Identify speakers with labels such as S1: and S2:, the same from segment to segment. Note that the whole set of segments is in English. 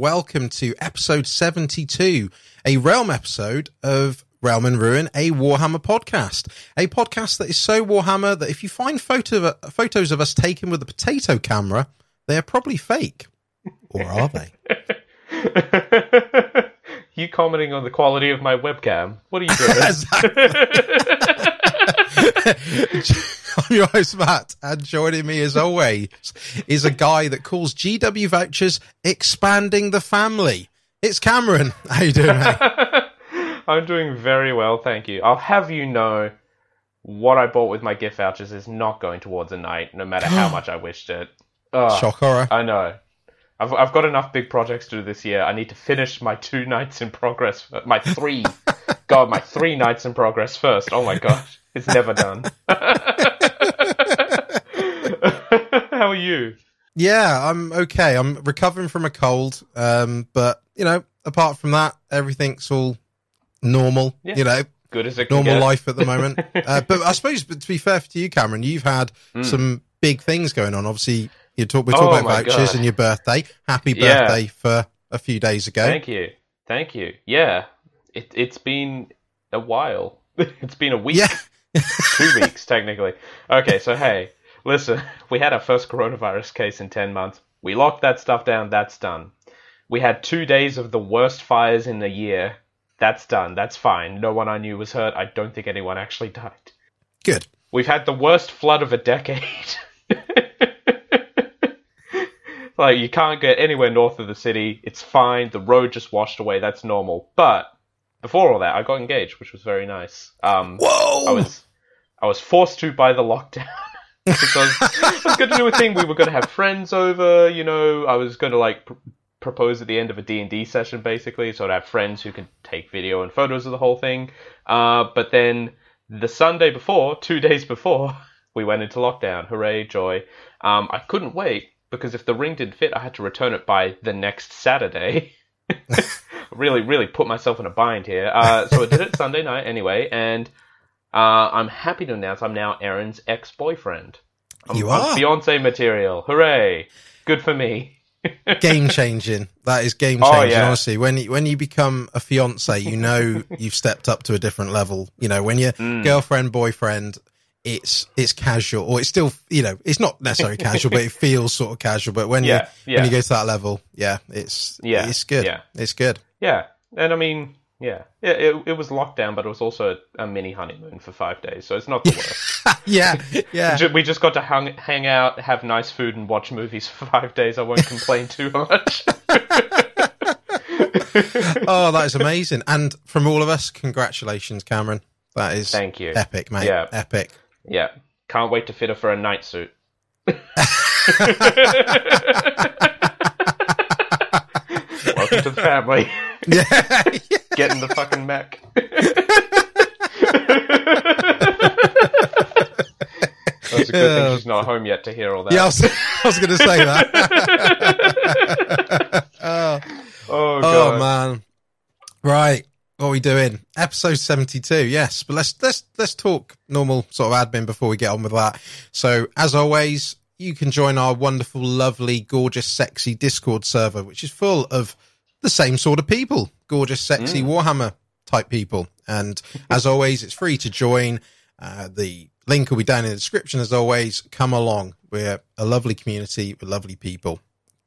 S1: Welcome to episode 72, a Realm episode of Realm and Ruin, a Warhammer podcast. A podcast that is so Warhammer that if you find photo photos of us taken with a potato camera, they are probably fake. Or are they?
S2: you commenting on the quality of my webcam. What are you
S1: doing? I'm your host, Matt, and joining me as always is a guy that calls GW vouchers expanding the family. It's Cameron. How you doing, mate?
S2: I'm doing very well, thank you. I'll have you know what I bought with my gift vouchers is not going towards a Knight, no matter how much I wished it.
S1: Ugh, Shock horror.
S2: I know. I've I've got enough big projects to do this year. I need to finish my two Knights in progress. My three, God, my three Knights in progress first. Oh my gosh, it's never done. How are you?
S1: Yeah, I'm okay. I'm recovering from a cold, um, but you know, apart from that, everything's all normal. Yeah. You know,
S2: good as it
S1: normal life at the moment. uh, but I suppose, but to be fair to you, Cameron, you've had mm. some big things going on. Obviously, you talk we talk oh about vouchers God. and your birthday. Happy birthday yeah. for a few days ago.
S2: Thank you, thank you. Yeah, it, it's been a while. it's been a week.
S1: Yeah.
S2: Two weeks technically. Okay, so hey, listen, we had our first coronavirus case in 10 months. We locked that stuff down. That's done. We had two days of the worst fires in a year. That's done. That's fine. No one I knew was hurt. I don't think anyone actually died.
S1: Good.
S2: We've had the worst flood of a decade. like, you can't get anywhere north of the city. It's fine. The road just washed away. That's normal. But before all that, I got engaged, which was very nice. Um,
S1: Whoa!
S2: I was, I was forced to by the lockdown because I was going to do a thing. We were going to have friends over. You know, I was going to like pr- propose at the end of a D and D session, basically. So I'd have friends who could take video and photos of the whole thing. Uh, but then the Sunday before, two days before, we went into lockdown. Hooray, joy! Um, I couldn't wait because if the ring didn't fit, I had to return it by the next Saturday. really, really put myself in a bind here. Uh, so I did it Sunday night anyway, and uh, I'm happy to announce I'm now Aaron's ex-boyfriend.
S1: You are
S2: fiance material. Hooray! Good for me.
S1: game changing. That is game changing. Oh, yeah. Honestly, when you, when you become a fiance, you know you've stepped up to a different level. You know, when you're mm. girlfriend, boyfriend, it's it's casual, or it's still you know it's not necessarily casual, but it feels sort of casual. But when yeah, you yeah. when you go to that level, yeah, it's yeah, it's good. Yeah, it's good.
S2: Yeah, and I mean, yeah, yeah, it, it was lockdown, but it was also a, a mini honeymoon for five days, so it's not the worst.
S1: yeah, yeah.
S2: We just got to hang, hang out, have nice food, and watch movies for five days. I won't complain too much.
S1: oh, that is amazing! And from all of us, congratulations, Cameron. That is
S2: thank you,
S1: epic, mate. Yeah, epic.
S2: Yeah, can't wait to fit her for a Knight suit. Welcome to the family.
S1: Yeah.
S2: Get in the fucking mech. That's a good thing she's not home yet to hear all that.
S1: Yeah, I was, I was going to say that.
S2: oh. oh, oh,
S1: man. Right. What are we doing? Episode 72. Yes, but let's let's let's talk normal sort of admin before we get on with that. So, as always, you can join our wonderful, lovely, gorgeous, sexy Discord server, which is full of the same sort of people, gorgeous, sexy mm. Warhammer type people. And as always, it's free to join. Uh, the link will be down in the description. As always, come along. We're a lovely community with lovely people.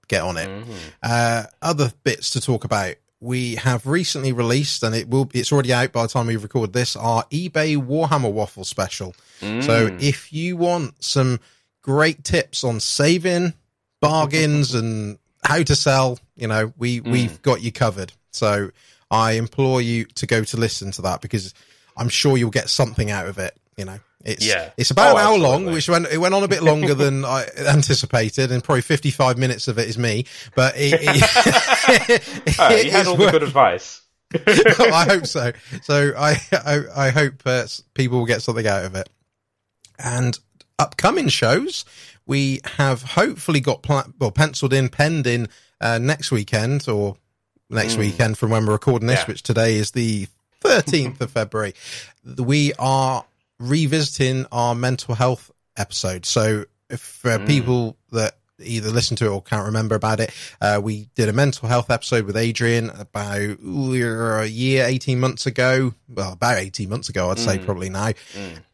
S1: Get on it. Mm-hmm. Uh, other bits to talk about. We have recently released, and it will it's already out by the time we record this, our eBay Warhammer Waffle special. Mm. So if you want some great tips on saving, bargains, and how to sell, you know, we mm. we've got you covered. So I implore you to go to listen to that because I'm sure you'll get something out of it. You know, it's
S2: yeah.
S1: it's about oh, an hour long, which went it went on a bit longer than I anticipated, and probably 55 minutes of it is me. But it,
S2: it, oh, you had all the good advice.
S1: I hope so. So I I, I hope uh, people will get something out of it. And upcoming shows, we have hopefully got pl- well penciled in, penned in uh, next weekend or next mm. weekend from when we're recording this, yeah. which today is the 13th of February. We are revisiting our mental health episode. So if uh, mm. people that either listened to it or can't remember about it, uh, we did a mental health episode with Adrian about ooh, a year, 18 months ago. Well, about 18 months ago, I'd say probably now.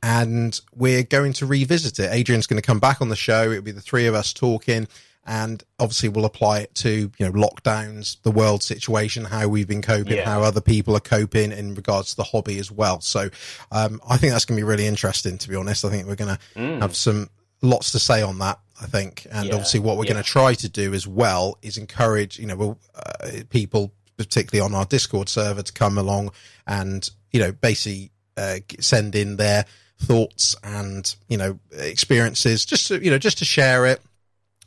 S1: And we're going to revisit it. Adrian's going to come back on the show. It'll be the three of us talking and obviously we'll apply it to you know lockdowns the world situation how we've been coping
S2: Yeah.
S1: how other people are coping in regards to the hobby as well so um, i think that's going to be really interesting to be honest i think we're going to have some lots to say on that i think. And
S2: Yeah,
S1: obviously what we're
S2: yeah.
S1: going to try to do as well is encourage you know we'll, uh, people particularly on our discord server to come along and you know basically uh, send in their thoughts and you know experiences just to, you know just to share it.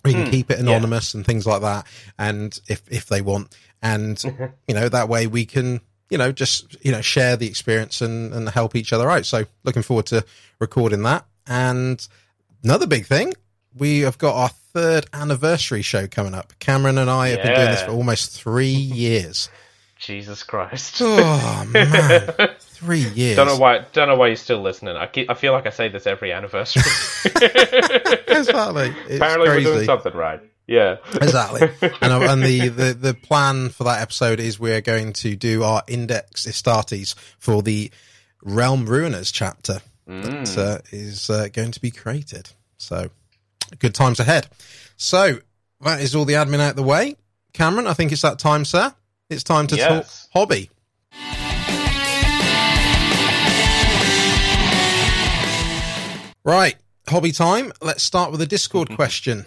S1: We can keep it anonymous and things like that and if if they want. And you know that way we can you know just you know share the experience and and help each other out. So looking forward to recording that. And another big thing we have got our third anniversary show coming up cameron and i have been doing this for almost three years
S2: Jesus Christ.
S1: oh man three years
S2: Don't know why. Don't know why you're still listening. I, keep, I feel like I say this every anniversary.
S1: exactly it's
S2: Apparently,
S1: crazy.
S2: we're doing something right. Yeah.
S1: exactly. And, uh, and the, the, the plan for that episode is we're going to do our index Astartes for the Realm Ruiners chapter that uh, is uh, going to be created. So good times ahead. So that is all the admin out the way. Cameron, I think it's that time, sir. It's time to
S2: Yes.
S1: talk hobby. Right, hobby time. Let's start with a Discord question.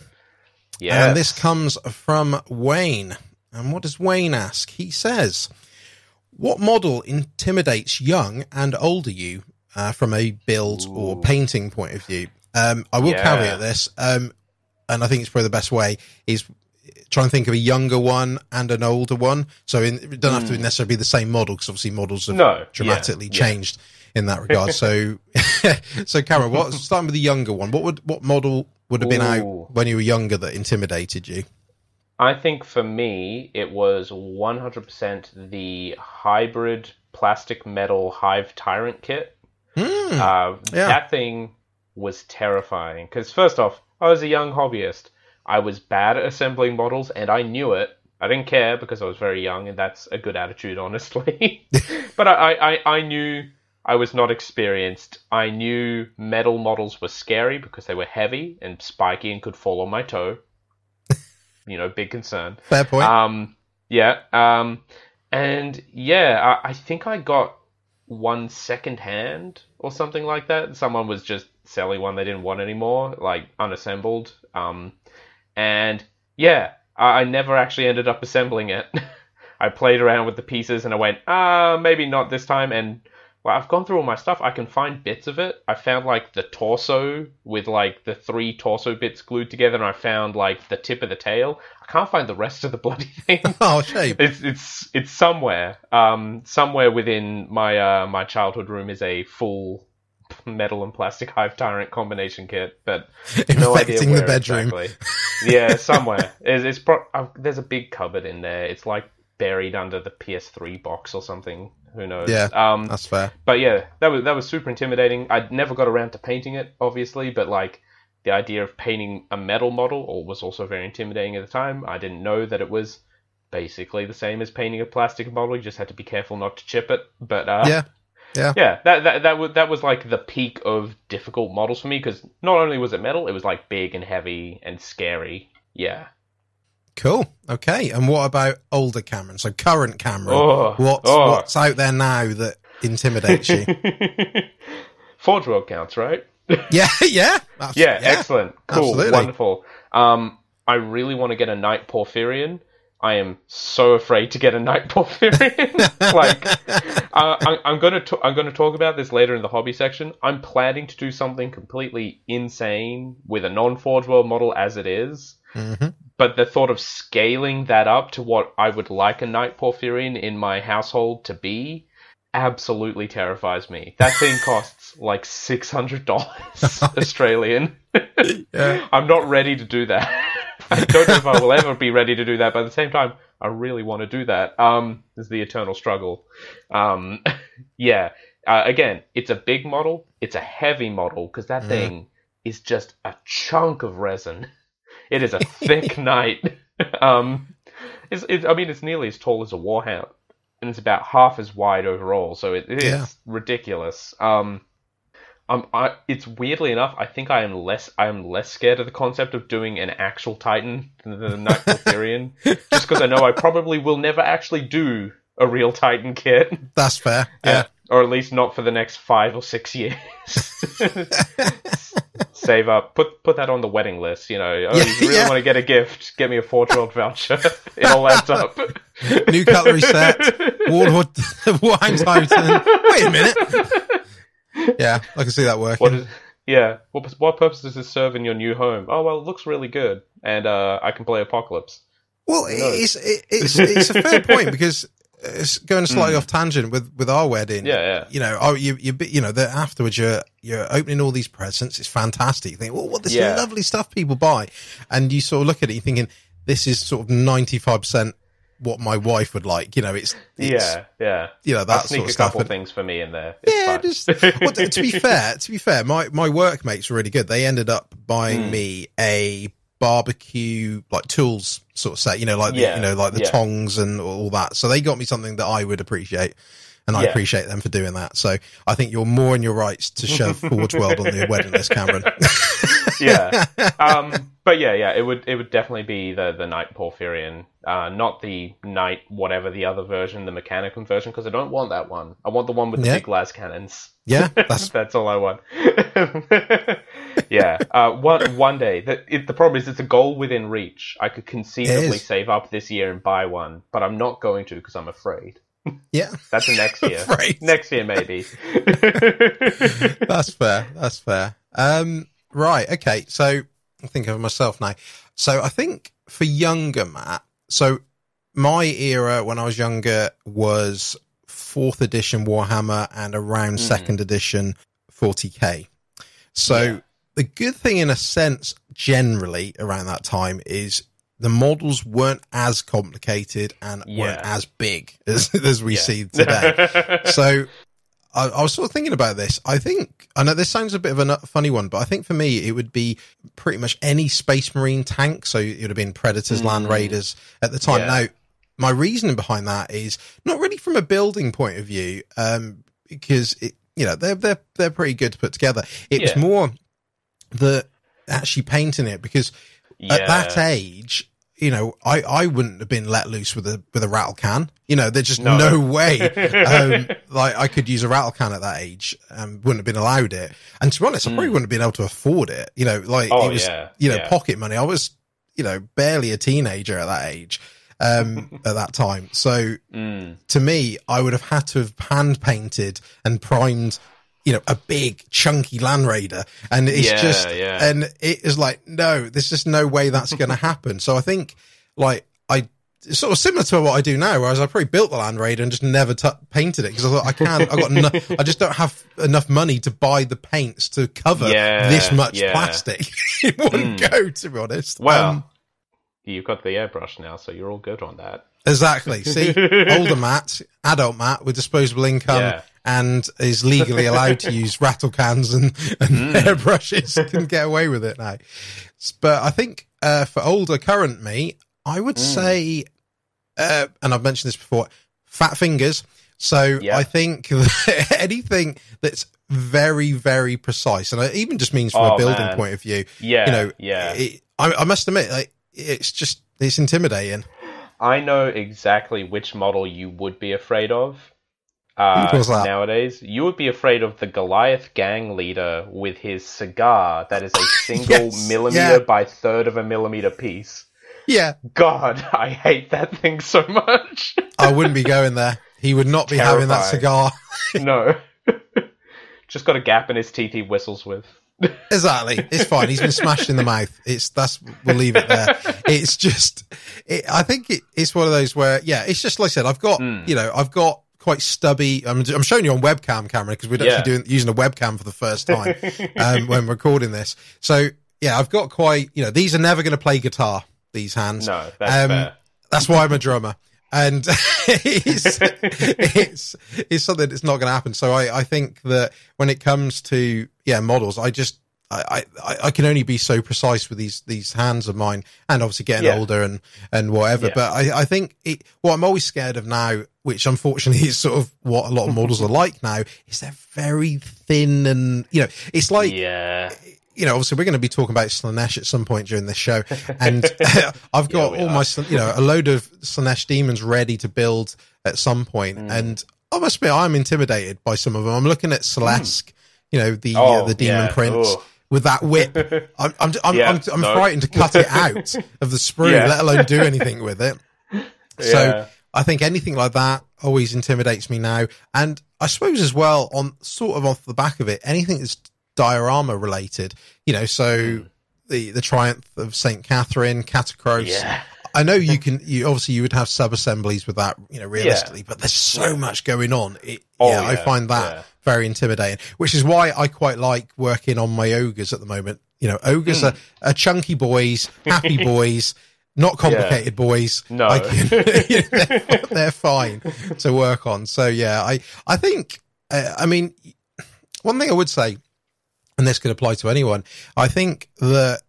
S2: Yeah.
S1: And this comes from Wayne. And what does Wayne ask? He says, What model intimidates young and older you uh, from a build or painting point of view? Um, I will
S2: Yeah.
S1: caveat this, um, and I think it's probably the best way, is try and think of a younger one and an older one. So in, it doesn't have to necessarily be the same model, because obviously models have
S2: Hmm. No,
S1: dramatically
S2: yeah.
S1: changed in that regard. so, so Cameron, what, starting with the younger one, what would what model would have been
S2: Ooh.
S1: out when you were younger that intimidated you?
S2: I think for me, it was 100% the hybrid plastic metal Hive Tyrant kit.
S1: Hmm.
S2: Uh,
S1: yeah.
S2: That thing was terrifying. Because, first off, I was a young hobbyist. I was bad at assembling models, and I knew it. I didn't care because I was very young, and that's a good attitude, honestly. but I, I, I knew I was not experienced. I knew metal models were scary because they were heavy and spiky and could fall on my toe. you know, big concern.
S1: Fair point.
S2: Um, yeah. Um, and yeah, I, I think I got one second hand or something like that. Someone was just selling one they didn't want anymore, like unassembled. Um, and yeah, I, I never actually ended up assembling it. I played around with the pieces and I went, ah, maybe not this time. And well, I've gone through all my stuff. I can find bits of it. I found like the torso with like the three torso bits glued together, and I found like the tip of the tail. I can't find the rest of the bloody thing.
S1: oh, shame.
S2: it's it's it's somewhere. Um, somewhere within my uh my childhood room is a full metal and plastic hive tyrant combination kit, but no idea where
S1: the bedroom.
S2: exactly. yeah, somewhere. It's, it's pro- uh, there's a big cupboard in there. It's like buried under the PS3 box or something. Who knows?
S1: Yeah.
S2: Um,
S1: That's fair.
S2: but yeah, that was that was super intimidating. I never got around to painting it, obviously, but like the idea of painting a metal model was also very intimidating at the time. I didn't know that it was basically the same as painting a plastic model. You just had to be careful not to chip it. But uh,
S1: Yeah. Yeah.
S2: yeah, that that that was that was like the peak of difficult models for me because not only was it metal, it was like big and heavy and scary. Yeah.
S1: Cool. Okay. And what about older Cameron? So current Cameron.
S2: Oh,
S1: what's
S2: oh.
S1: what's out there now that intimidates you?
S2: Forge World counts, right?
S1: yeah. Yeah. Abs-
S2: Yeah, excellent. Cool.
S1: absolutely.
S2: Wonderful. Um, I really want to get a Knight Porphyrion. I am so afraid to get a Knight Porphyrion. like, uh, I, I'm gonna t- I'm gonna talk about this later in the hobby section. I'm planning to do something completely insane with a non-Forge World model as it is.
S1: Mhm.
S2: But the thought of scaling that up to what I would like a Knight in my household to be absolutely terrifies me. That thing costs like six hundred dollars Australian.
S1: Yeah.
S2: I'm not ready to do that. I don't know if I will ever be ready to do that, but at the same time, I really want to do that. Um, is the eternal struggle. Um, yeah. Uh, again, it's a big model. It's a heavy model because that thing is just a chunk of resin. It is a thick knight. Um, it's, it's, I mean, it's nearly as tall as a warhound, and it's about half as wide overall. So it, it is
S1: Yeah.
S2: ridiculous. Um, um, I, it's weirdly enough, I think I am less I am less scared of the concept of doing an actual Titan than the Porphyrion, just because I know I probably will never actually do a real Titan kit,
S1: That's fair. Yeah.
S2: or at least not for the next five or six years. Save up, put put that on the wedding list. You know, oh,
S1: Yeah,
S2: you really
S1: yeah.
S2: want to get a gift? Get me a Forge World voucher. it all adds up.
S1: New cutlery set. Warlord, Warhound Titan. Wait a minute. Yeah, I can see that working.
S2: What is? Yeah. What what purpose does this serve in your new home? Oh well, it looks really good, and uh, I can play Apocalypse.
S1: Well, it's it, it's it's a fair point because it's going slightly off tangent with with our wedding.
S2: Yeah, yeah.
S1: You know, oh, you you you know that afterwards you're you're opening all these presents. It's fantastic. You think, well, what this
S2: Yeah.
S1: lovely stuff people buy, and you sort of look at it, you're thinking this is sort of ninety five percent what my wife would like. You know, it's, it's
S2: Yeah, yeah.
S1: you know
S2: I'll
S1: that
S2: sneak
S1: sort of
S2: a
S1: stuff.
S2: couple
S1: And-
S2: things for me in there. It's
S1: yeah, just well, to be fair, to be fair, my my workmates were really good. They ended up buying
S2: Hmm.
S1: me a barbecue like tools sort of set. You know, like the, you know, like the
S2: yeah.
S1: tongs and all that. So they got me something that I would appreciate. And I
S2: Yeah.
S1: appreciate them for doing that. So I think you're more in your rights to shove Forge World on the wedding list, Cameron.
S2: yeah. Um, but yeah, yeah, it would it would definitely be the the Knight Porphyrion, uh, not the Knight whatever the other version, the Mechanicum version, because I don't want that one. I want the one with the
S1: Yeah.
S2: big las cannons.
S1: yeah, that's
S2: That's all I want. yeah. Uh, one one day. The, it, the problem is it's a goal within reach. I could conceivably save up this year and buy one, but I'm not going to because I'm afraid.
S1: Yeah,
S2: That's next year.
S1: Afraid.
S2: Next year maybe.
S1: that's fair. That's fair. Um, right. Okay. So I'm thinking of myself now. So I think for younger Matt, so my era when I was younger was fourth edition Warhammer and around second edition 40k. So
S2: Yeah.
S1: the good thing in a sense generally around that time is the models weren't as complicated and weren't as big as, as we
S2: Yeah.
S1: see today so I, I was sort of thinking about this. I think I know this sounds a bit of a funny one, but I think for me it would be pretty much any Space Marine tank. So it would have been Predators, Land Raiders at the time.
S2: Mm. Yeah.
S1: Now, my reasoning behind that is not really from a building point of view, um, because it, you know they're they're they're pretty good to put together. It's
S2: Yeah.
S1: more the actually painting it because at that age, you know, I, I wouldn't have been let loose with a with a rattle can. You know, there's just
S2: No.
S1: no, way. Um, like I could use a rattle can at that age, um, wouldn't have been allowed it. And to be honest, I probably wouldn't have been able to afford it. You know, like
S2: Hmm. Oh,
S1: it was,
S2: yeah,
S1: you know,
S2: yeah.
S1: pocket money. I was, you know, barely a teenager at that age, um, at that time. So
S2: Mm.
S1: to me, I would have had to have hand painted and primed, you know, a big chunky Land Raider. And it's
S2: Yeah,
S1: just,
S2: yeah.
S1: and it is like, no, there's just no way that's going to happen. So I think, like, I, sort of similar to what I do now, whereas I probably built the Land Raider and just never t- painted it because I thought I can't, I got, no, I just don't have enough money to buy the paints to cover
S2: Yeah,
S1: this much
S2: yeah.
S1: plastic in one go, to be honest.
S2: Well,
S1: Um,
S2: you've got the airbrush now, so you're all good on that.
S1: Exactly. See, older Matt, adult Matt with disposable income
S2: Yeah.
S1: And is legally allowed to use rattle cans and, and
S2: Mm.
S1: airbrushes can get away with it now. But I think uh, for older current me, I would
S2: Mm.
S1: say, uh, and I've mentioned this before, fat fingers. So
S2: Yeah.
S1: I think that anything that's very, very precise, and it even just means from
S2: Oh,
S1: a building
S2: man.
S1: point of view,
S2: Yeah,
S1: you know,
S2: yeah.
S1: it, I, I must admit, like, it's just, it's intimidating.
S2: I know exactly which model you would be afraid of. Uh,
S1: Who was that?
S2: nowadays, you would be afraid of the Goliath gang leader with his cigar that is a single
S1: Yes,
S2: millimeter
S1: yeah.
S2: by third of a millimeter piece.
S1: Yeah.
S2: God, I hate that thing so much.
S1: I wouldn't be going there. He would not be having that cigar.
S2: no. Just got a gap in his teeth he whistles with.
S1: exactly. It's fine. He's been smashed in the mouth. It's that's we'll leave it there. It's just it, I think it, it's one of those where yeah, it's just like I said, I've got
S2: Mm.
S1: you know, I've got quite stubby I'm, I'm showing you on webcam camera because we're
S2: Yeah.
S1: actually doing using a webcam for the first time um, when recording this. So yeah, I've got quite you know, these are never going to play guitar these hands.
S2: No, that's
S1: Um,
S2: fair.
S1: That's why I'm a drummer. And it's, it's, it's something that's not going to happen. So I, I think that when it comes to, yeah, models, I just, I, I, I can only be so precise with these these hands of mine, and obviously getting
S2: Yeah.
S1: older and and whatever.
S2: Yeah.
S1: But I, I think it, what I'm always scared of now, which unfortunately is sort of what a lot of models are like now, is they're very thin and you know it's like
S2: yeah,
S1: you know, obviously we're going to be talking about Slaanesh at some point during this show, and I've got
S2: we
S1: all
S2: are.
S1: my, you know, a load of Slaanesh demons ready to build at some point,
S2: Mm.
S1: and I must admit I'm intimidated by some of them. I'm looking at Celeste, you know, the uh,
S2: Oh,
S1: the demon
S2: yeah.
S1: prince. With that whip. I'm I'm I'm,
S2: Yeah,
S1: I'm, I'm
S2: no.
S1: frightened to cut it out of the sprue,
S2: Yeah.
S1: let alone do anything with it. So
S2: Yeah.
S1: I think anything like that always intimidates me now. And I suppose as well, on sort of off the back of it, anything that's diorama related, you know, so hmm. the, the triumph of St. Katherine, Catacross.
S2: yeah,
S1: I know you can, you obviously you would have sub assemblies with that, you know, realistically, but there's so much going on. It,
S2: Oh,
S1: yeah, I find that
S2: yeah.
S1: very intimidating, which is why I quite like working on my ogres at the moment. You know, ogres
S2: Hmm.
S1: are, are chunky boys, happy boys, not complicated boys.
S2: No.
S1: I can, you know, they're, they're fine to work on. So yeah, I, I think, uh, I mean, one thing I would say, and this could apply to anyone, I think that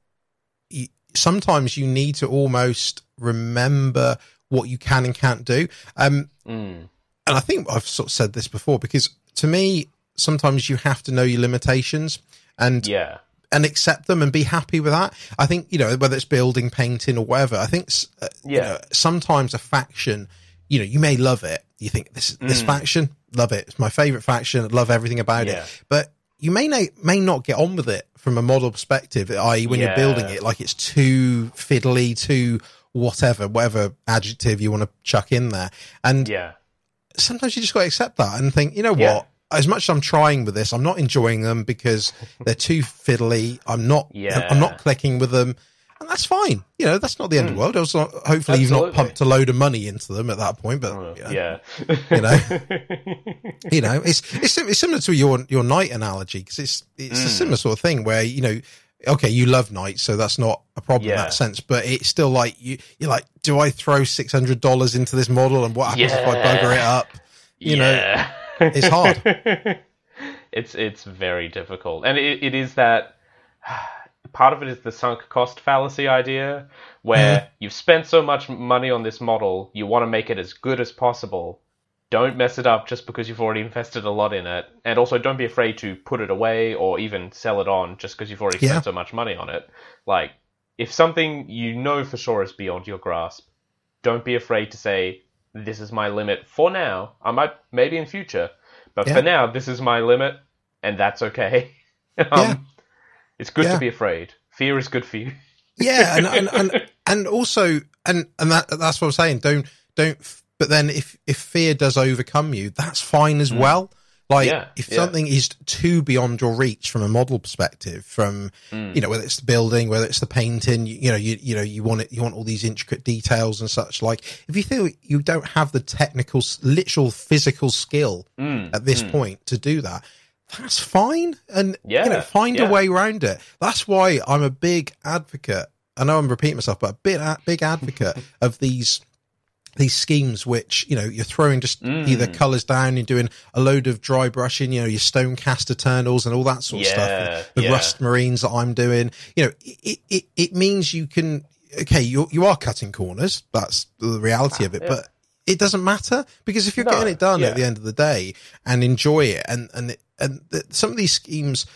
S1: sometimes you need to almost remember what you can and can't do. Um,
S2: Mm.
S1: and I think I've sort of said this before because to me, sometimes you have to know your limitations and
S2: yeah,
S1: and accept them and be happy with that. I think you know whether it's building, painting, or whatever. I think uh, you know, sometimes a faction, you know, you may love it. You think this this faction, love it. It's my favorite faction. I love everything about
S2: Mm. Yeah.
S1: it. But you may na- may not get on with it from a model perspective. I.e., when you're building it, like it's too fiddly, too whatever, whatever adjective you want to chuck in there, and
S2: yeah,
S1: sometimes you just got to accept that and think, you know
S2: Yeah.
S1: what? As much as I'm trying with this, I'm not enjoying them because they're too fiddly. I'm not.
S2: Yeah.
S1: I'm not clicking with them, and that's fine. You know, that's not the end of the world. Also, hopefully, you've not
S2: Hmm.
S1: Pumped a load of money into them at that point. But
S2: Uh,
S1: you know,
S2: yeah,
S1: you know, you know, it's it's it's similar to your your Knight analogy because it's it's
S2: Hmm.
S1: a similar sort of thing where you know. Okay, you love Knight, so that's not a problem in that sense. But it's still like you, you're like, do I throw six hundred dollars into this model, and what happens if I
S2: Yeah.
S1: bugger it up? You know, it's hard.
S2: it's it's very difficult, and it, it is that part of it is the sunk cost fallacy idea, where
S1: Mm-hmm.
S2: you've spent so much money on this model, you want to make it as good as possible. Don't mess it up just because you've already invested a lot in it, and also don't be afraid to put it away or even sell it on just because you've already
S1: Yeah.
S2: spent so much money on it. Like, if something you know for sure is beyond your grasp, don't be afraid to say, "This is my limit for now. I might maybe in future, but
S1: Yeah.
S2: for now, this is my limit, and that's okay." um,
S1: Yeah.
S2: It's good
S1: Yeah.
S2: to be afraid. Fear is good for you.
S1: yeah and and, and and also and and that that's what i'm saying don't don't but then if if fear does overcome you that's fine as well like
S2: Mm. Yeah,
S1: if
S2: yeah.
S1: something is too beyond your reach from a model perspective from
S2: Mm.
S1: you know whether it's the building whether it's the painting you, you know you you know you want it you want all these intricate details and such like if you feel you don't have the technical literal physical skill
S2: Mm,
S1: at this point to do that that's fine and you know
S2: Yeah,
S1: find a way around it that's why i'm a big advocate i know i'm repeating myself but a big, big advocate of these these schemes which you know you're throwing just
S2: Mm.
S1: either colors down you're doing a load of dry brushing you know your stone cast eternals and all that sort of
S2: Yeah,
S1: stuff the
S2: yeah.
S1: rust marines that i'm doing you know it, it it means you can okay you you are cutting corners that's the reality of it
S2: yeah.
S1: but it doesn't matter because if you're
S2: No,
S1: getting it done
S2: yeah.
S1: at the end of the day and enjoy it and and it- and some of these schemes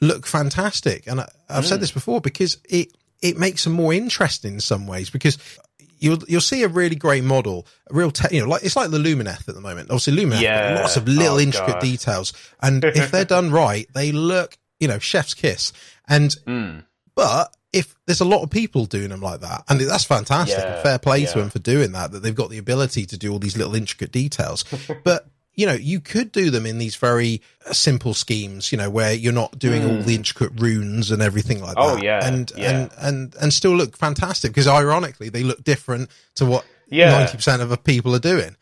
S1: look fantastic and I, I've
S2: Mm.
S1: said this before because it it makes them more interesting in some ways because you'll you'll see a really great model a real te- you know like it's like the Lumineth at the moment obviously Lumineth
S2: Yeah.
S1: lots of little
S2: Oh,
S1: intricate
S2: God.
S1: details and if they're done right they look you know chef's kiss and
S2: Mm.
S1: but if there's a lot of people doing them like that, and that's fantastic,
S2: Yeah,
S1: fair play
S2: yeah.
S1: to them for doing that, that they've got the ability to do all these little intricate details. but, you know, you could do them in these very simple schemes, you know, where you're not doing all the intricate runes and everything like
S2: Hmm. Oh,
S1: that.
S2: yeah,
S1: And,
S2: yeah.
S1: and, and, and still look fantastic because ironically they look different to what
S2: Yeah.
S1: 90% of the people are doing.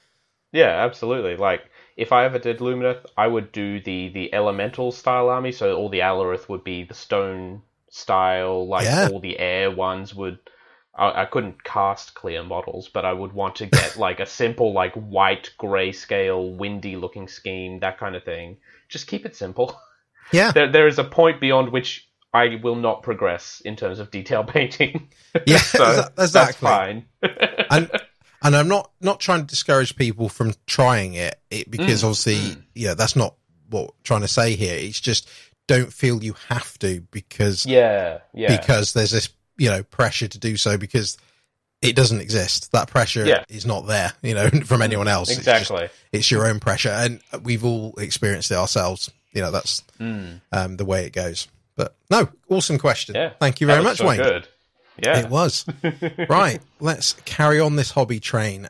S2: Yeah, absolutely. Like if I ever did Lumineth, I would do the the elemental style army. So all the Alarith would be the stone style. Like
S1: Yeah.
S2: all the air ones would. I, I couldn't cast clear models, but I would want to get like a simple like white grayscale windy looking scheme, that kind of thing. Just keep it simple.
S1: Yeah.
S2: There there is a point beyond which I will not progress in terms of detail painting.
S1: Yeah,
S2: so
S1: exa-
S2: that's fine.
S1: and and I'm not not trying to discourage people from trying it, it because
S2: Mm,
S1: obviously, yeah, that's not what I'm trying to say here. It's just don't feel you have to because
S2: yeah, yeah,
S1: because there's this you know pressure to do so because it doesn't exist. That pressure
S2: Yeah.
S1: is not there, you know, from anyone else. It's, just-
S2: exactly.
S1: it's your own pressure, and we've all experienced it ourselves. You know, that's
S2: Mm.
S1: um, the way it goes. But no, awesome question.
S2: Yeah,
S1: Thank you very much,
S2: so
S1: Wayne.
S2: Good. Yeah.
S1: It was. right. Let's carry on this hobby train.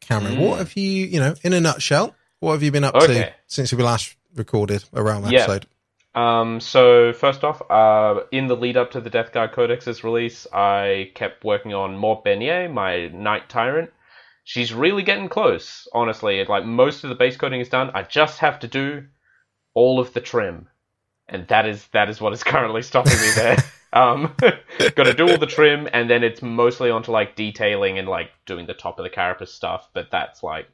S1: Cameron,
S2: Mm.
S1: what have you, you know, in a nutshell, what have you been up to since we last recorded around that
S2: Yeah.
S1: episode?
S2: Um, so first off, uh, in the lead up to the Death Guard Codex's release, I kept working on Mort Bernier, my Knight Tyrant. She's really getting close, honestly. Like most of the base coding is done. I just have to do all of the trim, and that is that is what is currently stopping me there. um, got to do all the trim, and then it's mostly onto like detailing and like doing the top of the carapace stuff. But that's like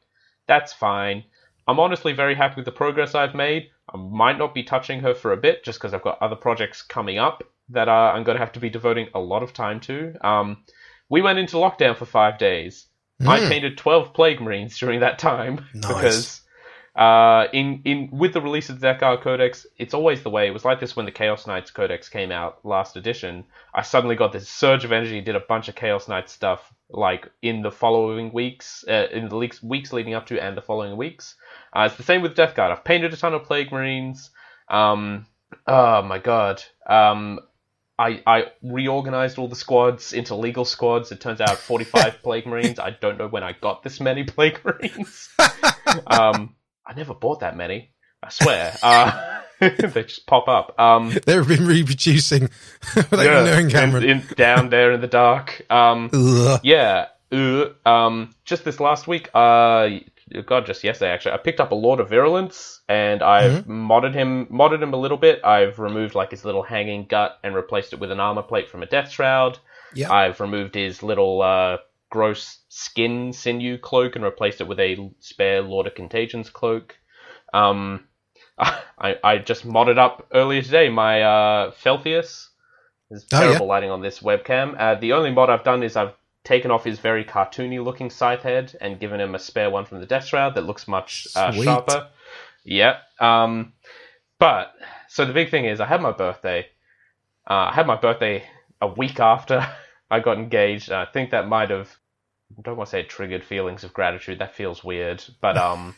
S2: that's fine. I'm honestly very happy with the progress I've made. I might not be touching her for a bit just because I've got other projects coming up that uh, I'm going to have to be devoting a lot of time to. Um, we went into lockdown for five days. I
S1: Mm.
S2: painted 12 Plague Marines during that time
S1: Nice.
S2: because uh, in in with the release of the Guard Codex, it's always the way. It was like this when the Chaos Knights Codex came out last edition. I suddenly got this surge of energy, did a bunch of Chaos Knights stuff like in the following weeks, uh, in the weeks, weeks leading up to and the following weeks. Uh, it's the same with Death Guard. I've painted a ton of Plague Marines. Um, oh my god. Um, I, I reorganized all the squads into legal squads. It turns out 45 Plague Marines. I don't know when I got this many Plague Marines. um, I never bought that many. I swear. Uh, they just pop up. Um,
S1: They've been reproducing without you knowing, Cameron.
S2: in- down there in the dark. Um, yeah. Uh, um, just this last week, uh, God, just yesterday actually, I picked up a Lord of Virulence and I've modded him, modded him a little bit. I've removed like his little hanging gut and replaced it with an armor plate from a Death Shroud.
S1: Yeah.
S2: I've removed his little uh, gross skin sinew cloak and replaced it with a spare Lord of Contagions cloak. Um, I, I just modded up earlier today my uh, Felthius. There's
S1: Oh, yeah.
S2: terrible lighting on this webcam. Uh, the only mod I've done is I've taken off his very cartoony looking scythe head and given him a spare one from the Death Shroud that looks much uh, sharper. Yeah. Um, but so the big thing is, I had my birthday. Uh, I had my birthday a week after I got engaged. I think that might have. I don't want to say it triggered feelings of gratitude. That feels weird. But um,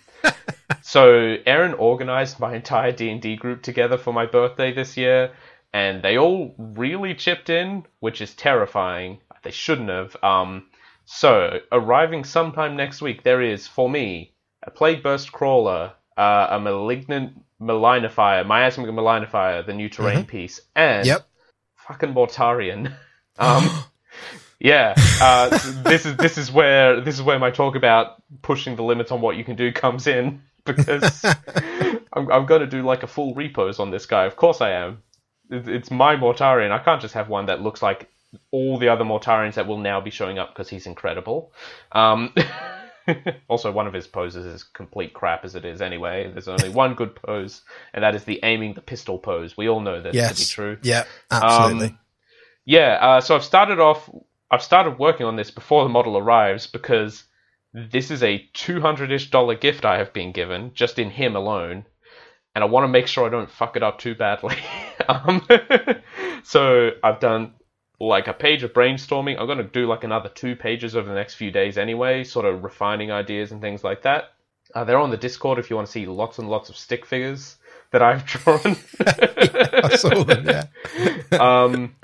S2: so Aaron organized my entire D and D group together for my birthday this year, and they all really chipped in, which is terrifying. They shouldn't have. Um, so arriving sometime next week, there is for me a plague burst crawler, uh, a malignant malignifier, miasmic malignifier, the new terrain piece, and
S1: Yep.
S2: fucking Mortarion. Um, yeah, uh, this is this is where this is where my talk about pushing the limits on what you can do comes in because I'm, I'm going to do like a full repose on this guy. Of course I am. It- It's my Mortarion. I can't just have one that looks like all the other Mortarions that will now be showing up because he's incredible. Um, also, one of his poses is complete crap as it is anyway. There's only one good pose, and that is the aiming the pistol pose. We all know this to be true.
S1: Yeah. Absolutely.
S2: Um, yeah, uh, so I've started off. I've started working on this before the model arrives because this is a two hundred ish dollar gift I have been given just in him alone, and I want to make sure I don't fuck it up too badly. um, so I've done like a page of brainstorming. I'm going to do like another two pages over the next few days anyway, sort of refining ideas and things like that. Uh, they're on the Discord if you want to see lots and lots of stick figures that I've drawn.
S1: I saw them. Yeah.
S2: um,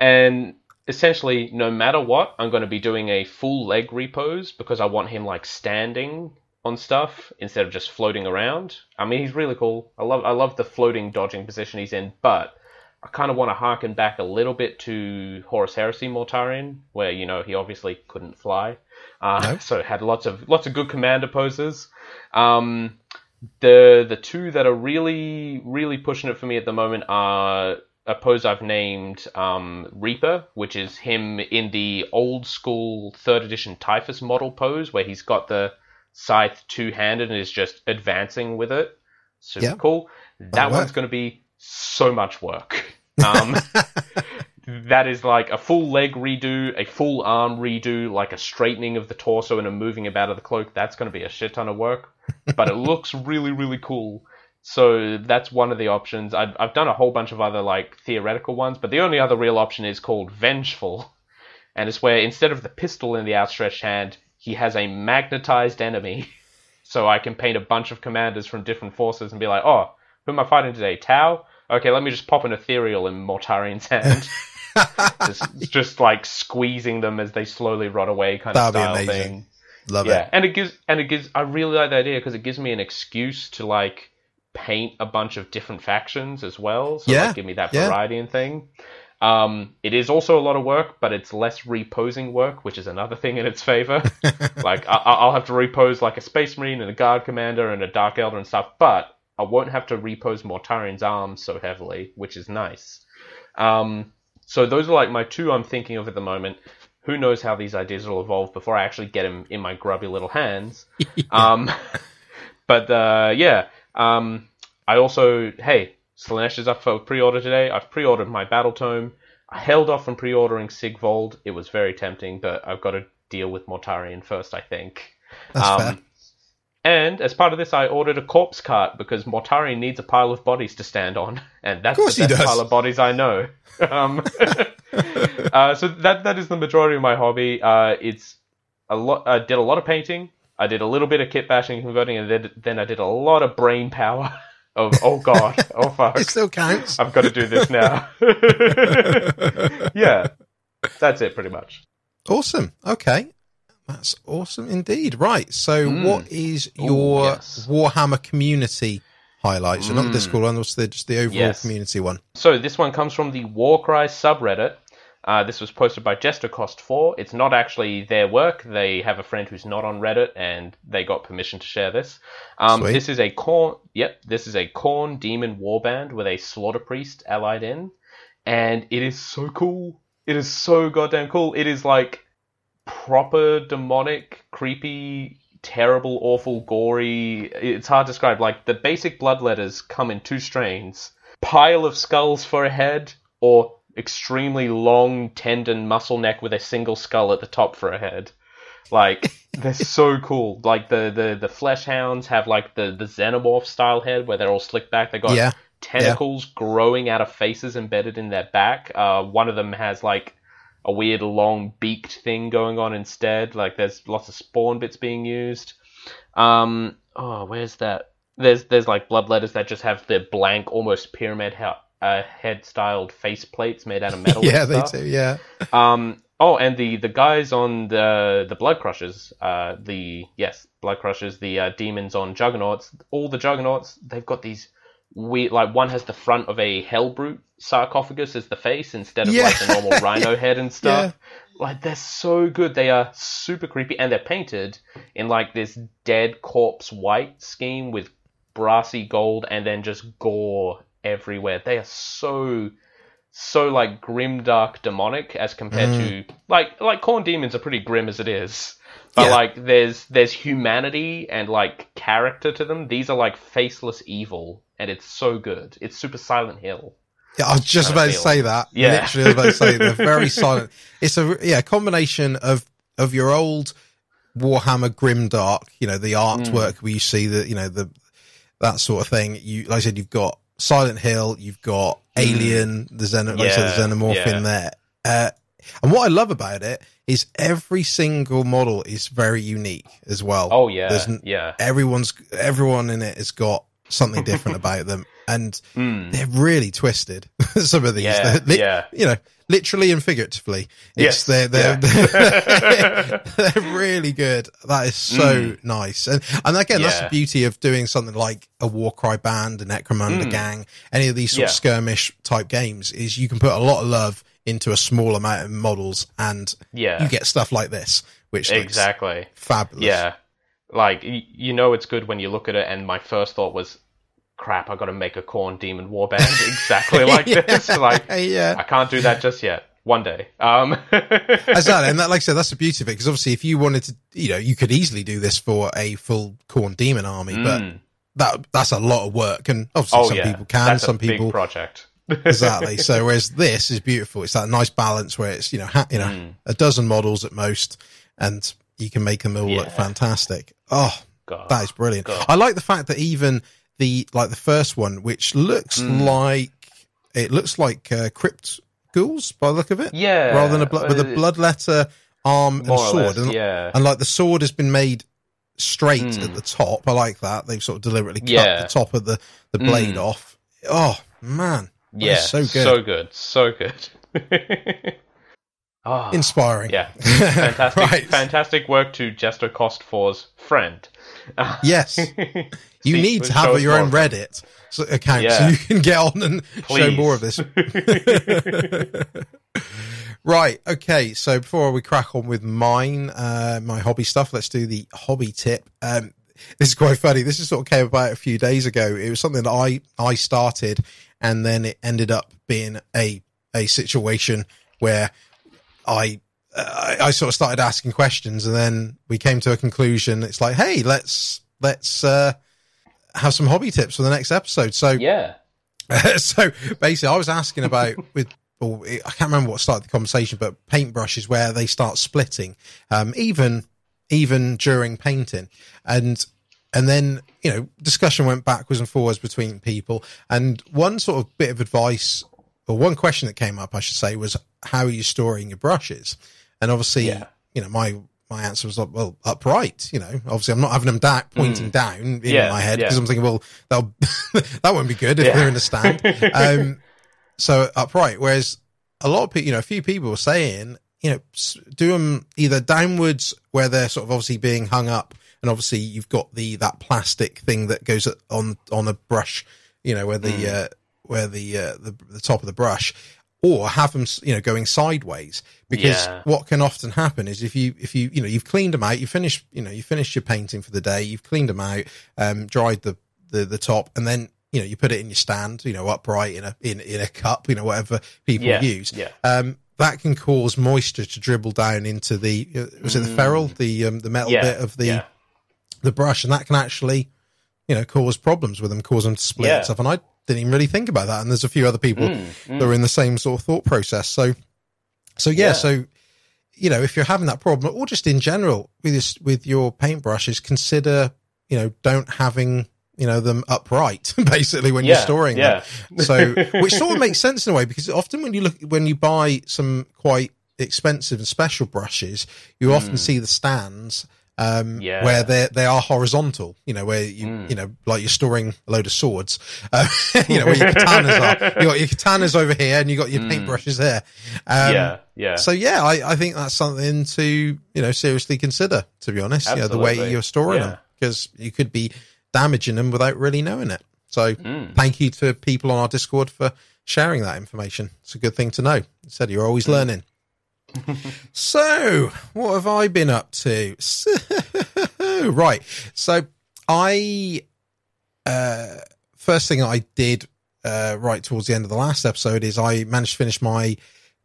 S2: and essentially, no matter what, I'm going to be doing a full leg repose because I want him like standing on stuff instead of just floating around. I mean, he's really cool. I love I love the floating dodging position he's in, but I kind of want to harken back a little bit to Horus Heresy Mortarion, where you know he obviously couldn't fly, uh,
S1: No.
S2: so had lots of lots of good commander poses. Um, the the two that are really really pushing it for me at the moment are a pose I've named um, Reaper, which is him in the old school third edition Typhus model pose, where he's got the scythe two handed and is just advancing with it. Super
S1: Yeah.
S2: cool. That one's going to be so much work. Um, that is like a full leg redo, a full arm redo, like a straightening of the torso and a moving about of the cloak. That's going to be a shit ton of work, but it looks really, really cool. So that's one of the options. I've, I've done a whole bunch of other like theoretical ones, but the only other real option is called Vengeful, and it's where instead of the pistol in the outstretched hand, he has a magnetized enemy. So I can paint a bunch of commanders from different forces and be like, oh, who am I fighting today? Tau? Okay, let me just pop an ethereal in Mortarion's hand. just, just like squeezing them as they slowly rot away, kind
S1: That'd
S2: of
S1: be
S2: style
S1: amazing.
S2: thing.
S1: Love
S2: Yeah,
S1: it.
S2: and it gives and it gives. I really like the idea because it gives me an excuse to like paint a bunch of different factions as well. So
S1: Yeah,
S2: give me that
S1: yeah.
S2: variety and thing. Um, it is also a lot of work, but it's less reposing work, which is another thing in its favor. like I, I- I'll have to repose like a space marine and a guard commander and a dark elder and stuff, but I won't have to repose Mortarion's arms so heavily, which is nice. Um, so those are like my two I'm thinking of at the moment. Who knows how these ideas will evolve before I actually get them in my grubby little hands. um, but uh, yeah, um, I also hey, Slaanesh is up for pre-order today. I've pre-ordered my battle tome. I held off from pre-ordering Sigvald. It was very tempting, but I've got to deal with Mortarion first, I think.
S1: That's
S2: Um,
S1: fair.
S2: And as part of this, I ordered a corpse cart because Mortarion needs a pile of bodies to stand on, and that's the best pile of bodies I know. um, uh, so that that is the majority of my hobby. Uh, it's a lot. I did a lot of painting. I did a little bit of kit bashing, and converting, and then, then I did a lot of brain power. Of oh god, oh fuck,
S1: It still counts.
S2: I've got to do this now. yeah, that's it pretty much.
S1: Awesome. Okay. That's awesome indeed. Right. So,
S2: Mm.
S1: what is
S2: Ooh,
S1: your
S2: yes.
S1: Warhammer community highlights? So, not the
S2: Mm.
S1: Discord one, what's the, just the overall
S2: Yes.
S1: community one?
S2: So this one comes from the Warcry subreddit. Uh, this was posted by JesterCost4. It's not actually their work. They have a friend who's not on Reddit, and they got permission to share this. Um, this is a Khorne. Yep, this is a Khorne demon warband with a slaughter priest allied in, and it is so cool. It is so goddamn cool. It is like proper demonic, creepy, terrible, awful, gory. It's hard to describe. Like the basic blood letters come in two strains: pile of skulls for a head, or extremely long tendon muscle neck with a single skull at the top for a head. Like they're so cool. Like the the the flesh hounds have like the the xenomorph style head where they're all slicked back. They got
S1: Yeah.
S2: tentacles growing out of faces embedded in their back. Uh, one of them has like a weird long beaked thing going on instead. Like there's lots of spawn bits being used. Um, oh, where's that? There's there's like blood letters that just have the blank, almost pyramid uh, head styled face plates made out of metal.
S1: yeah, they do. Yeah.
S2: Um. Oh, and the the guys on the the Blood Crushers, uh, the yes, Blood Crushers, the uh, demons on Juggernauts. All the Juggernauts, they've got these weird. Like one has the front of a hell Hellbrute sarcophagus as the face instead of
S1: Yeah.
S2: like the normal Rhino head and stuff. Like they're so good. They are super creepy, and they're painted in like this dead corpse white scheme with brassy gold, and then just gore everywhere. They are so so like grim dark demonic as compared mm. to like like Khorne demons are pretty grim as it is but
S1: Yeah.
S2: like there's there's humanity and like character to them these are like faceless evil and it's so good it's super silent hill
S1: Yeah, I was just about to say that.
S2: Yeah.
S1: Literally, I was about to say they're very silent. It's a yeah combination of of your old Warhammer Grimdark, you know, the artwork mm. where you see the you know the that sort of thing. You like I said, you've got Silent Hill, you've got Alien, the Xeno, like said, the Xenomorph
S2: yeah.
S1: in there. Uh, and what I love about it is every single model is very unique as well.
S2: oh yeah
S1: There's
S2: yeah
S1: everyone's everyone in it has got something different about them, and
S2: Mm.
S1: they're really twisted. Some of these,
S2: Yeah,
S1: li-
S2: yeah.
S1: you know, literally and figuratively.
S2: Yes,
S1: they're they're,
S2: yeah.
S1: they're really good. That is so nice, and and again, that's the
S2: Mm.
S1: Beauty of doing something like a Warcry band, a Necromunda
S2: Mm.
S1: gang, any of these sort of skirmish type games. Is you can put a lot of love into a small amount of models, and
S2: yeah
S1: you get stuff like this, which
S2: exactly
S1: fabulous.
S2: Yeah, like you know, it's good when you look at it. And my first thought was, "Crap, I got to make a Khorne demon warband exactly like
S1: Yeah.
S2: this." Like,
S1: yeah.
S2: I can't do that just yet. One day. Um,
S1: Exactly, and that, like I said, that's the beauty of it. Because obviously, if you wanted to, you know, you could easily do this for a full Khorne demon army, but
S2: Mm.
S1: that that's a lot of work. And obviously,
S2: oh
S1: some
S2: yeah,
S1: people can,
S2: That's
S1: some
S2: a big
S1: people
S2: project.
S1: exactly. So whereas this is beautiful, it's that nice balance where it's you know ha- you know
S2: Mm.
S1: a dozen models at most, and you can make them all look fantastic. Oh,
S2: God.
S1: that is brilliant.
S2: God.
S1: I like the fact that even the like the first one, which looks
S2: Mm.
S1: like it looks like uh, crypt ghouls by the look of it,
S2: yeah.
S1: rather than a blood with a
S2: uh,
S1: Bloodletter arm and
S2: more or
S1: sword,
S2: less,
S1: and,
S2: yeah.
S1: and like the sword has been made straight
S2: Mm.
S1: at the top. I like that they've sort of deliberately cut
S2: Yeah.
S1: the top of the the blade
S2: Mm.
S1: off. Oh man,
S2: yeah.
S1: so good,
S2: So good. So good. Ah,
S1: inspiring.
S2: yeah. Fantastic.
S1: right.
S2: Fantastic work to Jester Cost 4's friend.
S1: Yes. You need to have your own. Reddit account so you can get on and show more of this. right. Okay. So before we crack on with mine, uh, my hobby stuff, let's do the hobby tip. Um, this is quite funny. This is sort of came about a few days ago. It was something that I, I started and then it ended up being a, a situation where I, uh, I, I sort of started asking questions and then we came to a conclusion. It's like, Hey, let's, let's, uh, have some hobby tips for the next episode. So,
S2: yeah.
S1: so basically, I was asking about with. Or I can't remember what started the conversation, but paintbrushes where they start splitting, um, even even during painting, and and then you know discussion went backwards and forwards between people, and one sort of bit of advice or one question that came up, I should say, was how are you storing your brushes? And obviously,
S2: Yeah.
S1: you know, my my answer was like, well upright. You know, obviously, I'm not having them da- pointing down in
S2: Mm. Yeah,
S1: my head
S2: yeah.
S1: because I'm thinking, well, that won't be good if
S2: Yeah.
S1: they're in the stand. Um, so upright. Whereas a lot of people, you know, a few people were saying, you know, do them either downwards where they're sort of obviously being hung up, and obviously you've got the that plastic thing that goes on on a brush, you know, where the
S2: Hmm.
S1: uh, where the, uh, the the top of the brush, or have them, you know, going sideways. Because
S2: Yeah.
S1: what can often happen is if you if you you know you've cleaned them out, you finish you know you finished your painting for the day, you've cleaned them out, um, dried the the the top, and then you know you put it in your stand, you know, upright in a in in a cup, you know, whatever people
S2: Yeah.
S1: use
S2: Yeah.
S1: um, that can cause moisture to dribble down into the uh, was it the ferrule the um, the metal
S2: Mm.
S1: Bit of the the brush and that can actually you know cause problems with them cause them to split and stuff and I didn't even really think about that and there's a few other people
S2: Mm, mm.
S1: that are in the same sort of thought process so so yeah,
S2: Yeah.
S1: so you know if you're having that problem or just in general with this with your paintbrushes consider you know don't having you know them upright basically when you're
S2: Yeah,
S1: storing them
S2: yeah.
S1: so which sort of makes sense in a way because often when you look when you buy some quite expensive and special brushes you often see the stands um
S2: Hmm. Yeah.
S1: where they they are horizontal you know where you
S2: Mm.
S1: you know like you're storing a load of swords uh, you know where your katanas are you got your katanas over here and you got your paintbrushes there um
S2: Hmm. yeah. Yeah.
S1: so yeah I, I think that's something to you know seriously consider to be honest you know the way you're storing
S2: Yeah.
S1: them because you could be damaging them without really knowing it so
S2: Mm.
S1: thank you to people on our Discord for sharing that information. It's a good thing to know. Said you're
S2: Mm.
S1: always learning. So, what have I been up to? right. So, I, uh, first thing I did, uh, right towards the end of the last episode is I managed to finish my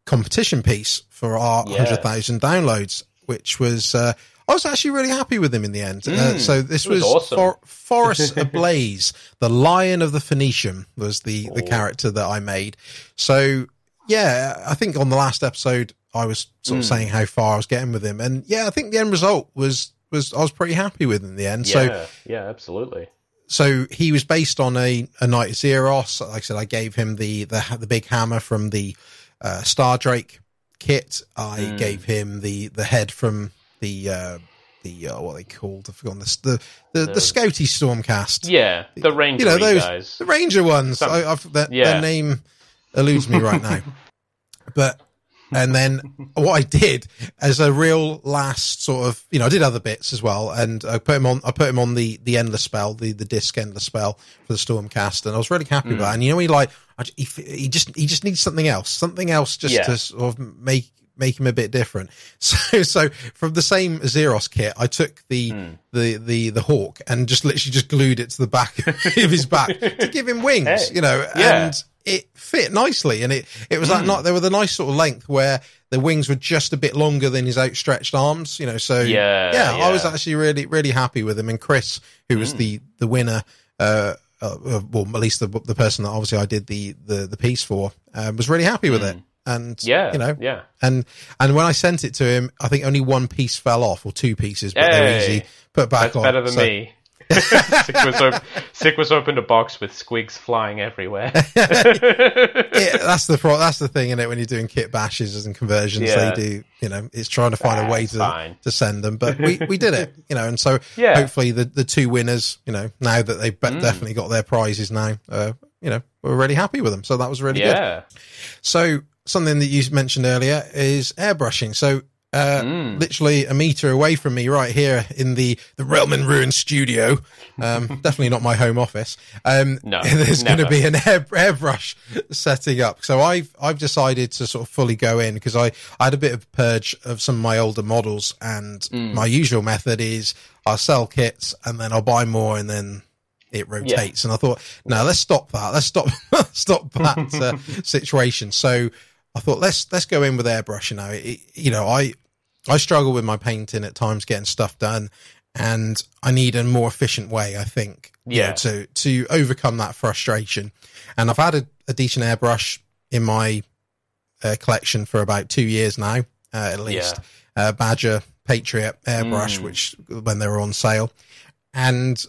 S1: competition piece for our
S2: Yeah.
S1: 100,000 downloads, which was, uh, I was actually really happy with them in the end. uh,
S2: Mm,
S1: so this
S2: was
S1: was,
S2: awesome.
S1: For, Forest Ablaze, the Lion of the Phoenician was the, the character that I made. So yeah, I think on the last episode I was sort of
S2: Mm.
S1: saying how far I was getting with him, and yeah, I think the end result was was I was pretty happy with in the end.
S2: yeah.
S1: So
S2: yeah. Absolutely.
S1: so he was based on a a Knight of Zephyros. Like I said, I gave him the the the big hammer from the uh, Star Drake kit. I
S2: Mm.
S1: gave him the the head from the uh, the uh, what they called? I've forgotten this. The the, the,
S2: The-
S1: Scouty Stormcast.
S2: Yeah. The Ranger
S1: you know those
S2: guys.
S1: the Ranger ones.
S2: Some-
S1: I, I've, their,
S2: Yeah.
S1: their name eludes me right now. but and then what I did as a real last sort of, you know, I did other bits as well, and I put him on. I put him on the the endless spell, the the disc endless spell for the Stormcast, and I was really happy with
S2: Mm.
S1: that. And you know, he like he, he just he just needs something else, something else, just
S2: Yeah.
S1: to sort of make make him a bit different. So so from the same Zephyros kit, I took the
S2: Mm.
S1: the the the hawk and just literally just glued it to the back of his back to give him wings,
S2: Hey,
S1: you know,
S2: yeah.
S1: and it fit nicely, and it it was that
S2: Mm.
S1: not there were the nice sort of length where the wings were just a bit longer than his outstretched arms, you know. So
S2: Yeah,
S1: yeah, I was actually really really happy with him. And Chris, who was
S2: Mm.
S1: the the winner. Uh, uh, uh, well, at least the the person that obviously I did the the, the piece for um, was really happy with it. And
S2: Mm. Yeah,
S1: you know,
S2: yeah.
S1: and and when I sent it to him, I think only one piece fell off or two pieces, but they're easy put back
S2: That's
S1: on.
S2: better than
S1: So-
S2: me. Sick was, op- Sick was opened a box with squigs flying everywhere.
S1: yeah, that's the pro- that's the thing in it when you're doing kit bashes and conversions.
S2: Yeah.
S1: They do, you know, it's trying to find a way to
S2: fine.
S1: to send them. But we, we did it, you know, and so
S2: Yeah.
S1: hopefully the the two winners, you know, now that they've
S2: Mm.
S1: definitely got their prizes now, uh, you know, we're really happy with them. So that was really good.
S2: yeah.
S1: So something that you mentioned earlier is airbrushing. So. Uh,
S2: Mm.
S1: literally a meter away from me, right here in the the Realm and Ruin studio. Um, definitely not my home office. Um,
S2: No,
S1: there's going to be an air, airbrush setting up. So I've I've decided to sort of fully go in because I, I had a bit of purge of some of my older models, and
S2: Mm.
S1: my usual method is I'll sell kits and then I'll buy more and then it rotates. And I thought, no, let's stop that. Let's stop stop that uh, situation. So I thought let's let's go in with airbrush. You know, it, you know, I I struggle with my painting at times getting stuff done, and I need a more efficient way. I think, you know,
S2: Yeah.
S1: to to overcome that frustration. And I've had a, a decent airbrush in my uh, collection for about two years now, uh, at least. Uh, Badger Patriot airbrush,
S2: Mm.
S1: which when they were on sale, and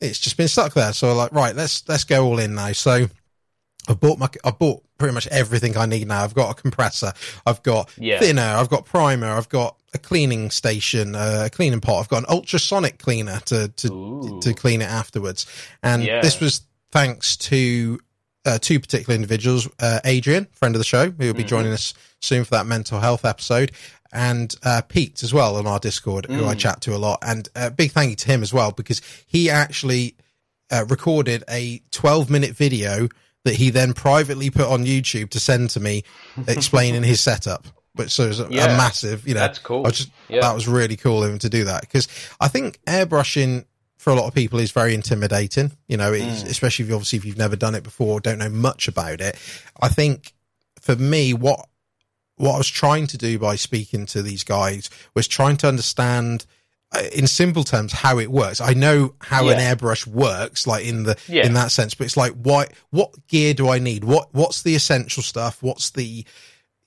S1: it's just been stuck there. So like, right, let's let's go all in now. So I've bought my I bought pretty much everything I need now. I've got a compressor, I've got
S2: Yeah.
S1: thinner, I've got primer, I've got a cleaning station, uh, a cleaning pot. I've got an ultrasonic cleaner to to
S2: Ooh.
S1: to clean it afterwards. And
S2: Yeah.
S1: this was thanks to uh, two particular individuals, uh, Adrian, friend of the show, who will be
S2: Mhm.
S1: joining us soon for that mental health episode, and uh, Pete as well on our Discord, who I
S2: Mm.
S1: chat to a lot. And uh, big thank you to him as well because he actually uh, recorded a 12 minute video that he then privately put on YouTube to send to me, explaining his setup. But so it was a, a massive, you know,
S2: That's cool.
S1: I just
S2: Yeah.
S1: that was really cool of him to do that because I think airbrushing for a lot of people is very intimidating. You know, it's,
S2: Mm.
S1: especially if you, obviously if you've never done it before, don't know much about it. I think for me, what what I was trying to do by speaking to these guys was trying to understand. Uh, In simple terms, how it works. I know how an airbrush works, like in the
S2: Yeah.
S1: in that sense. But it's like, why? What gear do I need? What What's the essential stuff? What's the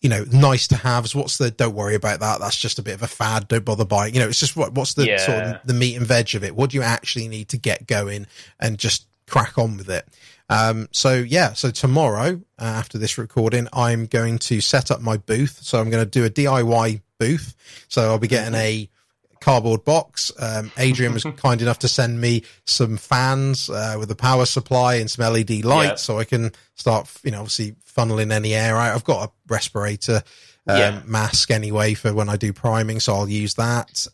S1: you know, nice to haves. What's the don't worry about that. That's just a bit of a fad. Don't bother buying. You know, it's just what what's the
S2: Yeah.
S1: sort of the meat and veg of it. What do you actually need to get going and just crack on with it? Um, so yeah, so tomorrow uh, after this recording, I'm going to set up my booth. So I'm going to do a DIY booth. So I'll be getting a cardboard box. Um, Adrian was kind enough to send me some fans uh, with a power supply and some LED lights,
S2: Yeah.
S1: so I can start, you know, obviously funneling any air out. I've got a respirator um,
S2: Yeah.
S1: mask anyway for when I do priming, so I'll use that.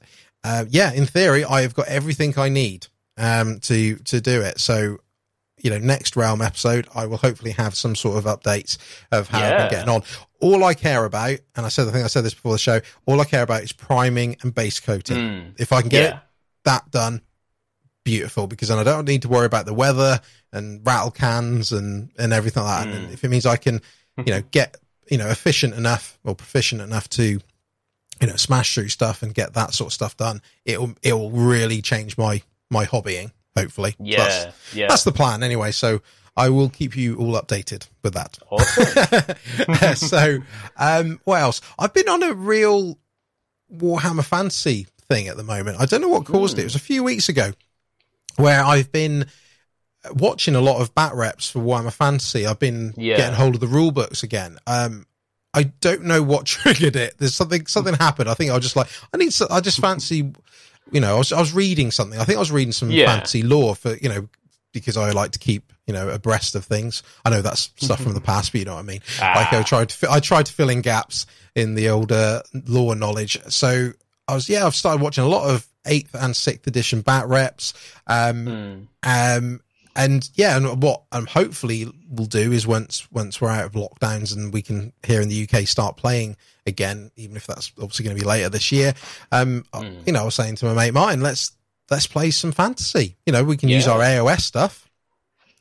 S1: Uh, yeah, in theory, I have got everything I need um, to to do it. So. You know, next realm episode, I will hopefully have some sort of updates of how I've been getting on. All I care about, and I said, I think I said this before the show, all I care about is priming and base coating.
S2: Mm.
S1: If I can get
S2: Yeah.
S1: it that done, beautiful, because then I don't need to worry about the weather and rattle cans and, and everything like that. And
S2: Mm.
S1: if it means I can, you know, get, you know, efficient enough or proficient enough to, you know, smash through stuff and get that sort of stuff done, it'll, it'll really change my, my hobbying, hopefully.
S2: Yeah.
S1: that's,
S2: yeah.
S1: that's the plan anyway. So I will keep you all updated with that.
S2: awesome.
S1: so, um, what else? I've been on a real Warhammer Fantasy thing at the moment. I don't know what caused it. It was a few weeks ago where I've been watching a lot of bat reps for Warhammer Fantasy. I've been
S2: Yeah.
S1: getting hold of the rule books again. Um, I don't know what triggered it. There's something, something happened. I think I was just like, I need, I just fancy, you know, I was, I was reading something. I think I was reading some
S2: Yeah.
S1: fantasy lore for, you know, because I like to keep, you know, abreast of things. I know that's stuff from the past, but you know what I mean? like I
S2: Ah.
S1: tried to I tried to fill in gaps in the older lore knowledge. So I was yeah I've started watching a lot of eighth and sixth edition bat reps. Um,
S2: Mm.
S1: um, and yeah, and what I'm hopefully will do is once once we're out of lockdowns and we can here in the UK start playing again, even if that's obviously going to be later this year. Um,
S2: Mm.
S1: you know, I was saying to my mate Martin, let's let's play some fantasy. You know, we can use our AOS stuff.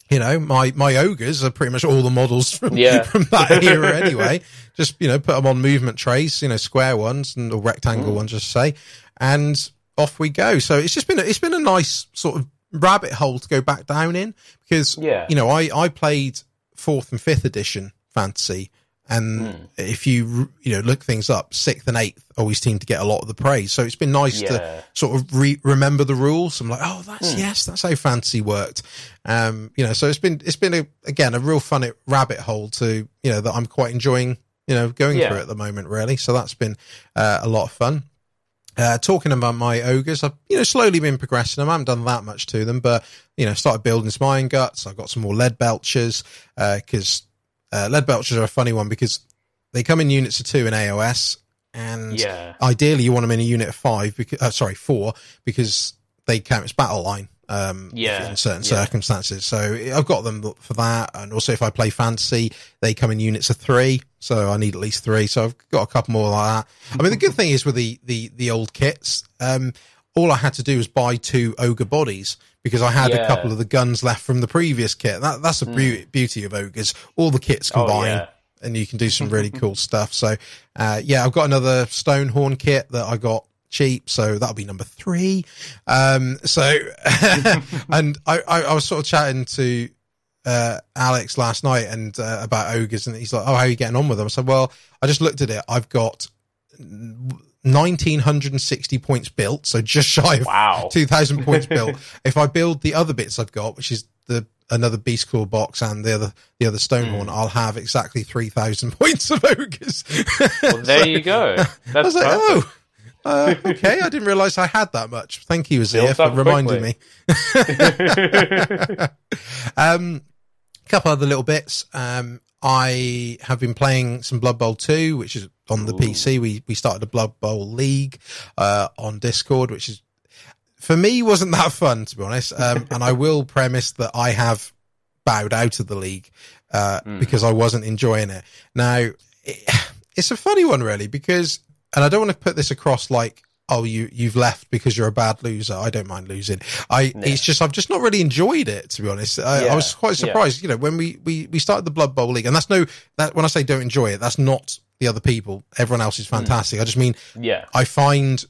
S1: You know, my my ogres are pretty much all the models from
S2: Yeah.
S1: from that era anyway. Just you know, put them on movement trays, you know, square ones and or rectangle
S2: Mm.
S1: ones, just say, and off we go. So it's just been a, it's been a nice sort of rabbit hole to go back down in because
S2: Yeah.
S1: you know I I played fourth and fifth edition fantasy. And
S2: Hmm.
S1: if you you know look things up, sixth and eighth always seem to get a lot of the praise. So it's been nice to sort of re- remember the rules. I'm like, oh, that's
S2: Hmm.
S1: yes, that's how fantasy worked. Um, you know, so it's been it's been a, again a real fun rabbit hole to you know that I'm quite enjoying. You know, going
S2: Yeah.
S1: through at the moment, really. So that's been uh, a lot of fun. Uh, talking about my ogres, I've you know slowly been progressing them. I haven't done that much to them, but you know started building some iron guts. I've got some more lead belchers because uh, lead belchers are a funny one because they come in units of two in AOS, and
S2: Yeah.
S1: ideally you want them in a unit of five because uh, sorry four because they count as battle line um
S2: Yeah,
S1: in certain
S2: yeah.
S1: circumstances. So i've got them for that. And also if i play fantasy they come in units of three. So i need at least three. So i've got a couple more like that. I mean the good thing is with the the the old kits um all i had to do was buy two ogre bodies because i had a couple of the guns left from the previous kit that, that's the beau- beauty of ogres all the kits
S2: Oh, yeah.
S1: and you can do some really cool stuff. So, uh, yeah, I've got another Stonehorn kit that I got cheap, so that'll be number three. Um, so, and I, I, I was sort of chatting to uh, Alex last night and uh, about ogres, and he's like, "Oh, how are you getting on with them?" I said, "Well, I just looked at it. I've got." 1960 points built, so just shy of
S2: Wow.
S1: 2000 points built. If I build the other bits I've got, which is the another beast claw box and the other the other stonehorn,
S2: Hmm.
S1: I'll have exactly 3000 points of ogres.
S2: Well, there you go.
S1: I
S2: That's
S1: was like,
S2: perfect.
S1: oh, uh, okay. I didn't realize I had that much. Thank you, Azir, for reminding
S2: quickly.
S1: me. Um, a couple other little bits. Um, I have been playing some Blood Bowl 2, which is on the PC. We we started a Blood Bowl League uh, on Discord, which is for me wasn't that fun to be honest. Um, and I will premise that I have bowed out of the league uh, because I wasn't enjoying it. Now it, it's a funny one really because, and I don't want to put this across like. Oh, you you've left because you're a bad loser. I don't mind losing. I it's just I've just not really enjoyed it to be honest. I, I was quite
S2: Yeah.
S1: surprised. You know, when we, we we started the Blood Bowl league, and that's no that when I say don't enjoy it, that's not the other people. Everyone else is fantastic. I just mean
S2: yeah.
S1: I find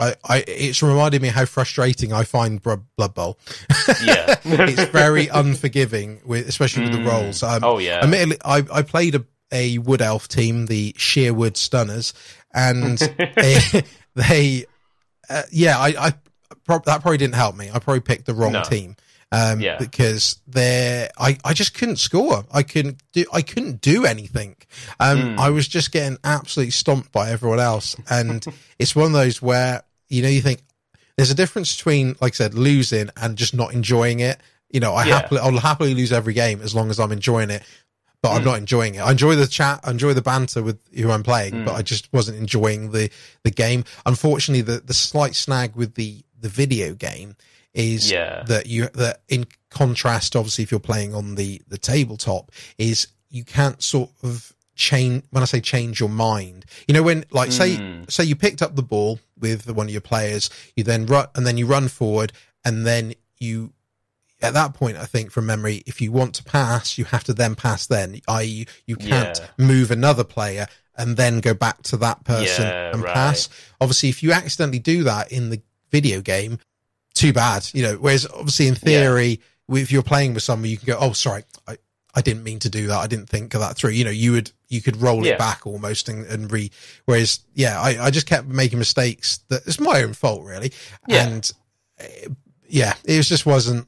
S1: I, I it's reminded me how frustrating I find Blood Blood Bowl.
S2: Yeah.
S1: it's very unforgiving with especially with the roles. Um,
S2: Oh, yeah.
S1: Admittedly, I I played a a wood elf team, the Sheerwood Stunners, and they uh, yeah, I I prob- that probably didn't help me. I probably picked the wrong
S2: No.
S1: team. Um,
S2: Yeah.
S1: because there, I, I just couldn't score. I couldn't do, I couldn't do anything. Um, I was just getting absolutely stomped by everyone else. And it's one of those where, you know, you think there's a difference between, like I said, losing and just not enjoying it. You know, I
S2: Yeah.
S1: happily, I'll happily lose every game as long as I'm enjoying it, but I'm hmm. not enjoying it. I enjoy the chat, I enjoy the banter with who I'm playing, but hmm. I just wasn't enjoying the, the game. Unfortunately, the, the slight snag with the, the video game is
S2: Yeah.
S1: that you, that in contrast, obviously, if you're playing on the, the tabletop is you can't sort of change, when I say change your mind, you know, when like say, hmm. say you picked up the ball with one of your players, you then run, and then you run forward and then you, at that point, I think from memory, if you want to pass, you have to then pass then, i.e. you can't
S2: Yeah.
S1: move another player and then go back to that person
S2: Yeah,
S1: and
S2: right.
S1: pass. Obviously, if you accidentally do that in the video game, too bad, you know, whereas obviously in theory, if you're playing with someone, you can go, Oh, sorry, I, I didn't mean to do that. I didn't think of that through. You know, you would, you could roll
S2: Yeah.
S1: it back almost and, and re, whereas, yeah, I, I just kept making mistakes that it's my own fault really.
S2: Yeah.
S1: And uh, yeah, it just wasn't,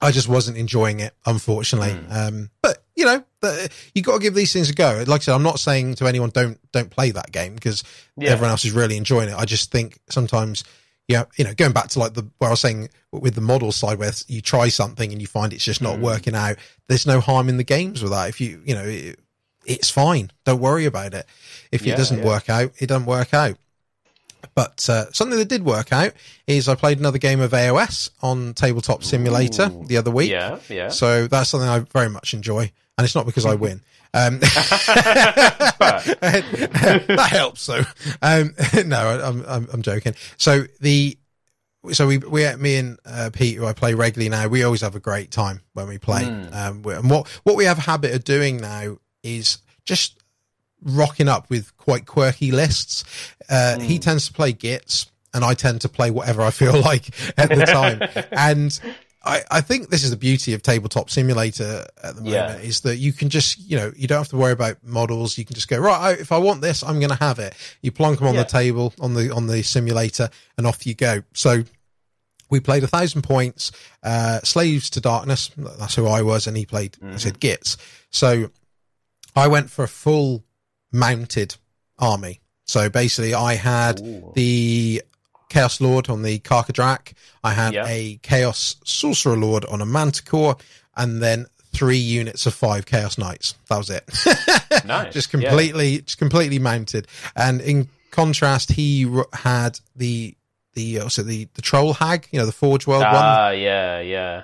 S1: I just wasn't enjoying it, unfortunately.
S2: Hmm.
S1: Um, but you know, you got to give these things a go. Like I said, I'm not saying to anyone don't don't play that game because
S2: Yeah.
S1: everyone else is really enjoying it. I just think sometimes, yeah, you know, going back to like the where I was saying with the model side, where you try something and you find it's just not working out. There's no harm in the games with that. If you, you know, it, it's fine. Don't worry about it. If
S2: Yeah,
S1: it doesn't
S2: yeah.
S1: work out, it doesn't work out. But uh, something that did work out is I played another game of AOS on Tabletop Simulator
S2: Ooh.
S1: the other week.
S2: Yeah, yeah.
S1: So that's something I very much enjoy, and it's not because I win. Um, that helps, though. Um, no, I'm, I'm I'm joking. So the so we we me and uh, Pete, who I play regularly now, we always have a great time when we play. Um, and what what we have a habit of doing now is just rocking up with quite quirky lists. Uh, He tends to play Gits. and I tend to play whatever I feel like at the time. and I, I think this is the beauty of tabletop simulator at the moment
S2: Yeah.
S1: is that you can just, you know, you don't have to worry about models. You can just go, right, I, if I want this, I'm going to have it. You plonk them on
S2: Yeah.
S1: the table on the, on the simulator and off you go. So we played a thousand points, uh, slaves to darkness. That's who I was. And he played, I said gits. So I went for a full mounted army. So basically I had
S2: Ooh.
S1: the Chaos Lord on the Karkadrak. I had
S2: Yeah.
S1: a Chaos Sorcerer Lord on a Manticore and then three units of five Chaos Knights. That was it.
S2: Nice.
S1: just
S2: Yeah.
S1: completely, just completely mounted. And in contrast, he had the, the, also the, the Troll Hag, you know, the Forge World one
S2: Ah, yeah, yeah.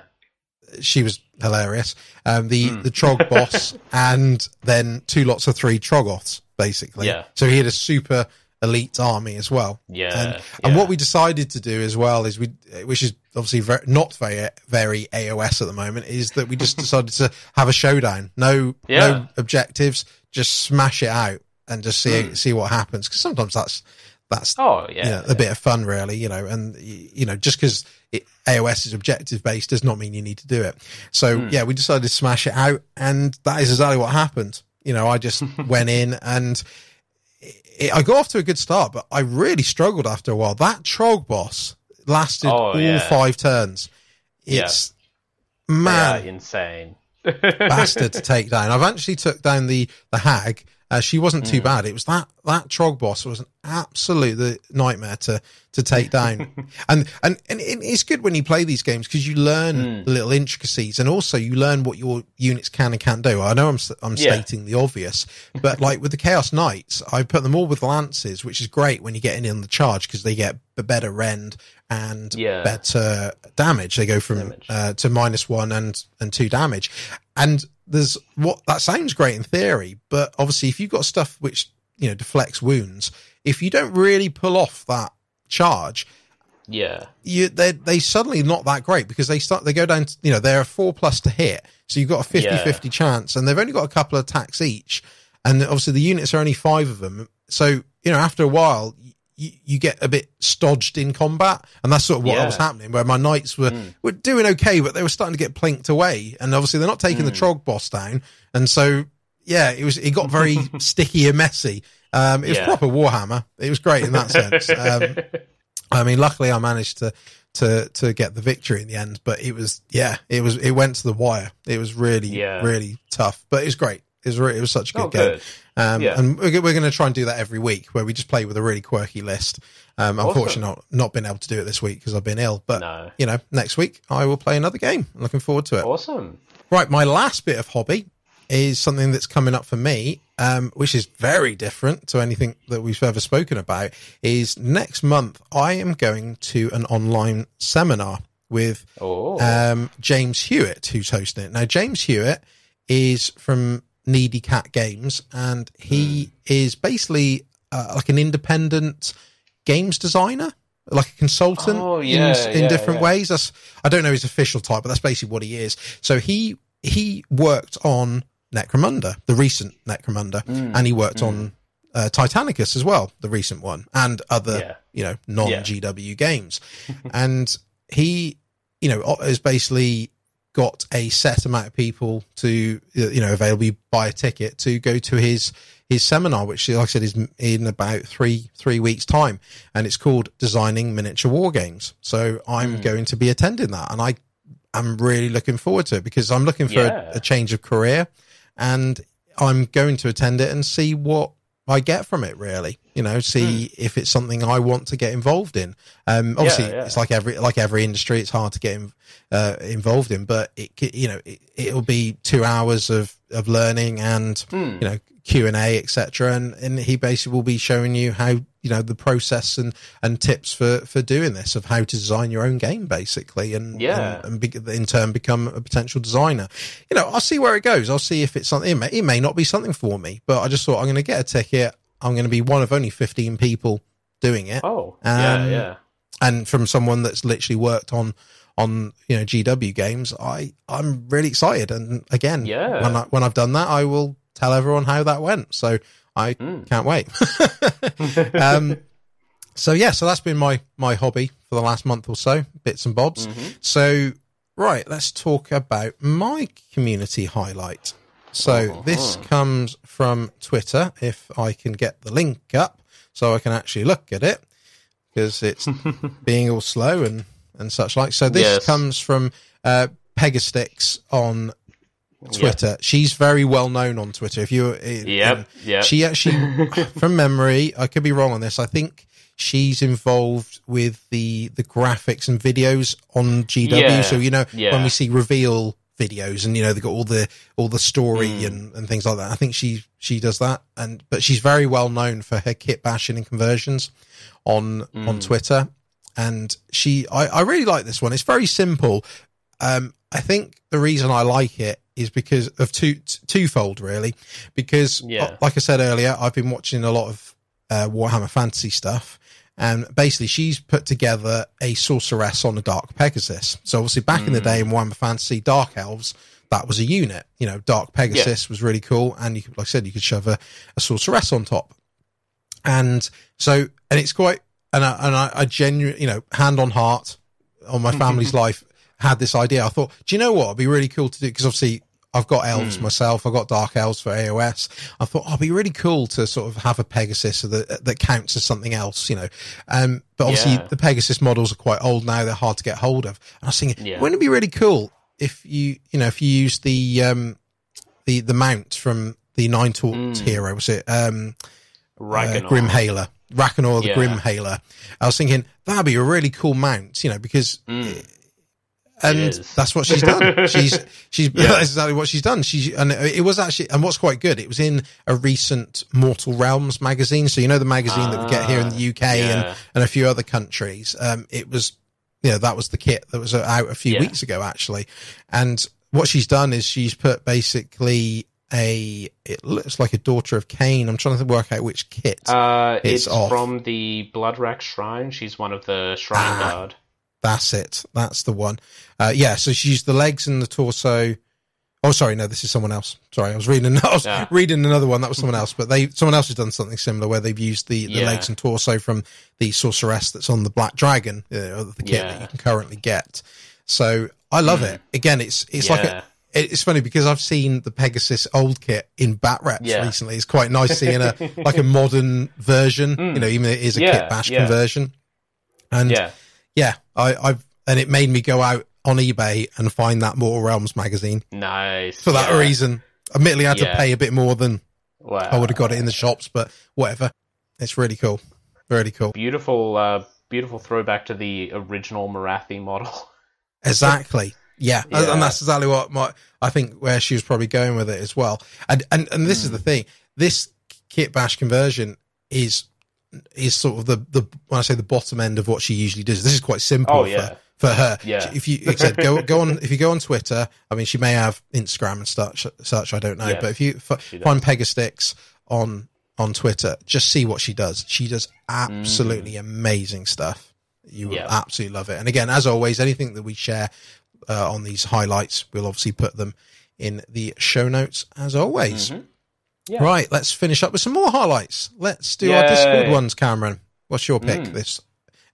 S1: she was hilarious. Um, the
S2: Hmm.
S1: the Trog boss, and then two lots of three Trogoths, basically.
S2: Yeah.
S1: So he had a super elite army as well.
S2: Yeah.
S1: And,
S2: yeah.
S1: and what we decided to do as well is we, which is obviously very, not very very AOS at the moment, is that we just decided to have a showdown. No,
S2: Yeah.
S1: no objectives, just smash it out and just see
S2: Hmm.
S1: see what happens. Because sometimes that's that's
S2: Oh, yeah.
S1: you know, a bit of fun, really, you know, and you know, just because AOS is objective based does not mean you need to do it. So
S2: Hmm.
S1: yeah, we decided to smash it out, and that is exactly what happened. You know, I just went in and it, I got off to a good start, but I really struggled after a while. That Trog boss lasted
S2: Oh,
S1: all
S2: yeah.
S1: five turns.
S2: Yeah.
S1: It's
S2: They
S1: man
S2: insane.
S1: bastard to take down. I've actually took down the the hag. Uh, she wasn't too bad. It was that that trog boss was an absolute nightmare to to take down. and, and and it's good when you play these games because you learn the little intricacies and also you learn what your units can and can't do. I know I'm I'm
S2: Yeah.
S1: stating the obvious, but like with the chaos knights, I put them all with lances, which is great when you get in on the charge because they get a better rend and
S2: Yeah.
S1: better damage. They go from uh, to minus one and and two damage. And there's what that sounds great in theory, but obviously if you've got stuff which you know deflects wounds, if you don't really pull off that charge,
S2: Yeah.
S1: you they they suddenly not that great because they start they go down to, you know they're a four plus to hit so you've got a 50
S2: Yeah.
S1: 50 chance and they've only got a couple of attacks each and obviously the units are only five of them so you know after a while you, you get a bit stodged in combat and that's sort of what
S2: Yeah.
S1: was happening where my knights were were doing okay but they were starting to get plinked away and obviously they're not taking the trog boss down and so yeah it was it got very sticky and messy um it was
S2: Yeah.
S1: proper warhammer it was great in that sense um I mean, luckily I managed to to to get the victory in the end, but it was yeah, it was it went to the wire. It was really
S2: Yeah.
S1: really tough, but it was great. It was re- it was such a good
S2: Oh,
S1: game.
S2: good.
S1: Um,
S2: Yeah.
S1: and we're, we're going to try and do that every week, where we just play with a really quirky list. Um, unfortunately, not not been able to do it this week because I've been ill. But
S2: No.
S1: you know, next week I will play another game. I'm looking forward to it.
S2: Awesome.
S1: Right, my last bit of hobby is something that's coming up for me, um, which is very different to anything that we've ever spoken about. Is next month I am going to an online seminar with
S2: Oh.
S1: um, James Hewitt, who's hosting it. Now, James Hewitt is from Needy Cat Games, and he is basically uh, like an independent games designer, like a consultant
S2: Oh, yeah,
S1: in, in
S2: yeah,
S1: different
S2: yeah.
S1: ways. That's I don't know his official title, but that's basically what he is. So he he worked on Necromunda, the recent Necromunda,
S2: Mm,
S1: and he worked on uh, Titanicus as well, the recent one, and other you know non GW games. and he, you know, is basically got a set amount of people to uh, you know available. You buy a ticket to go to his his seminar, which, like I said, is in about three three weeks' time, and it's called Designing Miniature War Games. So I'm hmm. going to be attending that, and I I'm really looking forward to it because I'm looking for
S2: Yeah.
S1: a, a change of career, and I'm going to attend it and see what I get from it. Really, you know, see if it's something I want to get involved in. Um, obviously,
S2: yeah.
S1: it's like every like every industry, it's hard to get in, uh, involved in, but it you know it, it'll be two hours of of learning and you know Q and A etc. And and he basically will be showing you how you know the process and and tips for for doing this of how to design your own game basically and
S2: Yeah.
S1: and, and be, in turn become a potential designer. You know, I'll see where it goes. I'll see if it's something. It may, it may not be something for me, but I just thought I'm going to get a ticket. I'm going to be one of only 15 people doing it
S2: Oh. yeah.
S1: Um,
S2: Yeah.
S1: and from someone that's literally worked on on you know GW games, I I'm really excited. And again,
S2: Yeah.
S1: when I when I've done that, I will tell everyone how that went. So I
S2: Mm.
S1: can't wait. um, so yeah, so that's been my my hobby for the last month or so, bits and bobs. So right, let's talk about my community highlight. So this comes from Twitter. If I can get the link up, so I can actually look at it, because it's being all slow and and such like. So this
S2: Yes.
S1: comes from uh, Pegastyx on Twitter. She's very well known on Twitter. If you,
S2: Yep, yep.
S1: she actually, from memory, I could be wrong on this. I think she's involved with the the graphics and videos on GW.
S2: Yeah,
S1: So you know
S2: yeah.
S1: when we see reveal videos and you know they've got all the all the story
S2: Mm.
S1: and, and things like that. I think she she does that and but she's very well known for her kit bashing and conversions on
S2: Mm.
S1: on Twitter. And she I, I really like this one. It's very simple. Um I think the reason I like it is because of two t- twofold really. Because
S2: Yeah.
S1: like I said earlier, I've been watching a lot of uh, Warhammer Fantasy stuff. And basically, she's put together a sorceress on a Dark Pegasus. So obviously, back in the day hmm. in Warhammer Fantasy, Dark Elves, that was a unit. You know, Dark Pegasus was really cool, and you could, like I said, you could shove a, a sorceress on top. And so, and it's quite, and I, and I, I genuinely, you know, hand on heart, on my family's life, had this idea. I thought, do you know what? It'd be really cool to do because obviously I've got elves myself. I've got dark elves for AOS. I thought, oh, it'd be really cool to sort of have a Pegasus that that counts as something else, you know. Um, but obviously
S2: Yeah.
S1: the Pegasus models are quite old now. They're hard to get hold of. And I was thinking,
S2: Yeah.
S1: wouldn't it be really cool if you, you know, if you use the um, the the mount from the Nighthaunt hero? Was it um, uh,
S2: Ragnarok.
S1: Grim Hailer, Reikenor the
S2: Yeah.
S1: Grimhailer. I was thinking that'd be a really cool mount, you know, because and that's what she's done. she's she's that's exactly what she's done. She's and it, was actually and what's quite good. It was in a recent Mortal Realms magazine, so you know the magazine that we get here in the UK and
S2: yeah.
S1: and a few other countries. Um, it was you know that was the kit that was out a few
S2: Yeah.
S1: weeks ago actually, and what she's done is she's put basically a it looks like a daughter of Khaine. I'm trying to work out which kit.
S2: Uh,
S1: It's
S2: from the Bloodwrack Shrine. She's one of the Shrine
S1: Ah.
S2: Guard.
S1: That's it. That's the one. Uh, yeah. So she used the legs and the torso. Oh, sorry. No, this is someone else. Sorry. I was reading, I was
S2: Yeah.
S1: reading another one. That was someone else, but they, someone else has done something similar where they've used the, the
S2: Yeah.
S1: legs and torso from the sorceress that's on the Black Dragon, uh, the kit that you can currently get. So I love it. Again, it's, it's like a, it's funny because I've seen the Pegasus old kit in bat reps
S2: Yeah.
S1: recently. It's quite nice seeing a, like a modern version, you know, even though it is a
S2: Mm. Yeah,
S1: kit bash
S2: yeah.
S1: conversion. And
S2: Yeah.
S1: yeah, I, I've and it made me go out on eBay and find that Mortal Realms magazine
S2: Nice.
S1: for that
S2: yeah.
S1: reason. Admittedly, I had to pay a bit more than
S2: Wow.
S1: I would have got it in the shops, but whatever. It's really cool, really cool.
S2: Beautiful, uh, beautiful throwback to the original Morathi model.
S1: Exactly. Yeah, and-
S2: Yeah.
S1: and that's exactly what my I think where she was probably going with it as well. And and and this is
S2: Hmm.
S1: the thing: this kit bash conversion is is sort of the the when I say the bottom end of what she usually does. This is quite simple
S2: Oh, yeah.
S1: for her.
S2: Yeah.
S1: If you said go go on if you go on Twitter, I mean she may have Instagram and such such I don't know,
S2: Yeah,
S1: but if you f- find Pegastyx on on Twitter, just see what she does. She does absolutely amazing stuff. You will
S2: Mm. Yeah.
S1: absolutely love it. And again, as always, anything that we share uh, on these highlights, we'll obviously put them in the show notes as always.
S2: Mm-hmm. Yeah.
S1: Right, let's finish up with some more highlights. Let's do our Discord ones, Cameron. What's your pick this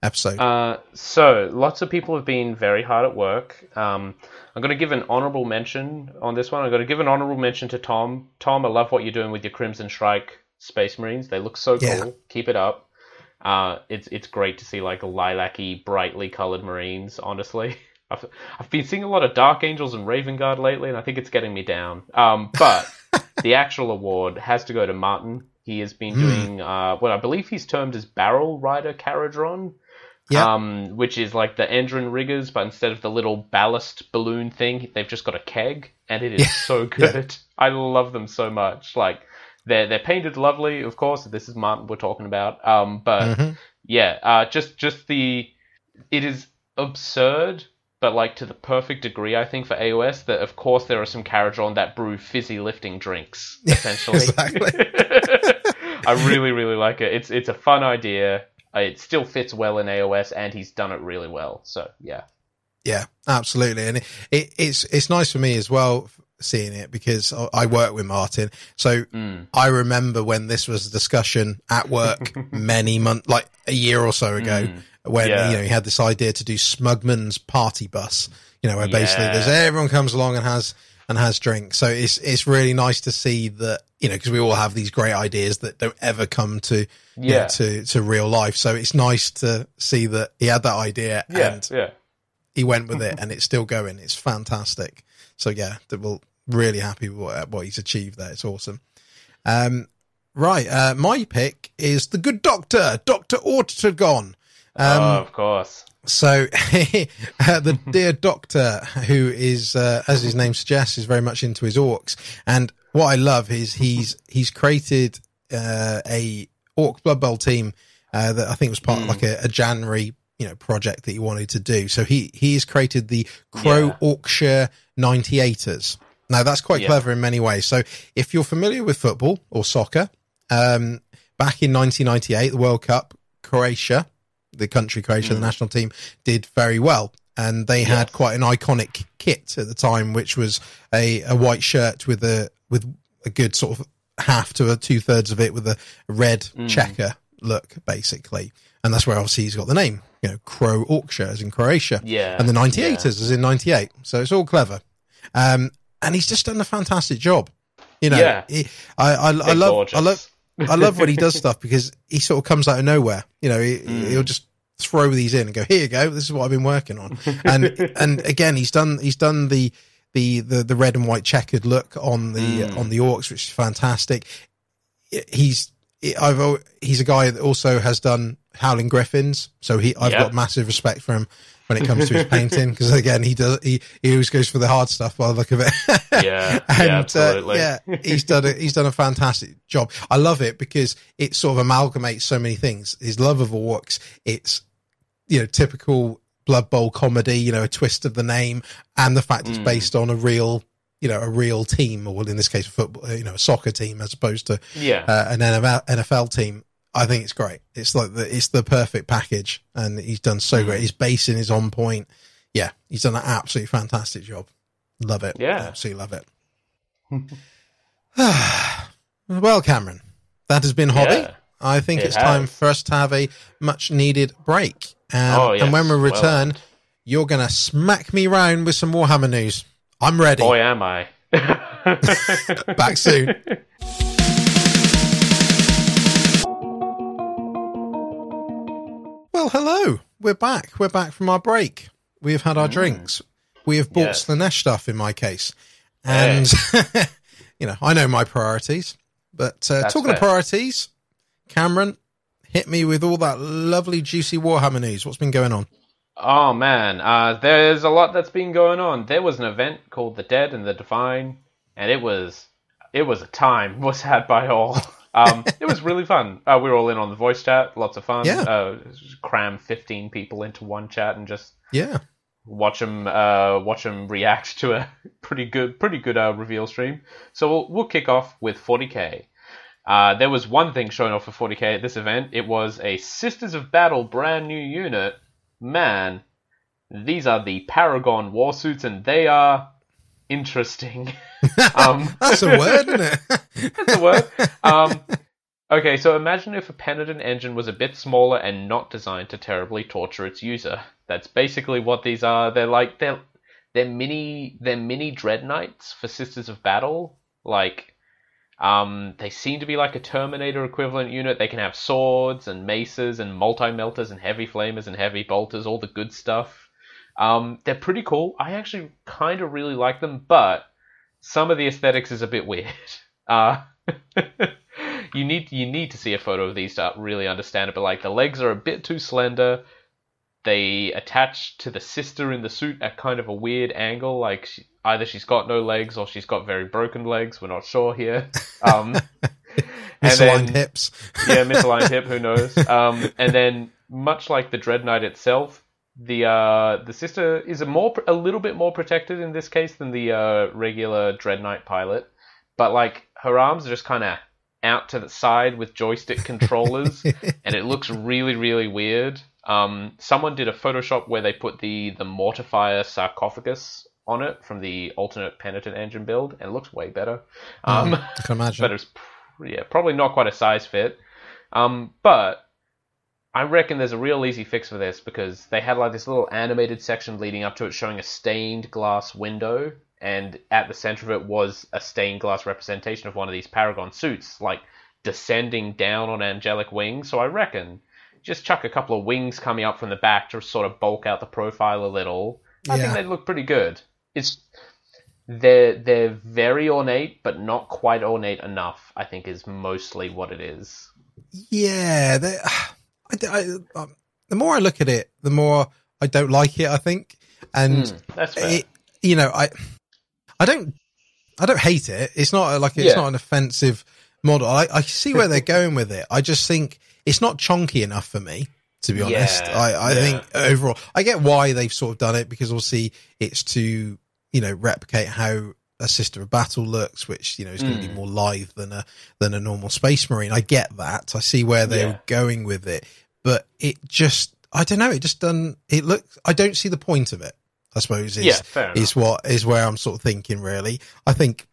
S1: episode?
S2: Uh, so lots of people have been very hard at work. Um, I'm going to give an honorable mention on this one. I'm going to give an honorable mention to Tom. Tom, I love what you're doing with your Crimson Strike Space Marines. They look so cool.
S1: Yeah.
S2: Keep it up. Uh, it's it's great to see like lilac-y, brightly colored Marines. Honestly, I've I've been seeing a lot of Dark Angels and Raven Guard lately, and I think it's getting me down. Um, but the actual award has to go to Martin. He has been doing uh, what I believe he's termed as Barrel Rider Kharadron
S1: Yeah.
S2: um, which is like the Endrinriggers, but instead of the little ballast balloon thing, they've just got a keg, and it is so good. I love them so much. Like they're they're painted lovely, of course. This is Martin we're talking about. Um, but
S1: Mhm.
S2: yeah, uh, just just the it is absurd, but like to the perfect degree, I think for AOS. That of course there are some Kharadron that brew fizzy lifting drinks, essentially. I really, really like it. It's it's a fun idea. It still fits well in AOS, and he's done it really well. So yeah,
S1: Yeah, absolutely, and it, it, it's it's nice for me as well. seeing it because I- I work with Martin. So
S2: Mm.
S1: I remember when this was a discussion at work many months, like a year or so ago,
S2: Mm.
S1: when
S2: Yeah.
S1: you know he had this idea to do Smugman's party bus. You know, where basically
S2: Yeah.
S1: there's everyone comes along and has and has drinks. So it's it's really nice to see that you know because we all have these great ideas that don't ever come to you know,
S2: Yeah.
S1: to to real life. So it's nice to see that he had that idea
S2: Yeah,
S1: and
S2: yeah.
S1: he went with it and it's still going. It's fantastic. So yeah, that we're really happy with what, what he's achieved there. It's awesome. Um, right. Uh, my pick is the good doctor, Dr. Ortagon. Um,
S2: oh, of course.
S1: So uh, the dear doctor who is, uh, as his name suggests, is very much into his orcs. And what I love is he's, he's created, uh, a orc blood bowl team, uh, that I think was part of like a, a January, you know, project that he wanted to do. So he, he has created the Crow
S2: Yeah.
S1: Orkshire 98ers. Now that's quite
S2: Yeah.
S1: clever in many ways. So if you're familiar with football or soccer, um, back in 1998, the World Cup, Croatia, the country Croatia, the national team, did very well. And they had quite an iconic kit at the time, which was a, a white shirt with a with a good sort of half to a two thirds of it with a red checker look, basically. And that's where obviously he's got the name, you know, Crow Orkshire as in Croatia.
S2: Yeah,
S1: And the 98ers
S2: yeah.
S1: is in 98. So it's all clever. Um, and he's just done a fantastic job. You know,
S2: Yeah.
S1: he, I, I, I love,
S2: gorgeous.
S1: I love, I love when he does stuff because he sort of comes out of nowhere. You know, he,
S2: Mm.
S1: he'll just throw these in and go, "Here you go. This is what I've been working on." And and again, he's done he's done the the the, the red and white checkered look on the
S2: Mm.
S1: on the orcs, which is fantastic. He's I've he's a guy that also has done Howling Griffins, so he I've
S2: Yeah.
S1: got massive respect for him when it comes to his painting because again he does he, he always goes for the hard stuff by the look of it.
S2: Yeah,
S1: and
S2: yeah,
S1: uh,
S2: absolutely.
S1: yeah, he's done a, he's done a fantastic job. I love it because it sort of amalgamates so many things. His love of orcs, it's you know typical Blood Bowl comedy, you know, a twist of the name, and the fact it's
S2: Mm.
S1: based on a real you know a real team, or in this case, a football, you know, a soccer team as opposed to
S2: yeah.
S1: uh, an NFL, NFL team. I think it's great. It's like the it's the perfect package, and he's done so
S2: Mm.
S1: great. His basing is on point. Yeah, he's done an absolutely fantastic job. Love it.
S2: Yeah.
S1: absolutely love it. well, Cameron, that has been hobby.
S2: Yeah.
S1: I think
S2: It
S1: it's time for us to have a much needed break. Um,
S2: Oh, yes.
S1: And when we return,
S2: earned.
S1: you're going to smack me round with some Warhammer news. I'm ready.
S2: Boy, am I.
S1: Back soon. Well, hello. We're back. We're back from our break. We have had our drinks. We have bought
S2: Yes.
S1: Slaanesh stuff in my case. And, you know, I know my priorities. But uh, talking of priorities, Cameron, hit me with all that lovely, juicy Warhammer news. What's been going on?
S2: Oh man, uh, there's a lot that's been going on. There was an event called The Dead and the Divine, and it was it was a time was had by all. Um, it was really fun. Uh, we were all in on the voice chat, lots of fun.
S1: Yeah.
S2: Uh, cram fifteen people into one chat and just
S1: Yeah.
S2: watch them uh, them react to a pretty good pretty good uh, reveal stream. So we'll, we'll kick off with 40k. Uh, there was one thing shown off for 40k at this event. It was a Sisters of Battle brand new unit. Man, these are the Paragon war suits, and they are interesting. um,
S1: That's a word, isn't it?
S2: that's a word. Um, okay, so imagine if a Penitent engine was a bit smaller and not designed to terribly torture its user. That's basically what these are. They're like they're they're mini they're mini dread knights for Sisters of Battle. Like, um, they seem to be like a Terminator equivalent unit. They can have swords and maces and multi melters and heavy flamers and heavy bolters, all the good stuff. Um, they're pretty cool. I actually kind of really like them, but some of the aesthetics is a bit weird. Uh, you need you need to see a photo of these to really understand it. But like the legs are a bit too slender. They attach to the sister in the suit at kind of a weird angle. Like she, either she's got no legs or she's got very broken legs. We're not sure here. Um,
S1: Misaligned
S2: then-
S1: hips.
S2: yeah, misaligned hip. Who knows? Um, and then, much like the Dread Knight itself, the uh, the sister is a more a little bit more protected in this case than the uh, regular Dread Knight pilot. But like her arms are just kind of out to the side with joystick controllers, and it looks really really weird. Um, someone did a Photoshop where they put the the mortifier sarcophagus on it from the alternate penitent engine build, and it looks way better.
S1: Mm,
S2: Um,
S1: I can imagine.
S2: but it's yeah probably not quite a size fit. Um, but I reckon there's a real easy fix for this because they had like this little animated section leading up to it showing a stained glass window, and at the center of it was a stained glass representation of one of these Paragon suits, like descending down on angelic wings. So I reckon just chuck a couple of wings coming up from the back to sort of bulk out the profile a little. I
S1: Yeah.
S2: think they'd look pretty good. It's they're they're very ornate, but not quite ornate enough. I think is mostly what it is.
S1: Yeah, they, I, I, um, the more I look at it, the more I don't like it. I think, and
S2: that's fair.
S1: it, you know, I, I don't, I don't hate it. It's not like it's
S2: Yeah.
S1: not an offensive model. I, I see where they're going with it. I just think it's not chunky enough for me. To be honest,
S2: Yeah,
S1: I, I
S2: yeah.
S1: think overall, I get why they've sort of done it because obviously it's to you know replicate how a sister of battle looks, which you know is going to be
S2: Mm.
S1: more lithe than a than a normal space marine. I get that. I see where they're
S2: Yeah.
S1: going with it, but it just I don't know. It just doesn't. It looks. I don't see the point of it. I suppose is
S2: yeah, fair
S1: is what is where I'm sort of thinking. Really, I think.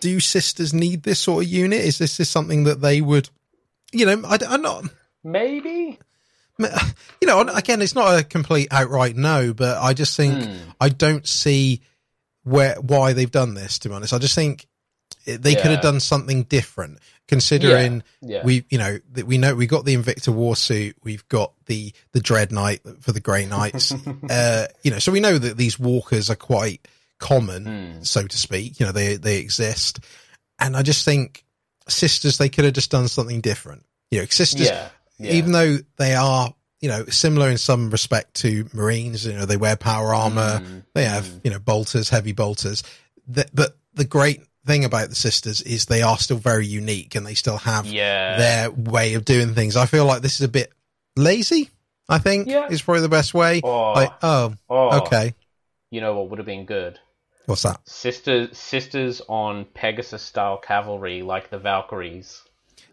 S1: Do sisters need this sort of unit? Is this is something that they would? You know, I, am not.
S2: Maybe.
S1: You know, again, it's not a complete outright no, but I just think
S2: Hmm.
S1: I don't see where why they've done this. To be honest, I just think they could have done something different. Considering
S2: Yeah.
S1: we, you know, that we know we got the Invictor war suit, we've got the the Dread Knight for the Grey Knights. uh, you know, so we know that these walkers are quite common,
S2: Hmm.
S1: so to speak. You know, they they exist, and I just think sisters they could have just done something different. You know, sisters
S2: Yeah. yeah.
S1: even though they are you know similar in some respect to marines you know they wear power armor
S2: Mm,
S1: they have you know bolters heavy bolters. Th but the great thing about the sisters is they are still very unique and they still have
S2: yeah.
S1: their way of doing things. I feel like this is a bit lazy i think
S2: Yeah.
S1: is probably the best way.
S2: Oh,
S1: like oh
S2: oh,
S1: okay.
S2: You know what would have been good?
S1: what's that?
S2: Sisters, sisters on Pegasus style cavalry like the Valkyries.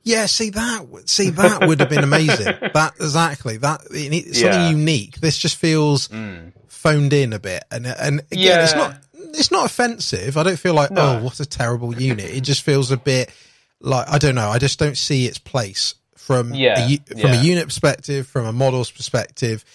S1: Yeah, see that. would- See that would have been amazing. that exactly that. It, needs something
S2: Yeah.
S1: unique. This just feels
S2: Mm.
S1: phoned in a bit, and and again, it's not it's not offensive. I don't feel like
S2: No.
S1: oh, what a terrible unit. It just feels a bit like I don't know. I just don't see its place from
S2: Yeah,
S1: a, from
S2: yeah.
S1: a unit perspective, from a model's perspective.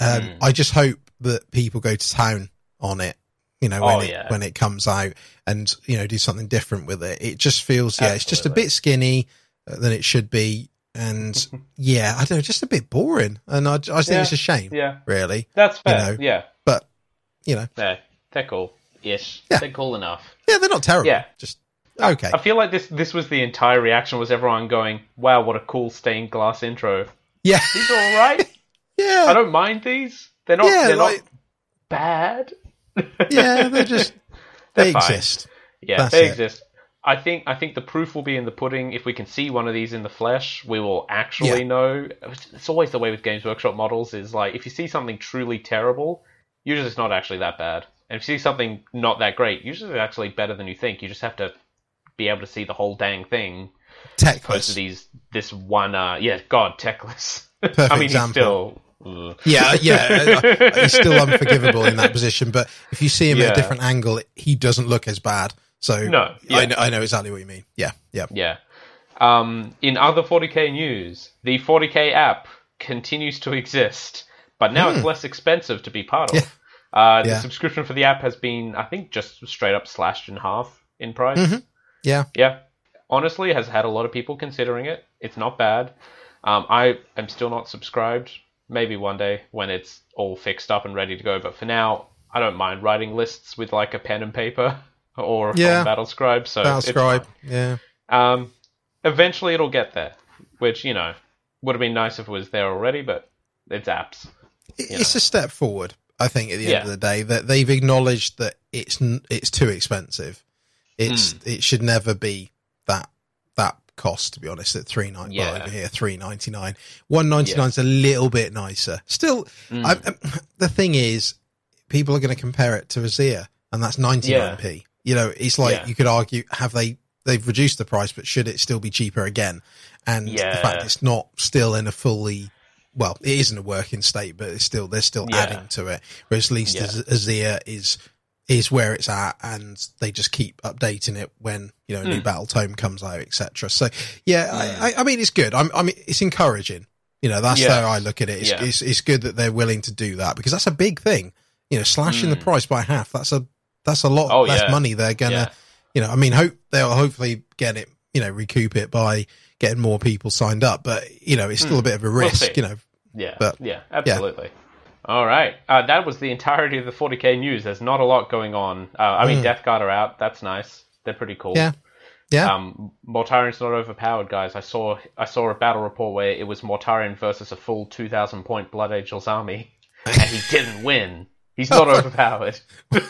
S1: Um,
S2: Mm.
S1: I just hope that people go to town on it. You know, when
S2: Oh,
S1: it
S2: yeah.
S1: when it comes out, and you know, do something different with it. It just feels yeah, it's just a bit skinny than it should be, and yeah, I don't know, just a bit boring. And I, I think
S2: Yeah,
S1: it's a shame,
S2: Yeah,
S1: really.
S2: that's fair.
S1: know.
S2: yeah,
S1: But you know,
S2: yeah, they're cool. Ish.
S1: Yeah.
S2: They're cool enough.
S1: yeah, they're not terrible.
S2: Yeah.
S1: just okay.
S2: I feel like this this was the entire reaction was everyone going, "Wow, what a cool stained glass intro."
S1: Yeah,
S2: These are all right.
S1: yeah.
S2: I don't mind these. They're not.
S1: Yeah,
S2: they're
S1: like-
S2: not bad.
S1: yeah, they're just they
S2: They're fine.
S1: exist.
S2: Yeah,
S1: That's
S2: they
S1: it.
S2: exist. I think I think the proof will be in the pudding. If we can see one of these in the flesh, we will actually
S1: Yeah.
S2: know. It's always the way with Games Workshop models is like if you see something truly terrible, usually it's not actually that bad. And if you see something not that great, usually it's actually better than you think. You just have to be able to see the whole dang thing.
S1: Teclis.
S2: these this one uh yeah, God, Teclis.
S1: Perfect
S2: I mean he's
S1: example.
S2: still ugh.
S1: Yeah, yeah. uh, uh, He's still unforgivable in that position, but if you see him at a different angle, he doesn't look as bad. So
S2: No, yeah.
S1: I, know, I know exactly what you mean. Yeah, yeah.
S2: Yeah. Um, in other 40k news, the 40k app continues to exist, but now it's less expensive to be part of.
S1: Hmm. Yeah.
S2: Uh, the
S1: Yeah.
S2: subscription for the app has been, I think, just straight up slashed in half in price.
S1: Mhm. Yeah.
S2: Yeah. Honestly, has had a lot of people considering it. It's not bad. Um, I am still not subscribed. Maybe one day when it's all fixed up and ready to go. But for now, I don't mind writing lists with like a pen and paper or
S1: Yeah.
S2: from Battle Scribe. So
S1: Battle
S2: it's
S1: Scribe. Yeah.
S2: Um, eventually it'll get there, which you know would have been nice if it was there already, but it's apps.
S1: It's a step forward. I think at the end
S2: Yeah.
S1: of the day that they've acknowledged that it's it's too expensive. It's
S2: Hmm.
S1: it should never be that that cost. To be honest, at three nine well
S2: Yeah.
S1: over here three ninety nine, one ninety nine is a little bit nicer. Still,
S2: Mm.
S1: I, I- the thing is, people are going to compare it to Azyr, and that's ninety nine p. You know, it's like
S2: Yeah.
S1: you could argue have they they've reduced the price, but should it still be cheaper again? And
S2: yeah.
S1: the fact it's not still in a fully well, it isn't a working state, but it's still they're still
S2: Yeah.
S1: adding to it. Whereas at least
S2: Yeah.
S1: Azyr is is where it's at, and they just keep updating it when you know a new
S2: Mm.
S1: battle tome comes out, etc. So yeah,
S2: Mm.
S1: I, I, I mean it's good. I'm, I mean it's encouraging. You know, that's how I look at it. It's,
S2: Yeah.
S1: it's it's good that they're willing to do that because that's a big thing. You know, slashing the
S2: Mm.
S1: price by half. That's a that's a lot
S2: Oh,
S1: less
S2: yeah.
S1: money they're gonna.
S2: Yeah.
S1: You know, I mean, hope they'll hopefully get it. You know, recoup it by getting more people signed up. But you know, it's still
S2: Mm.
S1: a bit of a
S2: We'll
S1: risk. you know,
S2: Yeah,
S1: But-
S2: yeah, absolutely. All right, uh, that was the entirety of the 40k news. There's not a lot going on. Uh, I mean,
S1: Mm.
S2: Death Guard are out. That's nice. They're pretty cool.
S1: Yeah. Yeah.
S2: Um, Mortarion's not overpowered, guys. I saw I saw a battle report where it was Mortarion versus a full 2,000 point Blood Angels army, and he didn't win. He's not overpowered.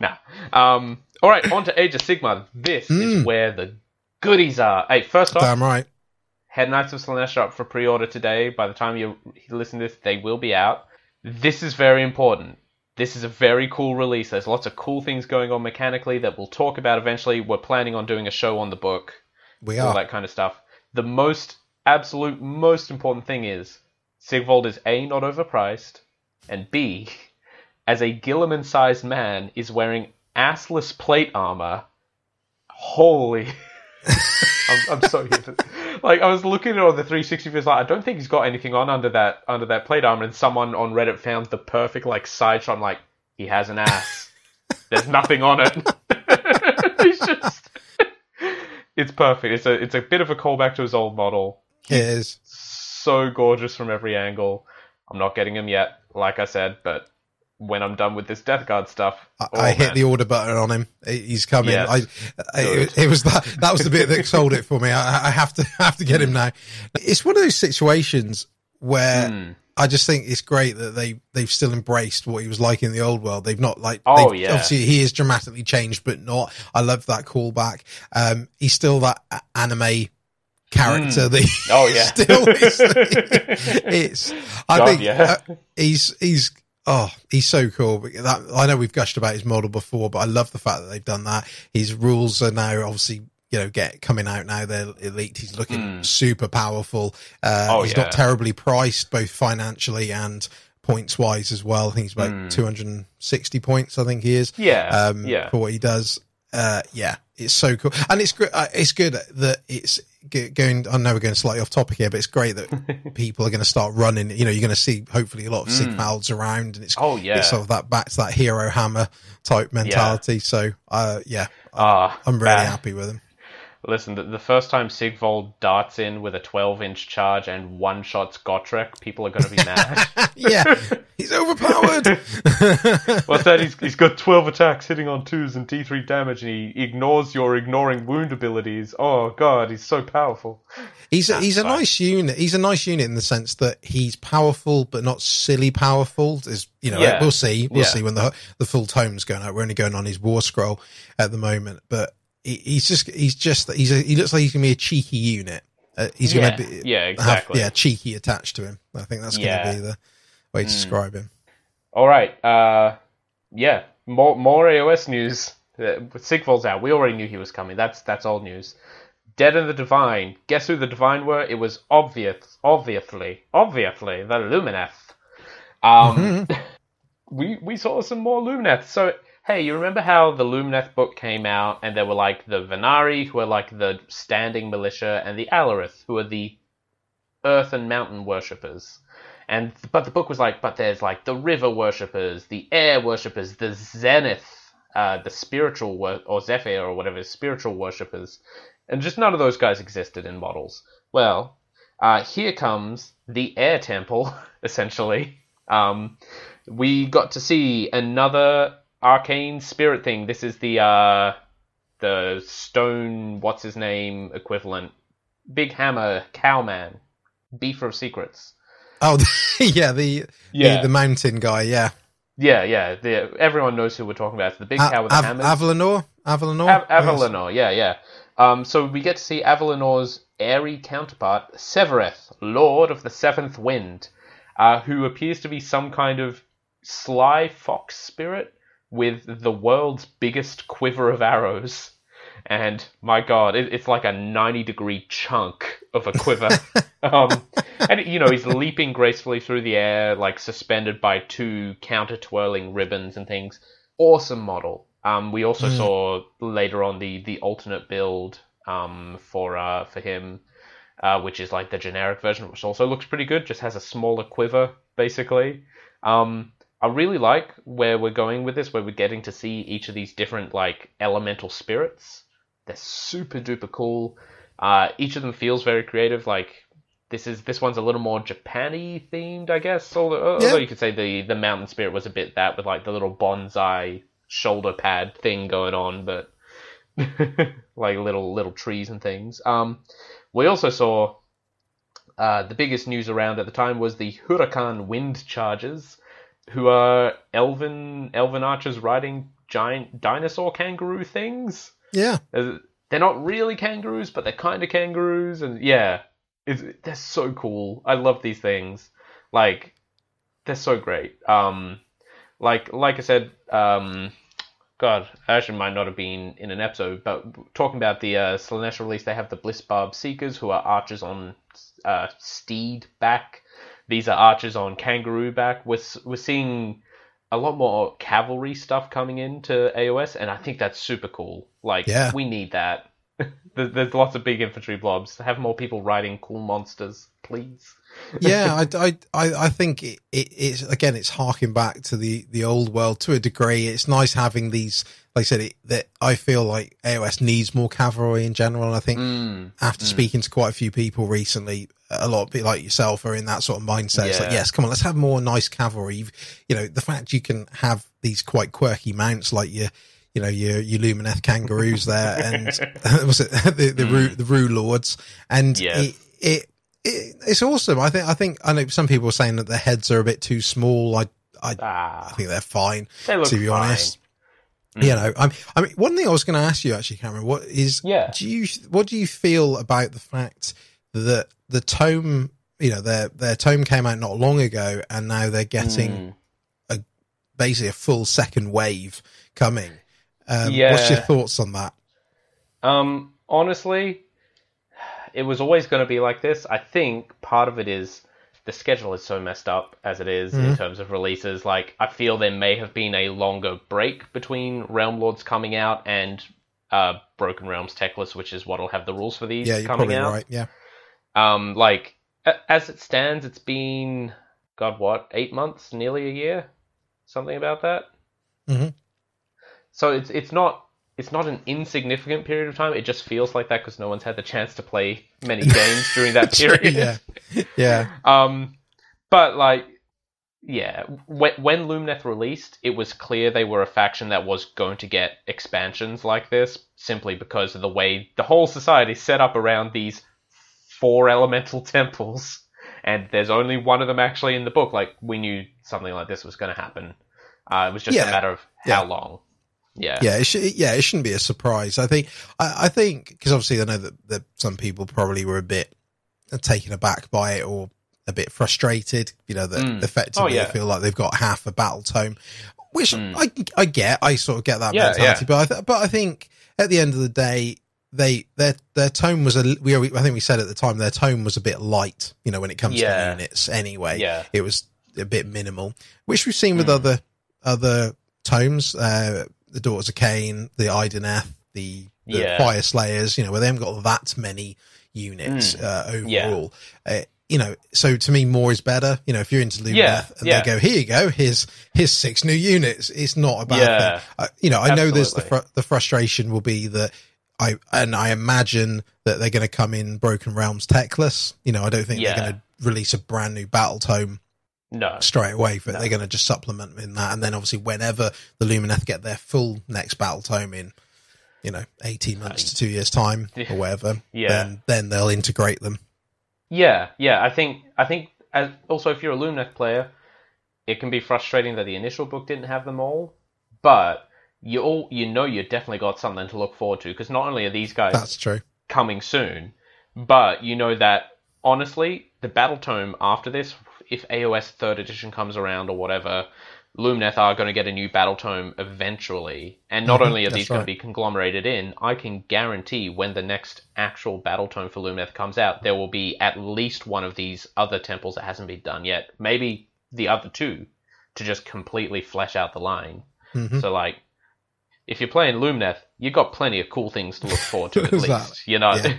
S2: nah. Um. All right, on to Age of Sigmar. This is
S1: Mm.
S2: where the goodies are. Hey, first off,
S1: damn right.
S2: Hedonites of Slaanesh are up for pre-order today. By the time you listen to this, they will be out. This is very important. This is a very cool release. There's lots of cool things going on mechanically that we'll talk about eventually. We're planning on doing a show on the book,
S1: We
S2: all
S1: are.
S2: that kind of stuff. The most absolute most important thing is Sigvald is A not overpriced, and B, as a Guilliman-sized man, is wearing assless plate armor. Holy I'm, I'm Like I was looking at all the 360 views, like I don't think he's got anything on under that under that plate armor. And someone on Reddit found the perfect like side shot. I'm like, he has an ass. There's nothing on it. he's just. it's perfect. It's a it's a bit of a callback to his old model.
S1: It is.
S2: So gorgeous from every angle. I'm not getting him yet, like I said, but when I'm done with this Death Guard stuff,
S1: I,
S2: oh,
S1: I hit the order button on him. He's coming.
S2: Yes.
S1: I, I, it, it was that. That was the bit that sold it for me. I, I have to have to get him now. It's one of those situations where
S2: Mm.
S1: I just think it's great that they they've still embraced what he was like in the old world. They've not like.
S2: Oh, yeah.
S1: Obviously, he is dramatically changed, but not. I love that callback. Um, he's still that anime character that he
S2: Oh yeah.
S1: still is. it's. I
S2: God,
S1: think
S2: yeah.
S1: uh, he's he's oh he's so cool. That I know we've gushed about his model before, but I love the fact that they've done that. His rules are now obviously you know get coming out now. They're elite. He's looking
S2: Mm.
S1: super powerful. Uh,
S2: Oh,
S1: he's
S2: yeah.
S1: not terribly priced, both financially and points wise as well. I think he's about
S2: Mm.
S1: 260 points. I think he is
S2: yeah.
S1: um,
S2: yeah.
S1: for what he does. Uh, yeah, it's so cool, and it's good. Uh, it's good that it's going. I know we're going slightly off topic here, but it's great that people are going to start running. You know, you're going to see hopefully a lot of
S2: Mm.
S1: Around, and it's
S2: Oh yeah.
S1: it's sort of that back to that hero hammer type mentality. So, uh, yeah,
S2: Ah,
S1: I'm really happy with him.
S2: Listen, the, the first time Sigvald darts in with a 12 inch charge and one shots Gotrek, people are going to be mad.
S1: yeah, he's overpowered.
S2: What's that? He's, he's got 12 attacks hitting on twos and D3 damage, and he ignores your ignoring wound abilities. Oh god, he's so powerful.
S1: He's a, he's a nice unit. He's a nice unit in the sense that he's powerful, but not silly powerful. Is you know
S2: Yeah.
S1: we'll see we'll
S2: Yeah.
S1: see when the the full tome's going out. We're only going on his war scroll at the moment, but he's just he's just he's a, he looks like he's gonna be a cheeky unit. Uh, he's
S2: yeah,
S1: gonna be
S2: yeah,
S1: have,
S2: exactly.
S1: yeah cheeky attached to him. I think that's gonna
S2: Yeah.
S1: be the way to
S2: Mm.
S1: describe him.
S2: All right. Uh, yeah, more more AOS news. Uh, out. We already knew he was coming. That's that's old news. Dead and the Divine. Guess who the Divine were? It was obvious, obviously, obviously the Lumineth. Um, we we saw some more Lumineth. So hey, you remember how the Lumineth book came out, and there were like the Vanari, who are like the standing militia, and the Alarith, who are the earth and mountain worshippers. And but the book was like, but there's like the river worshippers, the air worshippers, the zenith, uh, the spiritual wor- or Zephyr or whatever, spiritual worshippers, and just none of those guys existed in models. Well, uh, here comes the air temple, essentially. Um, we got to see another arcane spirit thing. This is the uh, the stone, what's his name equivalent, big hammer cowman, beaver of secrets.
S1: Oh yeah, the, the the mountain guy. Yeah,
S2: Yeah, yeah. The, everyone knows who we're talking about. It's the big
S1: A-
S2: cow with the hammers.
S1: Avalenor. Avalenor.
S2: Av- Avalenor, yeah, yeah. Um, so we get to see Avalenor's airy counterpart, Sevireth, Lord of the Seventh Wind, uh, who appears to be some kind of sly fox spirit with the world's biggest quiver of arrows. And my god, it, it's like a 90 degree chunk of a quiver. um, and you know he's leaping gracefully through the air, like suspended by two counter twirling ribbons and things. Awesome model. Um, we also
S1: Mm.
S2: saw later on the the alternate build um, for uh, for him, uh, which is like the generic version, which also looks pretty good. Just has a smaller quiver, basically. Um, I really like where we're going with this, where we're getting to see each of these different like elemental spirits. They're super duper cool. Uh, each of them feels very creative. Like this is this one's a little more Japan-y themed, I guess. Although, although you could say the the mountain spirit was a bit that with like the little bonsai shoulder pad thing going on, but like little little trees and things. Um, we also saw uh, the biggest news around at the time was the Hurakan Wind Chargers, who are elven elven archers riding giant dinosaur kangaroo things.
S1: Yeah.
S2: They're not really kangaroos, but they're kind of kangaroos, and yeah, it's, they're so cool. I love these things. Like, they're so great. Um, like like I said, um, God, I actually might not have been in an episode, but talking about the uh, Slaanesh release, they have the Blissbarb Seekers, who are archers on uh, steed back. These are archers on kangaroo back. We're we're seeing a lot more cavalry stuff coming into AOS, and I think that's super cool. Like,
S1: Yeah.
S2: we need that. There- There's lots of big infantry blobs. Have more people riding cool monsters, please.
S1: yeah, I, I, I, think it, it, it's again, it's harking back to the the old world to a degree. It's nice having these, like I said, it, that I feel like AOS needs more cavalry in general. And I think
S2: Mm,
S1: after
S2: mm.
S1: speaking to quite a few people recently, a lot of people like yourself are in that sort of mindset. It's like, yes, come on, let's have more nice cavalry. You've- You know, the fact you can have these quite quirky mounts like your, you know, your, your Lumineth kangaroos there and was it the, the, Rue, the Rue Lords and
S2: Mm. Yeah.
S1: it, it, it, it's awesome. I think, I think, I know some people are saying that their heads are a bit too small. I, I, I
S2: Ah,
S1: think they're fine.
S2: they
S1: to be
S2: fine.
S1: honest.
S2: Mm.
S1: You know, I'm, I mean, one thing I was going to ask you actually, Cameron, what is,
S2: Yeah.
S1: do you, what do you feel about the fact that the tome, you know, their, their tome came out not long ago and now they're getting
S2: Mm.
S1: basically a full second wave coming. Um,
S2: Yeah.
S1: What's your thoughts on that?
S2: Um, honestly, it was always going to be like this. I think part of it is the schedule is so messed up as it is in
S1: Mhm.
S2: terms of releases. Like, I feel there may have been a longer break between Realm Lords coming out and uh, Broken Realms Teclis, which is what'll have the rules for these
S1: Yeah, you're
S2: coming
S1: probably
S2: out.
S1: right. Yeah.
S2: Um, like a- as it stands, it's been God, what eight months, nearly a year, something about that.
S1: Mhm.
S2: So it's it's not it's not an insignificant period of time. It just feels like that because no one's had the chance to play many games during that period.
S1: yeah. Yeah.
S2: Um, but like, yeah, when, when Lumineth released, it was clear they were a faction that was going to get expansions like this, simply because of the way the whole society is set up around these four elemental temples, and there's only one of them actually in the book. Like, we knew something like this was going to happen. Uh, it was just
S1: Yeah.
S2: a matter of
S1: Yeah.
S2: how long. Yeah.
S1: Yeah, it should, yeah, it shouldn't be a surprise. I think, I, I think, because obviously I know that, that some people probably were a bit taken aback by it or a bit frustrated. You know that
S2: Mm.
S1: effectively
S2: Oh, yeah.
S1: they feel like they've got half a battle tome, which
S2: Mm.
S1: I I get. I sort of get that
S2: Yeah,
S1: mentality, but I th- but I think at the end of the day. They their their tone was a we I think we said at the time their tone was a bit light you know when it comes
S2: Yeah.
S1: to units anyway
S2: Yeah.
S1: it was a bit minimal, which we've seen with
S2: Mm.
S1: other other tomes, uh, the Daughters of Khaine, the Idoneth, the, the
S2: Yeah.
S1: Fyreslayers, you know, where they haven't got that many units
S2: Mm.
S1: uh,
S2: Yeah.
S1: overall. Uh, you know, so to me, more is better. You know, if you're into Lumineth
S2: Yeah,
S1: and
S2: yeah.
S1: they go, here you go, here's here's six new units. It's not a bad
S2: Yeah.
S1: thing. Uh, you know, I know there's the fr- the frustration will be that I and I imagine that they're going to come in Broken Realms Teclis. You know, I don't think
S2: Yeah.
S1: they're going to release a brand new battle tome
S2: No.
S1: straight away, but
S2: No.
S1: they're going to just supplement in that. And then obviously, whenever the Lumineth get their full next battle tome in, you know, 18 months to two years' time or whatever,
S2: Yeah.
S1: then, then they'll integrate them.
S2: Yeah, yeah. I think I think as, also if you're a Lumineth player, it can be frustrating that the initial book didn't have them all, but you all you know you definitely got something to look forward to because not only are these guys
S1: That's true.
S2: coming soon, but you know that honestly, the battle tome after this, if AOS third edition comes around or whatever, Lumineth are going to get a new battle tome eventually, and not
S1: Mhm,
S2: only are these going to be conglomerated in, I can guarantee when the next actual battle tome for Lumineth comes out, there will be at least one of these other temples that hasn't been done yet. Maybe the other two to just completely flesh out the line.
S1: Mhm.
S2: So like, if you're playing Lumineth, you've got plenty of cool things to look forward to at
S1: Exactly.
S2: least. you know.
S1: Yeah.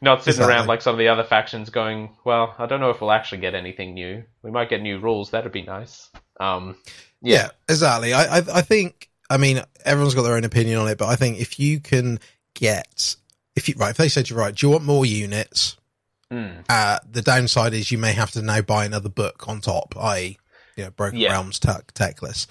S2: Not sitting around like some of the other factions going, well, I don't know if we'll actually get anything new. We might get new rules. That'd be nice. Um,
S1: Yeah, exactly. I, I I think I mean everyone's got their own opinion on it, but I think if you can get if you right, if they said you're right, do you want more units?
S2: mm,
S1: Uh the downside is you may have to now buy another book on top, i.e., you know, Broken
S2: Yeah.
S1: Realms tech tech list.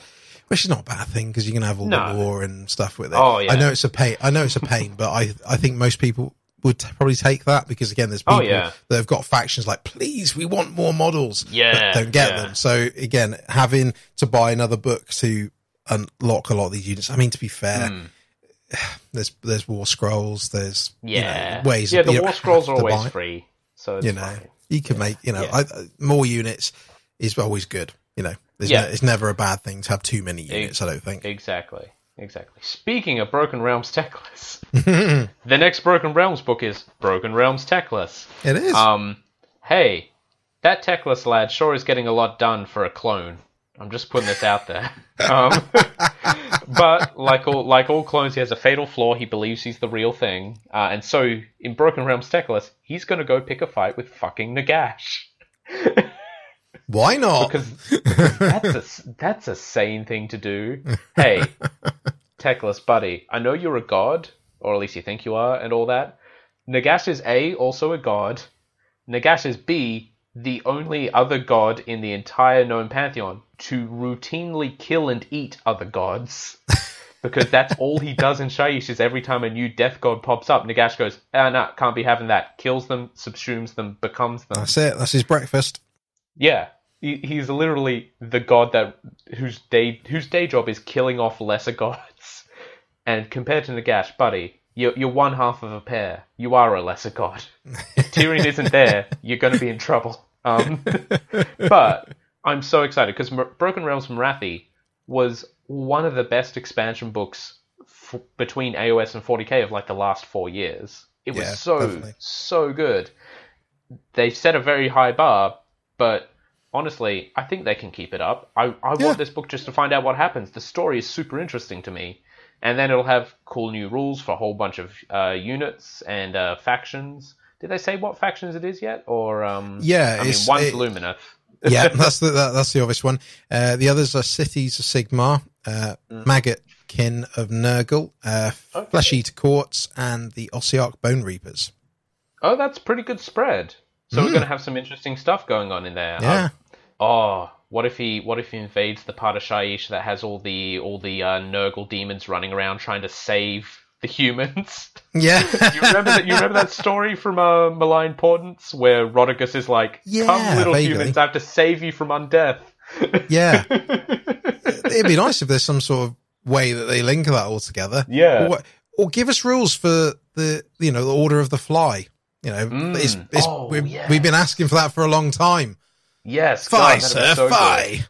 S1: Which is not a bad thing because you can have all
S2: No.
S1: the war and stuff with it.
S2: Oh, yeah.
S1: I know it's a pain. I know it's a pain, but I I think most people would probably take that because again, there's
S2: Oh,
S1: people
S2: yeah.
S1: that have got factions like, please, we want more models.
S2: Yeah,
S1: but don't get
S2: yeah.
S1: them. So again, having to buy another book to unlock a lot of these units. I mean, to be fair,
S2: mm.
S1: there's there's war scrolls. There's you know,
S2: yeah,
S1: ways.
S2: Yeah, the war scrolls are always
S1: buy.
S2: free, so it's
S1: You know,
S2: fine.
S1: you can make you know
S2: Yeah.
S1: I, more units is always good. You know,
S2: Yeah.
S1: no, it's never a bad thing to have too many units. I don't think.
S2: Exactly, exactly. Speaking of Broken Realms Teclis, the next Broken Realms book is Broken Realms Teclis.
S1: it is.
S2: Um, hey, that Teclis lad sure is getting a lot done for a clone. I'm just putting this out there. Um, but like all like all clones, he has a fatal flaw. He believes he's the real thing, uh, and so in Broken Realms Teclis, he's gonna go pick a fight with fucking Nagash
S1: Why not?
S2: because that's a that's a sane thing to do. Hey, Teclis buddy, I know you're a god, or at least you think you are, and all that. Nagash is A, also a god. Nagash is B, the only other god in the entire known pantheon to routinely kill and eat other gods. because that's all he does in Shyish is every time a new death god pops up, Nagash goes, ah, no, can't be having that. Kills them, subsumes them, becomes them.
S1: That's it. That's his breakfast.
S2: Yeah, he, he's literally the god that whose day whose day job is killing off lesser gods. And compared to Nagash, buddy, you're you're one half of a pair. You are a lesser god. If Tyrion isn't there, you're going to be in trouble. Um, but I'm so excited because Broken Realms Morathi was one of the best expansion books f- between AOS and 40k of like the last four years. It was
S1: Yeah,
S2: so
S1: definitely.
S2: so good. They set a very high bar, but honestly, I think they can keep it up. I, I
S1: Yeah.
S2: want this book just to find out what happens. The story is super interesting to me. And then it'll have cool new rules for a whole bunch of uh, units and uh, factions. Did they say what factions it is yet? Or um,
S1: Yeah,
S2: I mean, one's
S1: it-
S2: Lumineth.
S1: yeah, that's the that, that's the obvious one. Uh, the others are cities of Sigmar, uh, maggot kin of Nurgle, uh,
S2: Mm. Okay.
S1: flesh eater courts, and the Ossiarch Bone Reapers.
S2: Oh, that's pretty good spread. So we're going to have some interesting stuff going on in there.
S1: Hmm. Yeah,
S2: Oh, what if he what if he invades the part of Shyish that has all the all the uh, Nurgle demons running around trying to save the humans?
S1: yeah,
S2: you remember that? You remember that story from uh, Malign Portents where Rotigus is like,
S1: Yeah,
S2: "Come, little
S1: vaguely.
S2: humans, I have to save you from undeath."
S1: yeah. It'd be nice if there's some sort of way that they link that all together.
S2: Yeah.
S1: or, or give us rules for the you know the Order of the Fly. You know,
S2: Mm.
S1: it's, it's,
S2: Oh,
S1: we've,
S2: yes.
S1: we've been asking for that for a long time.
S2: yes,
S1: Fi,
S2: God,
S1: sir,
S2: be so good.
S1: fi.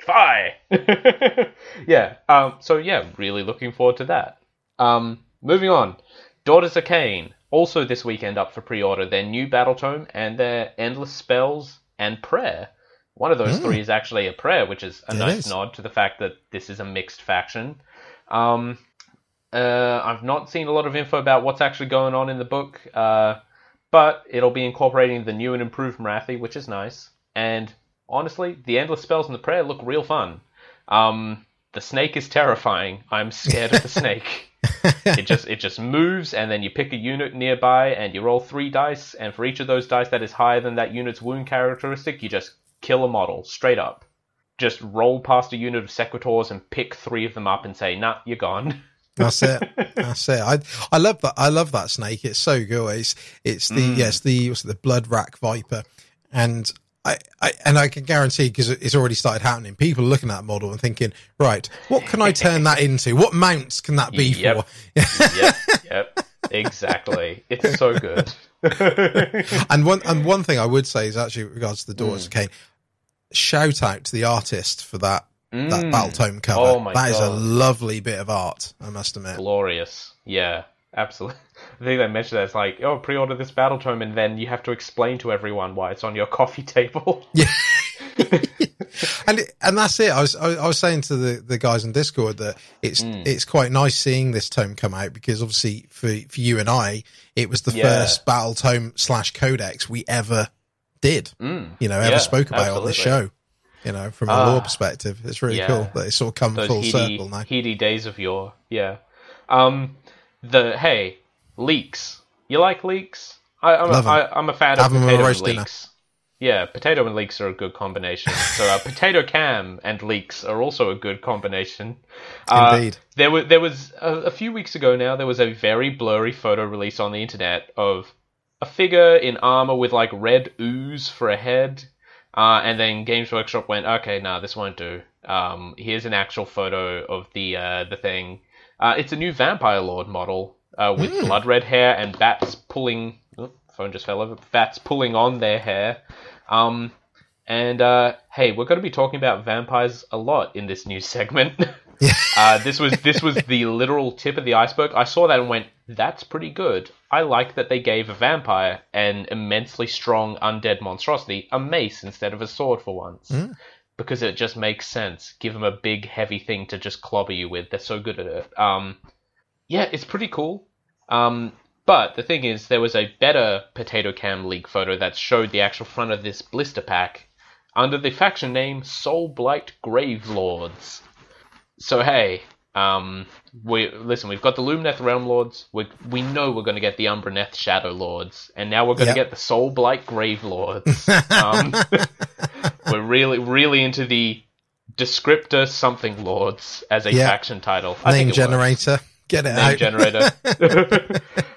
S2: Fi. yeah. Um. So yeah, really looking forward to that. Um. Moving on. Daughters of Khaine also this weekend up for pre-order. Their new battle tome and their endless spells and prayer. One of those
S1: Mm.
S2: three is actually a prayer, which is a
S1: It
S2: nice
S1: is.
S2: nod to the fact that this is a mixed faction. Um. Uh, I've not seen a lot of info about what's actually going on in the book, uh, but it'll be incorporating the new and improved Morathi, which is nice. And honestly, the endless spells and the prayer look real fun. Um, the snake is terrifying. I'm scared of the snake. It just it just moves, and then you pick a unit nearby, and you roll three dice, and for each of those dice that is higher than that unit's wound characteristic, you just kill a model straight up. Just roll past a unit of sequitors and pick three of them up and say, "Nah, you're gone."
S1: That's it. That's it. I I love that. I love that snake. It's so good. It's it's the
S2: Mm.
S1: yes the what's it, the Bloodwrack viper, and I, I and I can guarantee because it's already started happening. People are looking at that model and thinking, right, what can I turn that into? What mounts can that be
S2: Yep.
S1: for?
S2: yep, yep, exactly. It's so good.
S1: and one and one thing I would say is actually with regards to the daughters
S2: Mm.
S1: of Khaine, shout out to the artist for that that Battle Tome cover.
S2: Oh my
S1: That is a lovely bit of art, I must admit.
S2: glorious. Yeah, absolutely. I think they mentioned that it's like, oh, pre-order this battle tome, and then you have to explain to everyone why it's on your coffee table.
S1: Yeah. and it, and that's it. I was I, I was saying to the, the guys on Discord that it's
S2: Mm.
S1: it's quite nice seeing this tome come out because obviously for for you and I, it was the
S2: Yeah.
S1: first battle tome slash codex we ever did.
S2: Mm.
S1: You know, ever
S2: Yeah,
S1: spoke about on
S2: this
S1: show. You know, from a
S2: Ah.
S1: lore perspective, it's really
S2: Yeah.
S1: cool that it's sort of come
S2: Those
S1: full
S2: heady,
S1: circle now.
S2: heady days of yore. Yeah. Um, the hey leeks. You like leeks? I, I'm,
S1: Love
S2: a. I, I'm a fan
S1: Have
S2: of
S1: 'em with a
S2: potato and
S1: roast dinner.
S2: leeks. Yeah, potato and leeks are a good combination. so uh, potato cam and leeks are also a good combination. Uh,
S1: Indeed.
S2: There was there was a, a few weeks ago now. There was a very blurry photo release on the internet of a figure in armor with like red ooze for a head, uh, and then Games Workshop went, okay, nah, this won't do. Um, here's an actual photo of the uh, the thing. Uh, it's a new Vampire Lord model uh, with blood red hair and bats pulling. Oh, phone just fell over. Bats pulling on their hair. Um, and uh, hey, we're going to be talking about vampires a lot in this new segment. Uh, this was this was the literal tip of the iceberg. I saw that and went, "That's pretty good." I like that they gave a vampire an immensely strong undead monstrosity a mace instead of a sword for once, because it just makes sense. Give them a big heavy thing to just clobber you with. They're so good at it. Um, yeah, it's pretty cool. Um, but the thing is, there was a better Potato Cam leak photo that showed the actual front of this blister pack under the faction name Soul Blight Grave Lords. So hey, um, we listen. We've got the Lumineth Realm Lords. We we know we're going to get the Umbraneth Shadow Lords, and now we're going to
S1: Yep.
S2: get the Soulblight Gravelords. um, we're really really into the descriptor something lords as a
S1: Yeah.
S2: faction title. I
S1: Name
S2: think it works
S1: generator. Get it
S2: name
S1: out.
S2: generator.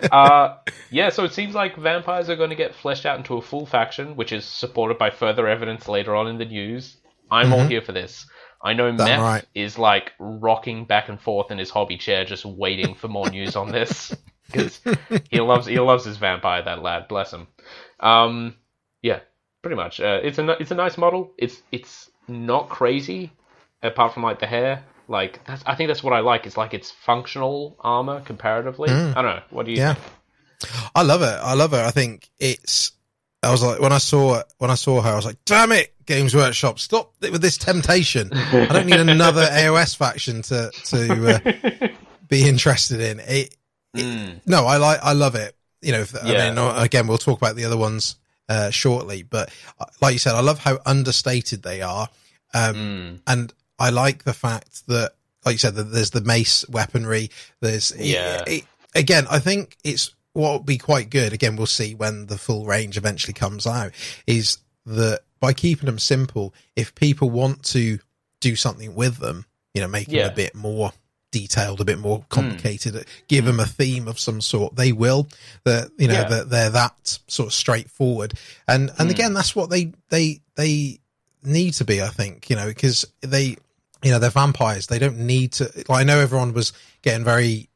S2: uh, yeah, so it seems like vampires are going to get fleshed out into a full faction, which is supported by further evidence later on in the news. I'm all here for this. I know Meth
S1: Mm-hmm. right.
S2: is like rocking back and forth in his hobby chair, just waiting for more news on this because he loves he loves his vampire. That lad, bless him. Um, yeah, pretty much. Uh, it's a it's a nice model. It's it's not crazy, apart from like the hair. Like that's I think that's what I like. It's like it's functional armor comparatively. I don't know. What do you
S1: Mm. Yeah.
S2: think?
S1: I love it. I love it. I think it's. I was like when I saw when I saw her, I was like, "Damn it, Games Workshop, stop it with this temptation! I don't need another AOS faction to to uh, be interested in it."
S2: Mm,
S1: No, I like, I love it. You know, if, I mean, again, we'll talk about the other ones uh, shortly, but uh, like you said, I love how understated they are, um,
S2: mm,
S1: and I like the fact that, like you said, that there's the mace weaponry. There's
S2: Yeah.
S1: it- it- again, I think it's what would be quite good. Again, we'll see when the full range eventually comes out. Is that by keeping them simple, if people want to do something with them, you know, make
S2: Yeah.
S1: them a bit more detailed, a bit more hmm. complicated, give them a theme of some sort, they will. That you know
S2: Yeah.
S1: that they're that sort of straightforward, and and hmm. again, that's what they they they need to be. I think you know because they you know they're vampires. They don't need to. Like, I know everyone was getting very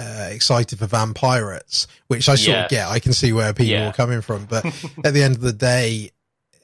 S1: uh, excited for vampirates, which I sort
S2: Yes.
S1: of get. I can see where people
S2: Yeah.
S1: were coming from, but at the end of the day.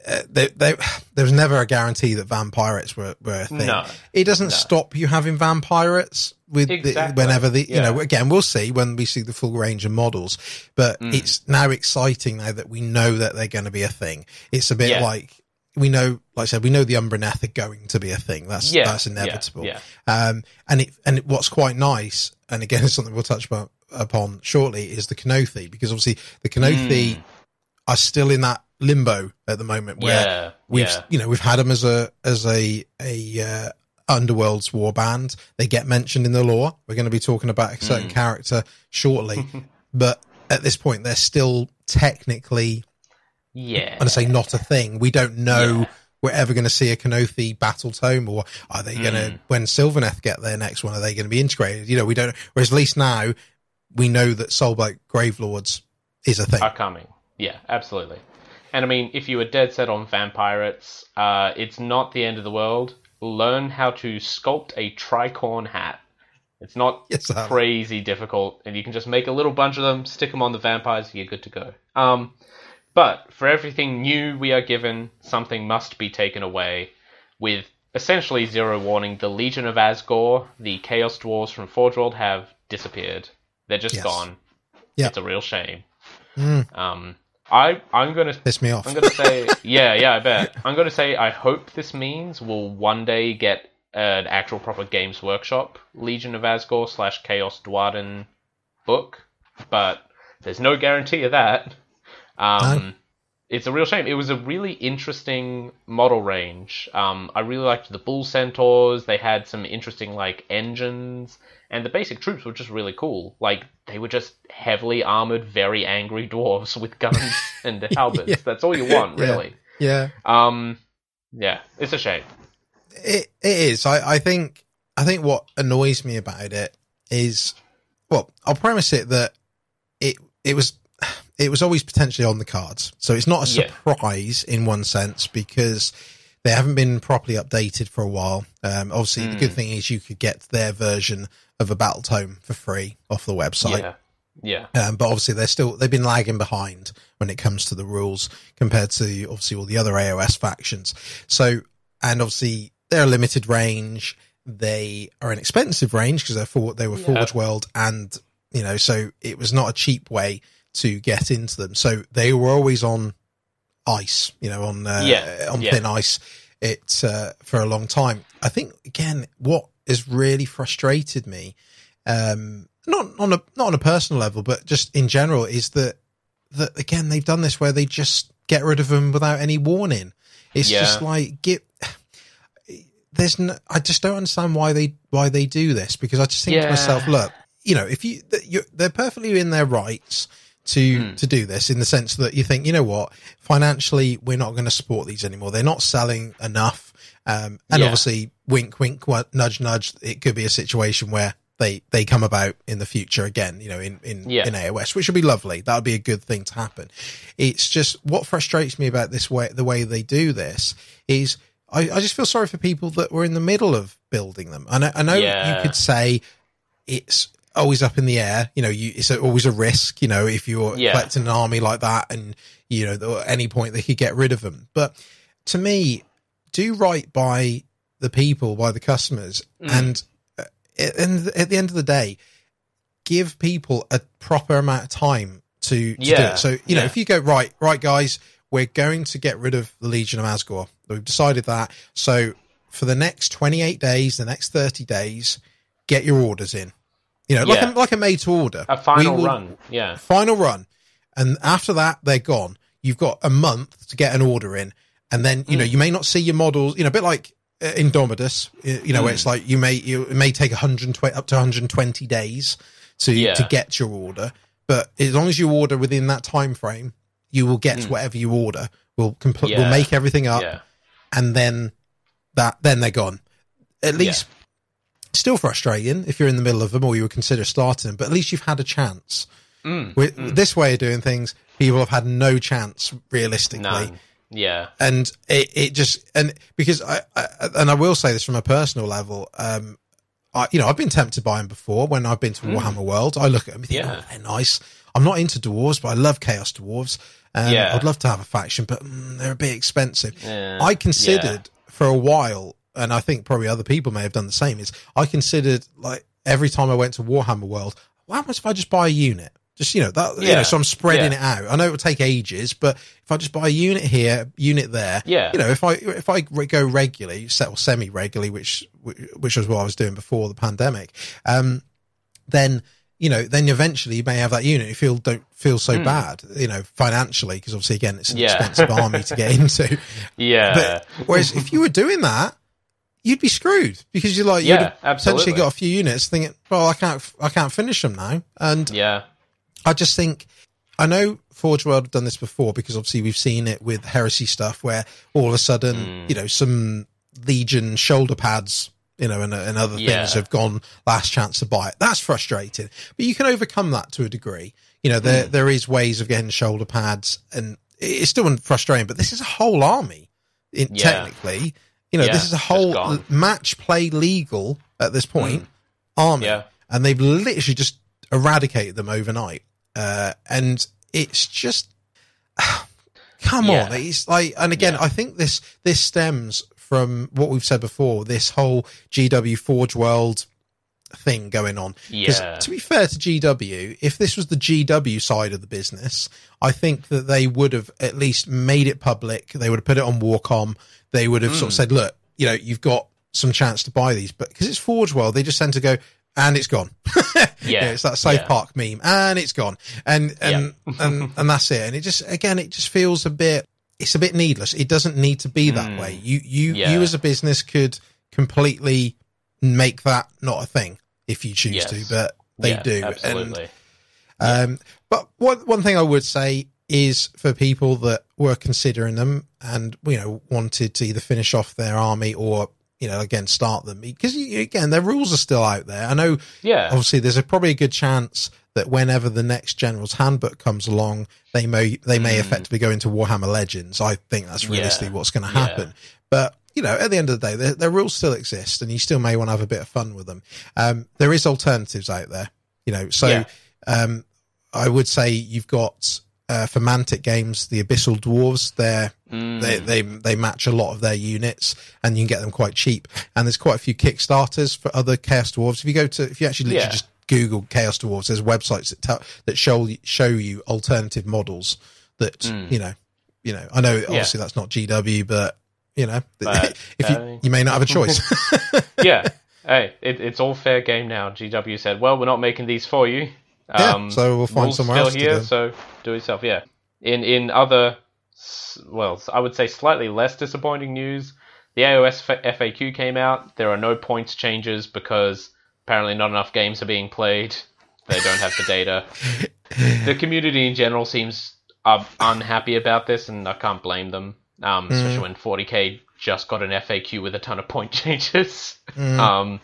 S1: Uh, they, they, there was never a guarantee that vampirates were, were a thing.
S2: No.
S1: It doesn't stop you having vampirates with the, whenever the you know again we'll see when we see the full range of models, but
S2: Mm.
S1: it's now exciting now that we know that they're going to be a thing. It's a bit
S2: Yeah.
S1: like we know, like I said, we know the Umbraneth are going to be a thing. That's
S2: Yeah,
S1: that's inevitable.
S2: yeah.
S1: Um, and it and it, what's quite nice, and again, it's something we'll touch upon, upon shortly, is the Kurnothi because obviously the Kurnothi
S2: Mm.
S1: are still in that limbo at the moment where
S2: Yeah,
S1: we've
S2: yeah.
S1: you know we've had them as a as a a uh, underworld's war band. They get mentioned in the lore. We're going to be talking about a certain character shortly, but at this point, they're still technically
S2: yeah.
S1: And to say not a thing. We don't know
S2: Yeah.
S1: we're ever going to see a Kurnothi battle tome, or are they going
S2: Mm.
S1: to, when Sylvaneth get their next one, are they going to be integrated? You know, we don't. Whereas at least now we know that Soulblight Gravelords is a thing.
S2: are coming. Yeah, absolutely. And I mean, if you were dead set on vampirates, uh, it's not the end of the world. Learn how to sculpt a tricorn hat. It's not
S1: Yes,
S2: crazy difficult, and you can just make a little bunch of them, stick them on the vampires, you're good to go. Um, but for everything new we are given, something must be taken away. With essentially zero warning. The Legion of Azgorh, the Chaos Dwarves from Forge World, have disappeared. They're just
S1: Yes.
S2: gone.
S1: Yeah.
S2: It's a real shame.
S1: Mm.
S2: Um, I I'm gonna
S1: Piss me off.
S2: I'm gonna say yeah yeah I bet I'm gonna say I hope this means we'll one day get an actual proper Games Workshop Legion of Azgorh slash Chaos Dwarden book, but there's no guarantee of that. Um, It's a real shame. It was a really interesting model range. Um, I really liked the Bull Centaurs. They had some interesting like engines, and the basic troops were just really cool. Like they were just heavily armored, very angry dwarves with guns and halberds.
S1: Yeah.
S2: That's all you want,
S1: Yeah.
S2: really.
S1: yeah,
S2: Um, yeah, it's a shame.
S1: it it is. I I think I think what annoys me about it is, well, I'll premise it that it it was it was always potentially on the cards, so it's not a
S2: Yeah.
S1: surprise in one sense because they haven't been properly updated for a while. Um, obviously, the good
S2: Mm.
S1: thing is you could get their version of a battle tome for free off the website.
S2: Yeah, yeah,
S1: Um, but obviously they're still they've been lagging behind when it comes to the rules compared to obviously all the other AOS factions. So and obviously they're a limited range. They are an expensive range because they're for they were
S2: Yeah.
S1: Forge World and you know so it was not a cheap way to get into them. So they were always on ice, you know, on uh,
S2: Yeah,
S1: on
S2: yeah.
S1: thin ice. It uh, for a long time. I think again what has really frustrated me um, not on a not on a personal level, but just in general, is that that again they've done this where they just get rid of them without any warning. It's
S2: Yeah.
S1: just like get. There's no. I just don't understand why they why they do this because I just think to myself, look, you know, if you you're, they're perfectly in their rights to
S2: Hmm.
S1: to do this in the sense that you think, you know what, financially we're not going to support these anymore. They're not selling enough, um, and
S2: Yeah.
S1: obviously, wink, wink, nudge, nudge. It could be a situation where they they come about in the future again, you know, in in,
S2: Yeah.
S1: in AOS, which would be lovely. That would be a good thing to happen. It's just what frustrates me about this way, the way they do this is. I, I just feel sorry for people that were in the middle of building them. And I, I know
S2: Yeah.
S1: you could say it's always up in the air. You know, you, it's always a risk. You know, if you're
S2: Yeah.
S1: collecting an army like that, and you know, at any point they could get rid of them. But to me, do right by the people, by the customers,
S2: Mm.
S1: and uh, and at the end of the day, give people a proper amount of time to, to do it. So you know, if you go right, right, guys, we're going to get rid of the Legion of Azgorh. We've decided that. So for the next 28 days, the next 30 days, get your orders in. You know, like
S2: Yeah.
S1: a, like a made to order.
S2: a final
S1: will-
S2: run. Yeah,
S1: Final run. And after that, they're gone. You've got a month to get an order in. And then, you know,
S2: Mm.
S1: you may not see your models, you know, a bit like uh, Indomitus, you know, where
S2: Mm.
S1: it's like you may, you, it may take 120, up to 120 days to,
S2: Yeah.
S1: to get your order. But as long as you order within that time frame, you will get
S2: Mm.
S1: whatever you order. We'll complete, we'll make everything up
S2: yeah,
S1: and then that then they're gone. At least still frustrating if you're in the middle of them or you would consider starting them, but at least you've had a chance.
S2: Mm,
S1: With
S2: mm.
S1: this way of doing things, people have had no chance realistically.
S2: none. Yeah,
S1: And it, it just and because I, I and I will say this from a personal level, um, I you know I've been tempted by them before when I've been to
S2: Mm.
S1: Warhammer World. I look at them and think,
S2: Yeah.
S1: oh, they're nice. I'm not into dwarves, but I love Chaos dwarves. Um,
S2: Yeah.
S1: I'd love to have a faction, but mm, they're a bit expensive.
S2: Yeah.
S1: I considered for a while, and I think probably other people may have done the same. Is I considered like every time I went to Warhammer World, how much if I just buy a unit? Just you know that you
S2: Yeah.
S1: know, so I'm spreading
S2: Yeah.
S1: it out. I know it will take ages, but if I just buy a unit here, unit there,
S2: Yeah.
S1: you know, if I if I go regularly, set or semi regularly, which which was what I was doing before the pandemic, um, then you know, then eventually you may have that unit. You feel don't feel so bad, you know, financially because obviously again it's an.
S2: Yeah.
S1: expensive army to get into.
S2: yeah,
S1: But whereas if you were doing that, you'd be screwed because you're like you'd
S2: Yeah, absolutely.
S1: potentially got a few units thinking, well, I can't I can't finish them now, and
S2: yeah,
S1: I just think I know Forge World have done this before because obviously we've seen it with heresy stuff where all of a sudden,
S2: Mm.
S1: you know, some Legion shoulder pads, you know, and, and other
S2: Yeah.
S1: things have gone last chance to buy it. That's frustrating, but you can overcome that to a degree. You know, there
S2: Mm.
S1: there is ways of getting shoulder pads, and it's still frustrating. But this is a whole army, in,
S2: Yeah.
S1: technically. You know,
S2: Yeah,
S1: this is a whole match play legal at this point army
S2: yeah,
S1: and they've literally just eradicated them overnight. Uh, and it's just, come
S2: Yeah.
S1: on, it's like, and again. I think this this stems from what we've said before, this whole GW Forge World thing going on.
S2: Yeah.
S1: To be fair to GW, if this was the GW side of the business, I think that they would have at least made it public. They would have put it on Warcom. They would have sort of
S2: Hmm.
S1: said, look, you know, you've got some chance to buy these. But because it's Forge World, they just tend to go, and it's gone. You know,
S2: Yeah.
S1: it's that South
S2: Yeah.
S1: Park meme, and it's gone. And, and, and, and that's it. And it just, again, it just feels a bit, it's a bit needless. It doesn't need to be that
S2: Mm.
S1: way. You, you,
S2: Yeah.
S1: you as a business could completely make that not a thing if you choose
S2: Yes.
S1: to, but they
S2: Yeah,
S1: do. And,
S2: Absolutely.
S1: um, but one one thing I would say is for people that were considering them and you know wanted to either finish off their army or you know again start them because you, again their rules are still out there. I know
S2: yeah.
S1: obviously there's a probably a good chance that whenever the next general's handbook comes along, they may they may
S2: Mm.
S1: effectively go into Warhammer Legends. I think that's realistically
S2: Yeah.
S1: what's going to happen. But you know, at the end of the day, their, their rules still exist, and you still may want to have a bit of fun with them. Um, there is alternatives out there, you know. So
S2: Yeah.
S1: um, I would say you've got uh, for Mantic games the Abyssal Dwarves. They're
S2: Mm.
S1: they, they they match a lot of their units and you can get them quite cheap and there's quite a few kickstarters for other chaos dwarves if you go to if you actually literally
S2: Yeah.
S1: just google chaos dwarves there's websites that tell that show show you alternative models that
S2: Mm.
S1: you know you know i know obviously that's not gw but you know
S2: But,
S1: if you
S2: uh,
S1: you may not have a choice
S2: yeah. Hey, it, it's all fair game now. GW said, "Well, we're not making these for you.
S1: Yeah, so we'll find somewhere
S2: still
S1: else
S2: here, so do it yourself." Yeah. In in other, well, I would say slightly less disappointing news, the AOS FAQ came out. There are no points changes because apparently not enough games are being played. They don't have the data. the community in general seems uh, unhappy about this, and I can't blame them. Um, especially when 40k just got an FAQ with a ton of point changes. Um,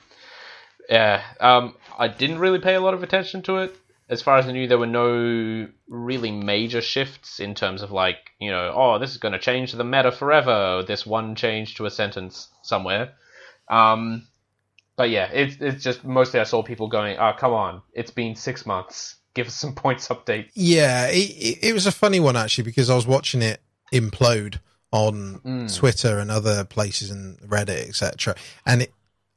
S2: yeah, um, I didn't really pay a lot of attention to it. As far as I knew, there were no really major shifts in terms of like, you know, oh, this is going to change the meta forever. This one change to a sentence somewhere. Um, but yeah, it's it's just mostly I saw people going, oh, come on, it's been six months. Give us some points update.
S1: Yeah, it, it was a funny one actually because I was watching it implode on
S2: Mm.
S1: Twitter and other places and Reddit, etc. And it,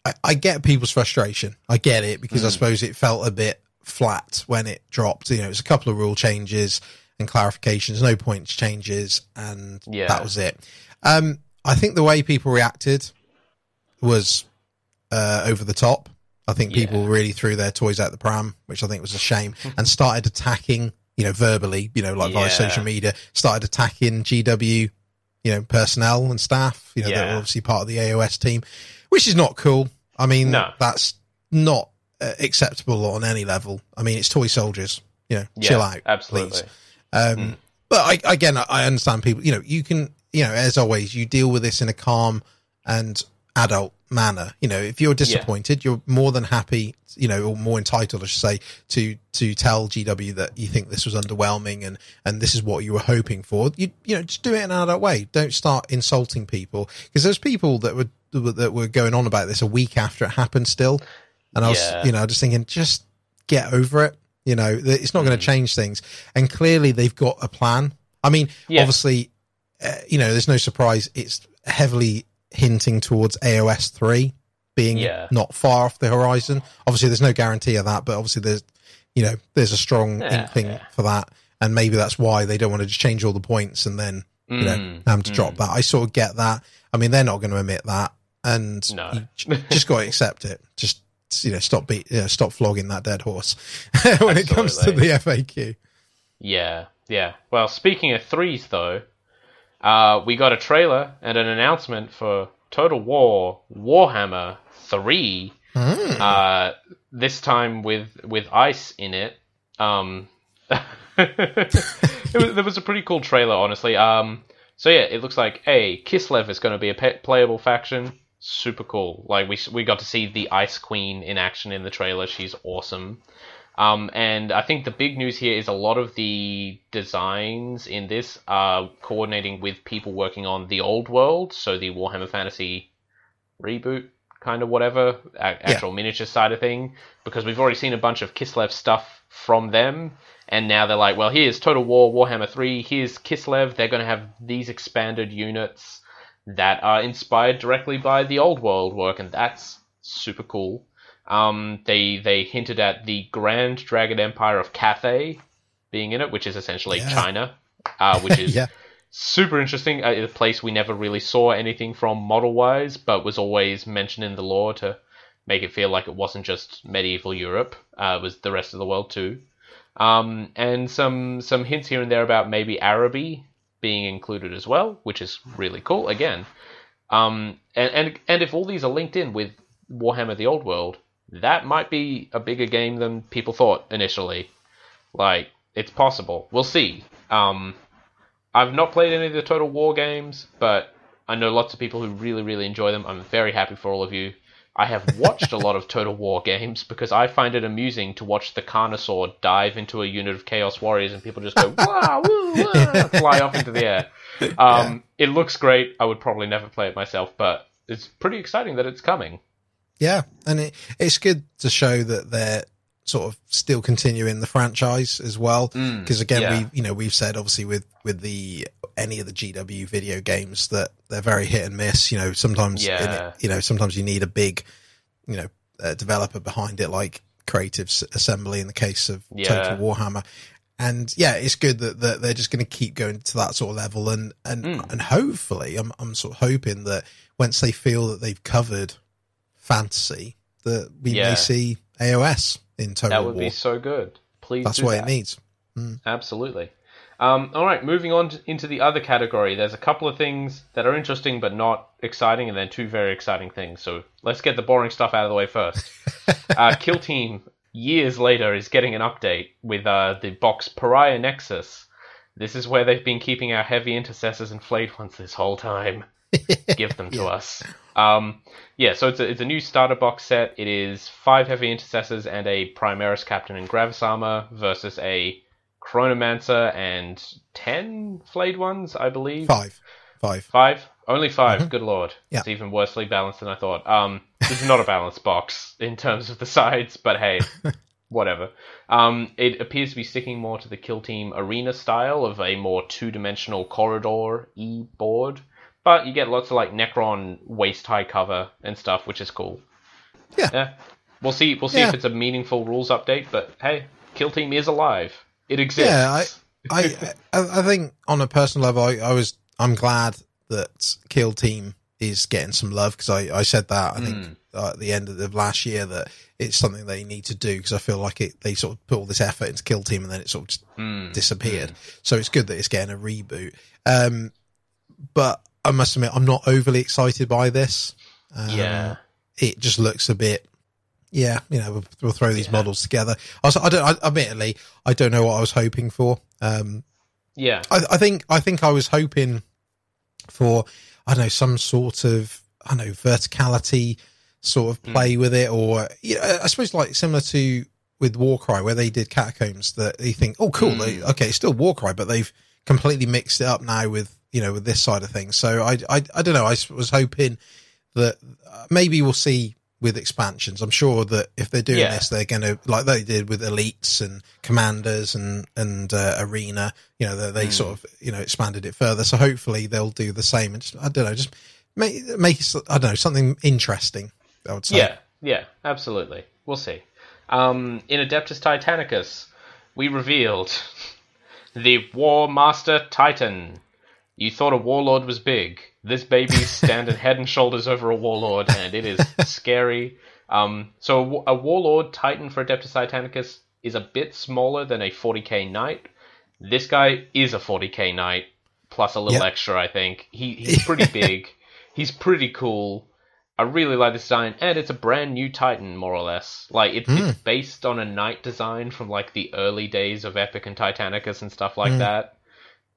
S1: I, I get people's frustration. I get it because I
S2: Mm.
S1: suppose it felt a bit flat when it dropped. You know, it was a couple of rule changes and clarifications, no points changes, and
S2: Yeah.
S1: that was it. Um, I think the way people reacted was uh, over the top. I think people
S2: Yeah.
S1: really threw their toys out the pram, which I think was a shame, and started attacking, you know, verbally, you know, like via social media, started attacking GW, you know, personnel and staff, you know,
S2: Yeah.
S1: were obviously part of the AOS team, which is not cool. I mean,
S2: No.
S1: that's not uh, acceptable on any level. I mean, it's toy soldiers, you know,
S2: Yeah,
S1: chill out,
S2: absolutely.
S1: please. Um, But I, again, I understand people. You know, you can, you know, as always, you deal with this in a calm and adult manner. You know, if you're disappointed, you're more than happy, you know, or more entitled, I should say, to to tell GW that you think this was underwhelming and and this is what you were hoping for. You you know, just do it in an adult way. Don't start insulting people because there's people that were that were going on about this a week after it happened still, and I was,
S2: Yeah.
S1: you know, just thinking, just get over it. You know, it's not going to change things. And clearly, they've got a plan. I mean,
S2: Yeah.
S1: obviously, uh, you know, there's no surprise. It's heavily hinting towards AOS three being
S2: Yeah.
S1: not far off the horizon. Obviously, there's no guarantee of that, but obviously, there's you know, there's a strong
S2: Yeah,
S1: inkling
S2: yeah.
S1: for that, and maybe that's why they don't want to just change all the points and then you know
S2: Mm,
S1: have to
S2: mm.
S1: drop that. I sort of get that. I mean, they're not going to admit that, and
S2: No.
S1: just got to accept it. Just you know, stop beat, you know, stop flogging that dead horse when it comes to the FAQ.
S2: Yeah, yeah. Well, speaking of threes, though, uh, we got a trailer and an announcement for Total War Warhammer 3.
S1: Hmm.
S2: Uh, this time with with ice in it. Um, it was, there was a pretty cool trailer, honestly. Um, so yeah, it looks like a Kislev is going to be a pe- playable faction. Super cool. Like we we got to see the Ice Queen in action in the trailer. She's awesome. Um, and I think the big news here is a lot of the designs in this are coordinating with people working on the old world, so the Warhammer Fantasy reboot, kind of whatever, a- actual miniature side of thing, because we've already seen a bunch of Kislev stuff from them, and now they're like, well, here's Total War Warhammer 3, here's Kislev, they're going to have these expanded units. that are inspired directly by the old world work, and that's super cool. Um, they they hinted at the Grand Dragon Empire of Cathay being in it, which is essentially
S1: Yeah.
S2: China, uh, which is
S1: Yeah.
S2: super interesting. Uh, a place we never really saw anything from model wise, but was always mentioned in the lore to make it feel like it wasn't just medieval Europe; uh, it was the rest of the world too. Um, and some some hints here and there about maybe Araby being included as well, which is really cool. Again, um, and and and if all these are linked in with Warhammer: The Old World, that might be a bigger game than people thought initially. Like it's possible. We'll see. Um, I've not played any of the Total War games, but I know lots of people who really, really enjoy them. I'm very happy for all of you. I have watched a lot of Total War games because I find it amusing to watch the Carnosaur dive into a unit of Chaos Warriors and people just go, wow, woo, wah, fly off into the air. Um, It looks great. I would probably never play it myself, but it's pretty exciting that it's coming.
S1: Yeah, and it, it's good to show that they're sort of still continuing the franchise as well. Because again,
S2: yeah.
S1: we you know we've said obviously with with the any of the GW video games that they're very hit and miss. You know, sometimes
S2: Yeah.
S1: it, you know sometimes you need a big you know uh, developer behind it, like Creative Assembly in the case of
S2: Yeah.
S1: Total Warhammer. And yeah, it's good that, that they're just going to keep going to that sort of level, and and
S2: Hmm.
S1: and hopefully, I'm I'm sort of hoping that once they feel that they've covered fantasy, that we
S2: Yeah.
S1: may see AOS in Total
S2: That would
S1: War.
S2: be so good. Please
S1: That's what
S2: that.
S1: it needs.
S2: Absolutely. Um, all right, moving on to, into the other category. There's a couple of things that are interesting but not exciting, and then two very exciting things. So let's get the boring stuff out of the way first. uh, Kill Team, years later, is getting an update with uh, the box Pariah Nexus. This is where they've been keeping our heavy intercessors and flayed ones this whole time. Give them to us. Um, yeah, so it's a, it's a new starter box set. It is five heavy intercessors and a Primaris captain in Gravis armor versus a Chronomancer and ten flayed ones, I believe.
S1: Five, five.
S2: Five? Only 5 Good lord.
S1: Mm-hmm. Yeah.
S2: It's even worsely balanced than I thought. Um, this is not a balanced box in terms of the sides, but hey, whatever. Um, it appears to be sticking more to the Kill Team arena style of a more two-dimensional corridor e board, but you get lots of like Necron waist high cover and stuff, which is cool.
S1: Yeah.
S2: We'll see. We'll see
S1: Yeah.
S2: if it's a meaningful rules update, but hey, Kill Team is alive. It exists.
S1: Yeah, I, I, I think on a personal level, I, I was, I'm glad that Kill Team is getting some love because I, I said that I think
S2: Mm.
S1: uh, at the end of the last year that it's something they need to do because I feel like it they sort of put all this effort into Kill Team and then it sort of just
S2: Mm.
S1: disappeared. So it's good that it's getting a reboot. Um, but I must admit, I'm not overly excited by this. Um,
S2: Yeah.
S1: it just looks a bit. Yeah, you know, we'll, we'll throw these
S2: Yeah.
S1: models together. I, was, I don't. I, admittedly, I don't know what I was hoping for. Um,
S2: Yeah.
S1: I, I think I think I was hoping for I don't know some sort of I don't know verticality sort of play with it, or you know, I suppose like similar to with Warcry where they did catacombs that you think oh cool they, okay it's still Warcry but they've completely mixed it up now with you know with this side of things. So I I, I don't know I was hoping that uh, maybe we'll see with expansions. I'm sure that if they're doing
S2: Yeah.
S1: this, they're going to like they did with elites and commanders and and uh, arena. You know, they, they sort of you know expanded it further. So hopefully they'll do the same. And just I don't know, just make make I don't know something interesting. I would say.
S2: Yeah, yeah, absolutely. We'll see. Um, in Adeptus Titanicus, we revealed the War Master Titan. You thought a warlord was big. This baby's standing head and shoulders over a warlord, and it is scary. Um, so a, a warlord Titan for Adeptus Titanicus is a bit smaller than a 40k knight. This guy is a 40k knight plus a little
S1: Yeah.
S2: extra, I think. He he's pretty big. He's pretty cool. I really like this design, and it's a brand new Titan, more or less. Like it, it's based on a knight design from like the early days of Epic and Titanicus and stuff like that.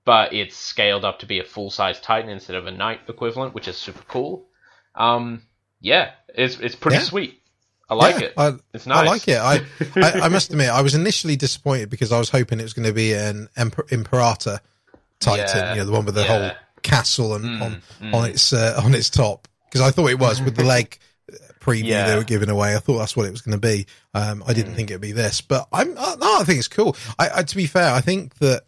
S2: But it's scaled up to be a full size Titan instead of a knight equivalent, which is super cool. Um, yeah, it's it's pretty
S1: Yeah.
S2: sweet. I like
S1: Yeah,
S2: it.
S1: I,
S2: it's nice.
S1: I like it. I, I I must admit, I was initially disappointed because I was hoping it was going to be an Emper- Imperator Titan,
S2: Yeah,
S1: you know, the one with the whole castle and
S2: Mm,
S1: on
S2: mm.
S1: on its uh, on its top. Because I thought it was with the leg preview
S2: Yeah.
S1: they were giving away. I thought that's what it was going to be. Um, I
S2: Mm.
S1: didn't think it'd be this, but I'm uh, no. I think it's cool. I, I to be fair, I think that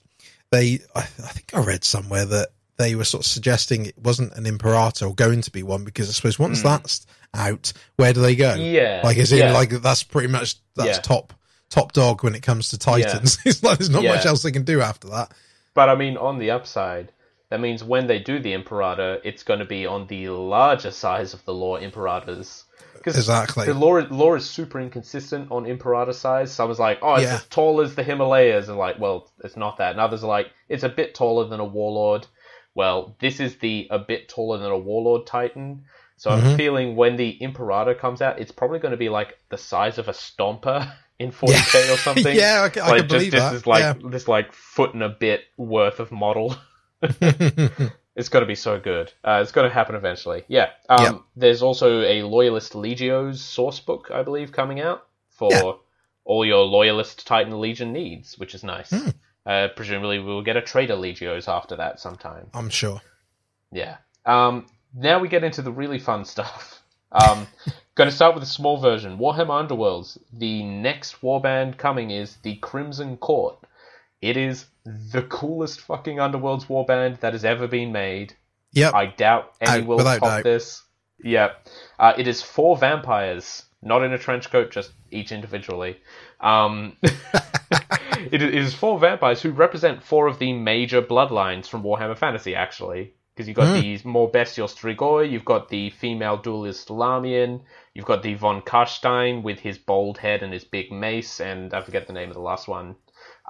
S1: they. I, I think I read somewhere that they were sort of suggesting it wasn't an Imperator or going to be one because I suppose once
S2: Mm.
S1: that's out, where do they go?
S2: Yeah,
S1: Like, in,
S2: yeah.
S1: like that's pretty much that's
S2: Yeah.
S1: top top dog when it comes to Titans. it's like there's not much else they can do after that.
S2: But I mean, on the upside, that means when they do the Imperator, it's going to be on the larger size of the Law Imperators.
S1: Exactly.
S2: the law, law is super inconsistent on Imperator size. Someone's like, oh, it's
S1: Yeah.
S2: as tall as the Himalayas. And like, well, it's not that. And others are like, it's a bit taller than a Warlord. Well, this is the a bit taller than a Warlord Titan. So I'm
S1: Mhm.
S2: feeling when the Imperator comes out, it's probably going to be like the size of a Stomper in 40k or something.
S1: yeah, I, can- I
S2: like
S1: can believe
S2: just
S1: that.
S2: this is like
S1: yeah.
S2: this like foot and a bit worth of model. It's going to be so good. Uh, it's going to happen eventually. Yeah. Um,
S1: Yep.
S2: There's also a Loyalist Legios source book, I believe, coming out for
S1: Yeah.
S2: all your Loyalist Titan Legion needs, which is nice.
S1: Hmm.
S2: Uh, presumably, we'll get a Traitor Legios after that sometime.
S1: I'm sure.
S2: Yeah. Um, now we get into the really fun stuff. Um, going to start with a small version. Warhammer Underworlds. The next warband coming is the Crimson Court. It is the coolest fucking Underworlds warband that has ever been made.
S1: Yep.
S2: I doubt any
S1: Out,
S2: will top
S1: doubt.
S2: this. Yeah. Uh, it is four vampires, not in a trench coat, just each individually. Um, it is four vampires who represent four of the major bloodlines from Warhammer Fantasy, actually. Because you've got
S1: Hmm.
S2: the more bestial Strigoi, you've got the female duelist Lamian, you've got the von Karstein with his bald head and his big mace, and I forget the name of the last one.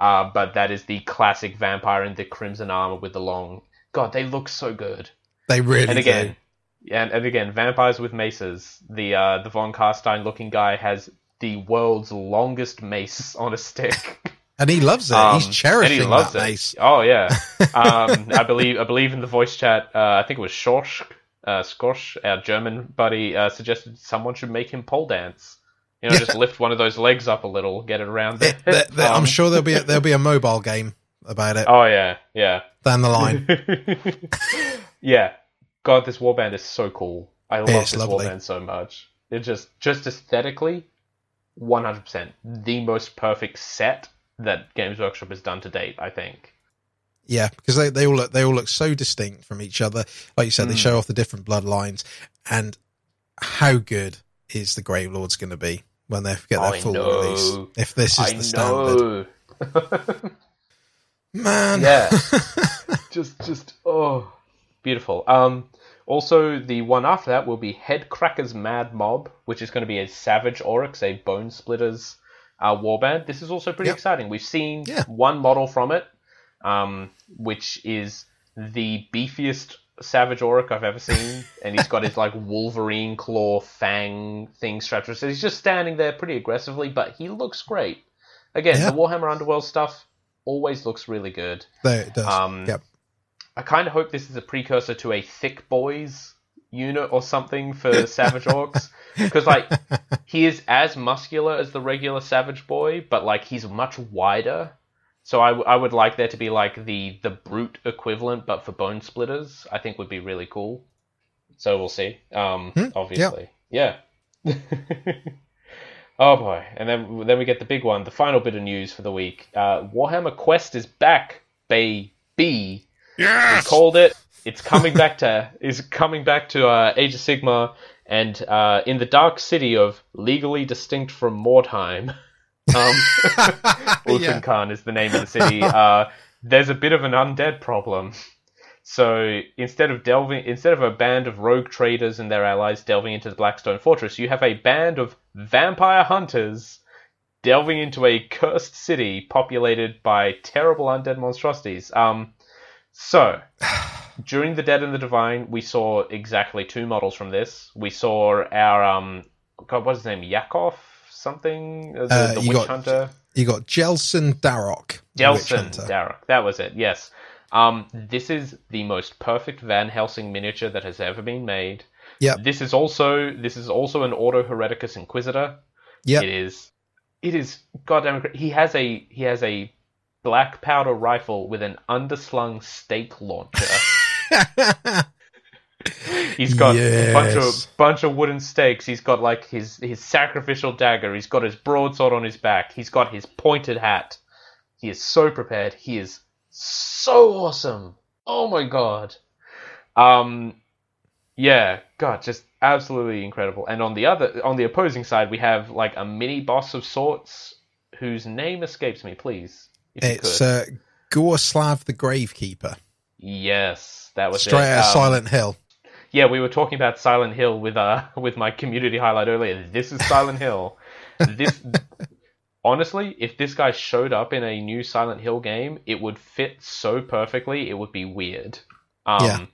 S2: Uh, but that is the classic vampire in the crimson armor with the long. God, they look so good.
S1: They really
S2: And again, yeah, and, and again, vampires with maces. The uh, the von Karstein looking guy has the world's longest mace on a stick.
S1: and he loves it.
S2: Um,
S1: He's cherishing
S2: he loves
S1: that
S2: it.
S1: mace.
S2: Oh yeah. Um, I believe I believe in the voice chat. Uh, I think it was Schorsch, uh, Skorsch, our German buddy, uh, suggested someone should make him pole dance. You know,
S1: Yeah.
S2: just lift one of those legs up a little, get it around there.
S1: There- there- I'm
S2: Um,
S1: sure there'll be a, there'll be a mobile game about it
S2: Oh yeah, yeah.
S1: down the line.
S2: yeah. God, this warband is so cool. I love this
S1: lovely.
S2: warband so much. It just just aesthetically, one hundred percent the most perfect set that Games Workshop has done to date. I think.
S1: Yeah, because they, they all look they all look so distinct from each other. Like you said, they
S2: Mm.
S1: show off the different bloodlines, and how good is the Grave Lords going to be when they get their
S2: I
S1: full
S2: know.
S1: release? If this is
S2: I
S1: the standard, man.
S2: Yeah. just just oh beautiful um also the one after that will be Hedkrakka's Madmob which is going to be a savage orruks a Bonesplitterz uh, warband this is also pretty
S1: Yep.
S2: exciting we've seen
S1: Yeah.
S2: one model from it um which is the beefiest savage orruks i've ever seen and he's got his like wolverine claw fang thing strapped to his he's just standing there pretty aggressively but he looks great again
S1: Yeah.
S2: the warhammer underworld stuff always looks really good
S1: it does.
S2: um,
S1: yep.
S2: I kind of hope this is a precursor to a Thick Boys unit or something for Savage Orcs. Because, like, he is as muscular as the regular Savage Boy, but, like, he's much wider. So I, w- I would like there to be, like, the, the Brute equivalent, but for Bonesplitterz, I think would be really cool. So we'll see, um,
S1: Hmm,
S2: obviously. Yeah. oh, boy. And then, then we get the big one, the final bit of news for the week. Uh, Warhammer Quest is back, baby we called it. It's coming back to is coming back to uh, Age of Sigmar, and uh, in the dark city of legally distinct from Mordheim. Um, Ulfenkarn is the name of the city. Uh, there's a bit of an undead problem. So instead of delving, instead of a band of rogue traders and their allies delving into the Blackstone Fortress, you have a band of vampire hunters delving into a cursed city populated by terrible undead monstrosities. Um, so during the Dead and the Divine, we saw exactly two models from this. We saw our um, God, what's his name? Yakov something, the,
S1: Uh,
S2: the
S1: you
S2: witch
S1: got
S2: hunter.
S1: You got Jelsen Darrock, Jelsen.
S2: Darrock. That was it. Yes. Um, this is the most perfect Van Helsing miniature that has ever been made.
S1: Yep.
S2: This is also this is also an Ordo Hereticus Inquisitor.
S1: Yep.
S2: It is. It is goddamn. He has a he has a black powder rifle with an underslung stake launcher. He's got a bunch of bunch of wooden stakes. He's got like his his sacrificial dagger. He's got his broadsword on his back. He's got his pointed hat. He is so prepared. He is so awesome. Oh my god. Um, yeah, God, just absolutely incredible. And on the other, on the opposing side, we have like a mini boss of sorts whose name escapes me. Please,
S1: It's uh, Gorslav the Gravekeeper,
S2: yes, that was
S1: straight
S2: it.
S1: out
S2: Um,
S1: Silent Hill.
S2: Yeah, we were talking about Silent Hill with uh with my community highlight earlier. This is Silent Hill. This honestly, if this guy showed up in a new Silent Hill game, it would fit so perfectly. It would be weird. Um,
S1: Yeah.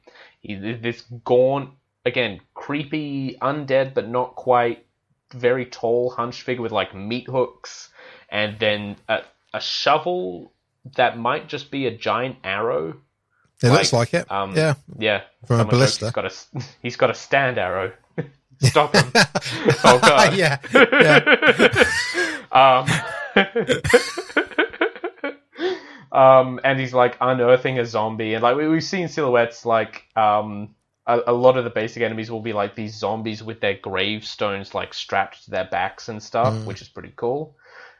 S2: he- this gaunt, again, creepy, undead but not quite, very tall, hunched figure with like meat hooks, and then a, a shovel that might just be a giant arrow.
S1: It
S2: like,
S1: looks like it.
S2: Um,
S1: yeah.
S2: yeah.
S1: From a
S2: Someone
S1: ballista.
S2: He's got a he's got a stand arrow. Stop him! oh god.
S1: yeah. Yeah.
S2: um, um, and he's like unearthing a zombie, and like we, we've seen silhouettes like um, a, a lot of the basic enemies will be like these zombies with their gravestones like strapped to their backs and stuff,
S1: Mm.
S2: which is pretty cool.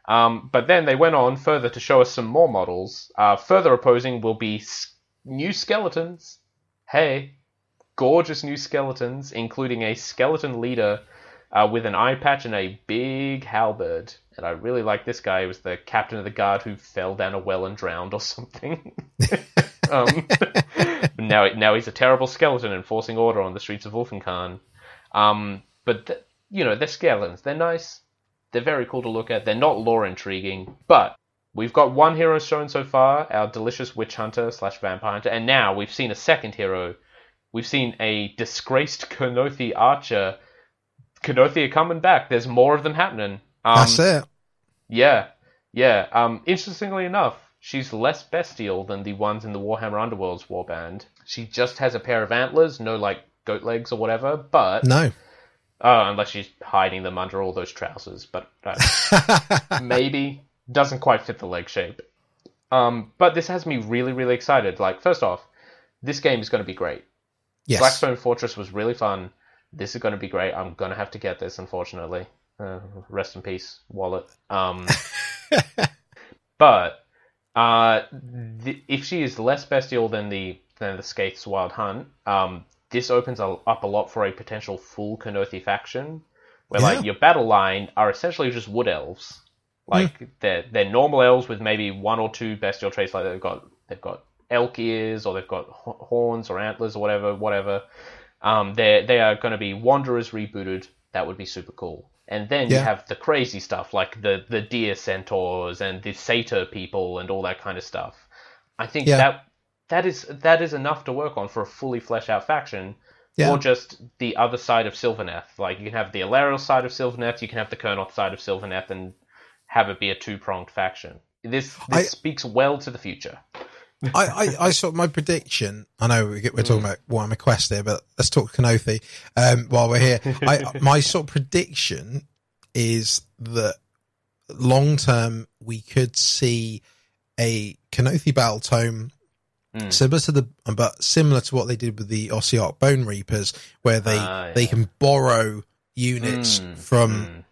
S2: Um, but then they went on further to show us some more models. Uh, further opposing will be new skeletons. Hey, gorgeous new skeletons, including a skeleton leader uh, with an eye patch and a big halberd. And I really like this guy. He was the captain of the guard who fell down a well and drowned or something. um, now, now he's a terrible skeleton enforcing order on the streets of Ulfenkarn. Um, but th- you know, they're skeletons. They're nice. They're very cool to look at. They're not lore intriguing, but we've got one hero shown so far, our delicious witch hunter slash vampire hunter, and now we've seen a second hero. We've seen a disgraced Kurnothi archer. Kurnothi are coming back. There's more of them happening. Um,
S1: That's it.
S2: yeah, yeah. Um, interestingly enough, she's less bestial than the ones in the Warhammer Underworlds warband. She just has a pair of antlers, no like goat legs or whatever. But
S1: No.
S2: oh, unless she's hiding them under all those trousers. But uh, maybe doesn't quite fit the leg shape. Um, but this has me really, really excited. Like, first off, this game is going to be great.
S1: yes.
S2: Blackstone Fortress was really fun. This is going to be great. I'm going to have to get this, unfortunately. Uh, rest in peace, wallet. Um, but uh, th- if she is less bestial than the than the Skaeth's Wild Hunt, um, this opens a- up a lot for a potential full Kurnothi faction, where
S1: Yeah.
S2: like your battle line are essentially just wood elves. Like they're they're normal elves with maybe one or two bestial traits. Like they've got they've got elk ears or they've got horns or antlers or whatever, whatever. Um, they they are going to be wanderers rebooted. That would be super cool. And then you have the crazy stuff like the the deer centaurs and the satyr people and all that kind of stuff. I think
S1: Yeah.
S2: that that is that is enough to work on for a fully fleshed out faction.
S1: Yeah.
S2: Or just the other side of Sylvaneth. Like you can have the Alarielle side of Sylvaneth, you can have the Kurnoth side of Sylvaneth, and have it be a two pronged faction. This this
S1: I-
S2: speaks well to the future.
S1: I, I, I saw my prediction. I know we we're talking about Warhammer Quest here, but let's talk Kurnothi um, while we're here. I, my sort of prediction is that long term we could see a Kurnothi battle tome
S2: Mm.
S1: similar to the but similar to what they did with the Ossiarch Bone Reapers, where they
S2: Ah,
S1: they can borrow units
S2: Mm,
S1: from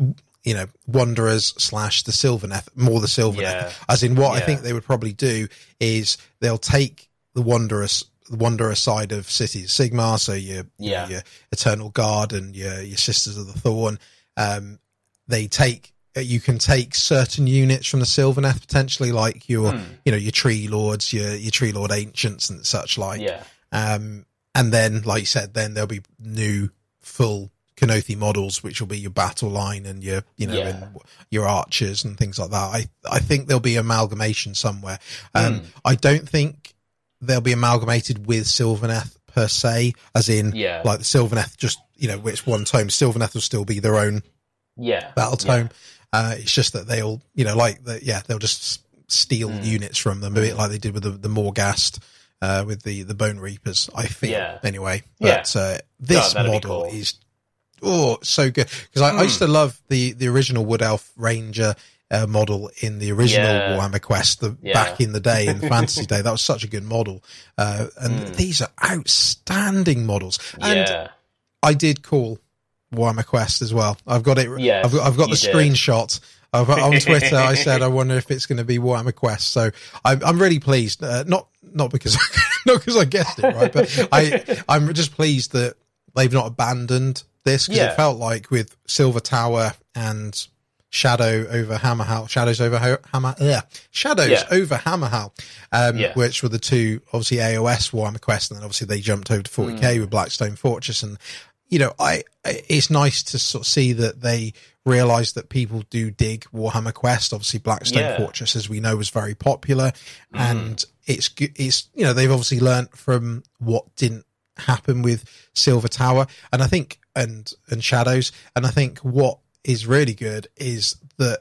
S2: mm.
S1: You know Wanderers slash the Sylvaneth, more the Sylvaneth.
S2: Yeah.
S1: As in, what I think they would probably do is they'll take the Wanderers, the Wanderer side of Cities of Sigmar, so your
S2: Yeah.
S1: your Eternal Guard and your your Sisters of the Thorn. Um, they take uh, you can take certain units from the Sylvaneth potentially, like your
S2: Hmm.
S1: you know your Tree Lords, your your Tree Lord Ancients and such like.
S2: yeah.
S1: Um, and then, like you said, then there'll be new full Kurnothi models, which will be your battle line and your, you know,
S2: Yeah.
S1: your archers and things like that. I, I think there'll be amalgamation somewhere. Um,
S2: Mm.
S1: I don't think they'll be amalgamated with Sylvaneth per se, as in,
S2: Yeah.
S1: like the Sylvaneth just, you know, which one tome Sylvaneth will still be their own
S2: Yeah.
S1: battle
S2: Yeah.
S1: tome. Uh, it's just that they'll, you know, like the, yeah, they'll just steal
S2: Mm.
S1: units from them, a bit like they did with the, the Morghast, uh, with the, the Bone Reapers, I think,
S2: Yeah.
S1: anyway.
S2: Yeah.
S1: But, uh, this
S2: that'd
S1: model
S2: cool.
S1: is, oh, so good. Cause I, I used
S2: Hmm.
S1: to love the, the original Wood Elf Ranger, uh, model in the original
S2: Yeah.
S1: Warhammer Quest, the
S2: Yeah.
S1: back in the day in Fantasy Day. That was such a good model. Uh, and
S2: Mm.
S1: these are outstanding models. And
S2: yeah.
S1: I did call Warhammer Quest as well. I've got it.
S2: Yes,
S1: I've got, I've got the
S2: did.
S1: screenshot. I've, on Twitter, I said I wonder if it's going to be Warhammer Quest. So I'm, I'm really pleased. Uh, not not because not because I guessed it right, but I I'm just pleased that they've not abandoned this because
S2: Yeah.
S1: it felt like with Silver Tower and Shadow over Hammerhal, Shadows over Ho- Hammer, yeah, Shadows
S2: Yeah.
S1: over Hammerhal, um,
S2: Yeah.
S1: which were the two obviously AOS Warhammer Quest, and then obviously they jumped over to 40k
S2: Mm.
S1: with Blackstone Fortress, and you know, I it's nice to sort of see that they realize that people do dig Warhammer Quest. Obviously, Blackstone
S2: Yeah.
S1: Fortress, as we know, was very popular,
S2: Mm.
S1: and it's it's you know they've obviously learnt from what didn't happen with Silver Tower, and I think and and Shadows, and I think what is really good is that,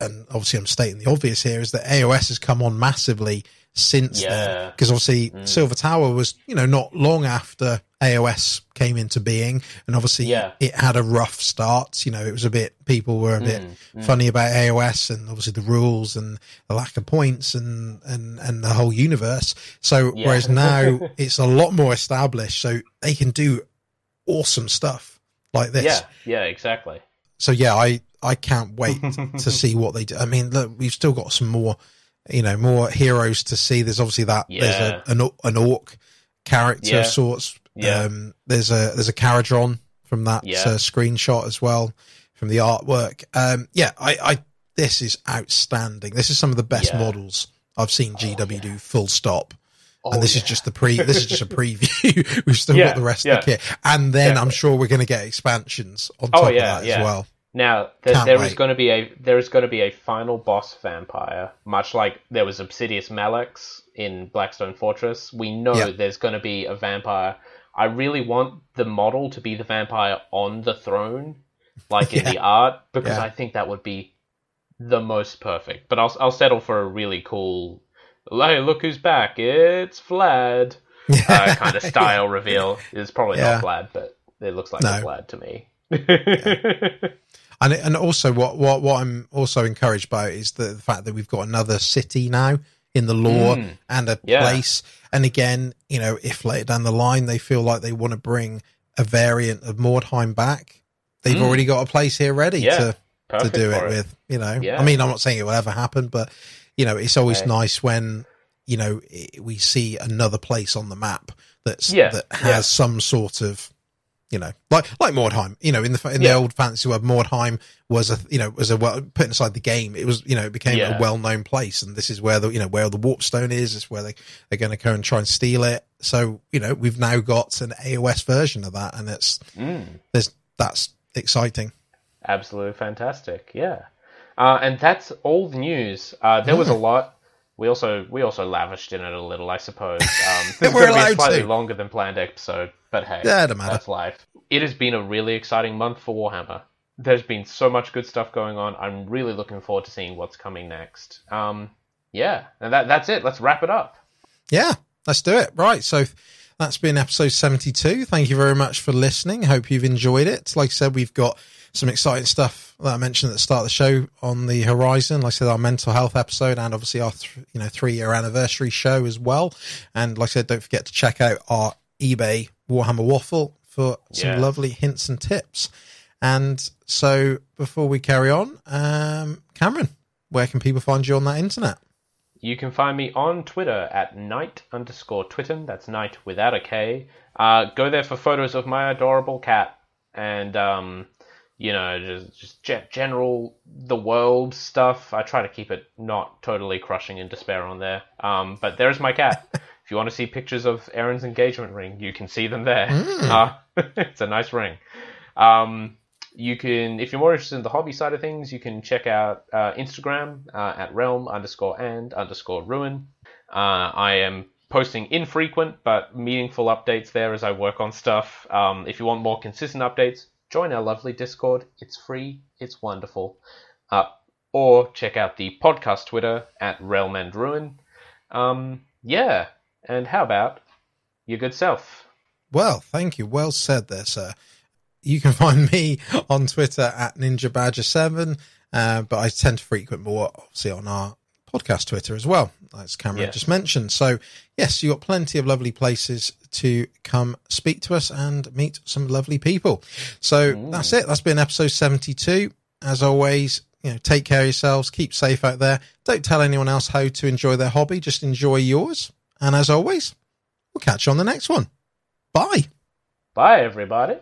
S1: and obviously I'm stating the obvious here, is that AOS has come on massively since then
S2: Yeah.
S1: because obviously
S2: Mm.
S1: Silver Tower was you know not long after AOS came into being, and obviously
S2: Yeah.
S1: it had a rough start. You know, it was a bit people were a bit
S2: Mm, mm.
S1: funny about AOS and obviously the rules and the lack of points and and and the whole universe. So
S2: Yeah.
S1: whereas now it's a lot more established, so they can do awesome stuff like this.
S2: Yeah, yeah, exactly.
S1: So yeah, I I can't wait to see what they do. I mean, look, we've still got some more, you know, more heroes to see. There's obviously that
S2: Yeah.
S1: there's a an, an orc character
S2: Yeah.
S1: of sorts.
S2: Yeah.
S1: Um, there's a there's a Kharadron from that
S2: Yeah.
S1: uh, screenshot as well from the artwork. Um, yeah, I, I this is outstanding. This is some of the best models I've seen GW
S2: yeah.
S1: do. Full stop.
S2: Oh,
S1: and this is just the pre. This is just a preview. We've still
S2: Yeah,
S1: got the rest
S2: yeah.
S1: of the kit, and then I'm sure we're going to get expansions on
S2: Oh,
S1: top
S2: yeah,
S1: of that
S2: yeah.
S1: as well.
S2: Now there,
S1: Can't
S2: there is going to be a there is going to be a final boss vampire, much like there was Obsidius Mallex in Blackstone Fortress. We know
S1: Yeah.
S2: there's going to be a vampire. I really want the model to be the vampire on the throne, like in the art, because
S1: Yeah.
S2: I think that would be the most perfect. But I'll I'll settle for a really cool. Hey, look who's back! It's Vlad. Uh, kind of style reveal. It's probably
S1: Yeah.
S2: not Vlad, but it looks like
S1: No.
S2: a Vlad to me.
S1: And and also what what what I'm also encouraged by is the, the fact that we've got another city now in the lore
S2: Mm.
S1: and a
S2: Yeah.
S1: place. And again, you know, if later down the line they feel like they want to bring a variant of Mordheim back, they've
S2: Mm.
S1: already got a place here ready
S2: Yeah.
S1: to to do
S2: for
S1: it with. You know,
S2: Yeah.
S1: I mean, I'm not saying it will ever happen, but you know, it's always nice when you know we see another place on the map that's
S2: Yeah,
S1: that has
S2: yeah.
S1: some sort of you know, like like Mordheim. You know, in the in
S2: Yeah.
S1: the old fantasy web, Mordheim was a you know was a well put inside the game. It was you know it became
S2: Yeah.
S1: a well known place, and this is where the you know where the warp stone is. It's where they they're going to go and try and steal it. So you know we've now got an AOS version of that, and it's
S2: Mm,
S1: there's that's exciting.
S2: absolutely fantastic. Yeah, uh, and that's all the news. Uh, there was a lot. We also we also lavished in it a little, I suppose. Um, this is going to be a slightly
S1: to.
S2: longer than planned episode, but hey,
S1: Yeah,
S2: that's life. It has been a really exciting month for Warhammer. There's been so much good stuff going on. I'm really looking forward to seeing what's coming next. Um, yeah, and that that's it. Let's wrap it up.
S1: Yeah, let's do it. Right. So that's been episode 72. Thank you very much for listening. Hope you've enjoyed it. Like I said, we've got some exciting stuff that I mentioned at the start of the show on the horizon. Like I said, our mental health episode and obviously our, th- you know, three year anniversary show as well. And like I said, don't forget to check out our eBay Warhammer Waffle for some
S2: Yeah.
S1: lovely hints and tips. And so before we carry on, um, Cameron, where can people find you on that internet?
S2: You can find me on Twitter at night underscore twitten. That's night without a K. Uh, go there for photos of my adorable cat and, um, you know, just, just ge- general the world stuff. I try to keep it not totally crushing in despair on there. Um, but there's my cat. if you want to see pictures of Aaron's engagement ring, you can see them there. Uh, it's a nice ring. Um, you can, if you're more interested in the hobby side of things, you can check out uh, Instagram uh, at realm underscore and underscore ruin. Uh, I am posting infrequent but meaningful updates there as I work on stuff. Um, if you want more consistent updates, join our lovely Discord. It's free, it's wonderful. Uh, or check out the podcast Twitter at realm and ruin. Um, yeah, and how about your good self?
S1: Well, thank you. Well said there, sir. You can find me on Twitter at Ninja Badger Seven, uh, but I tend to frequent more, obviously, on our podcast Twitter as well, as Cameron
S2: Yes.
S1: just mentioned. So, yes, you've got plenty of lovely places to come speak to us and meet some lovely people. So that's it. That's been episode seventy-two. As always, you know, take care of yourselves. Keep safe out there. Don't tell anyone else how to enjoy their hobby. Just enjoy yours. And as always, We'll catch you on the next one. Bye.
S2: Bye, everybody.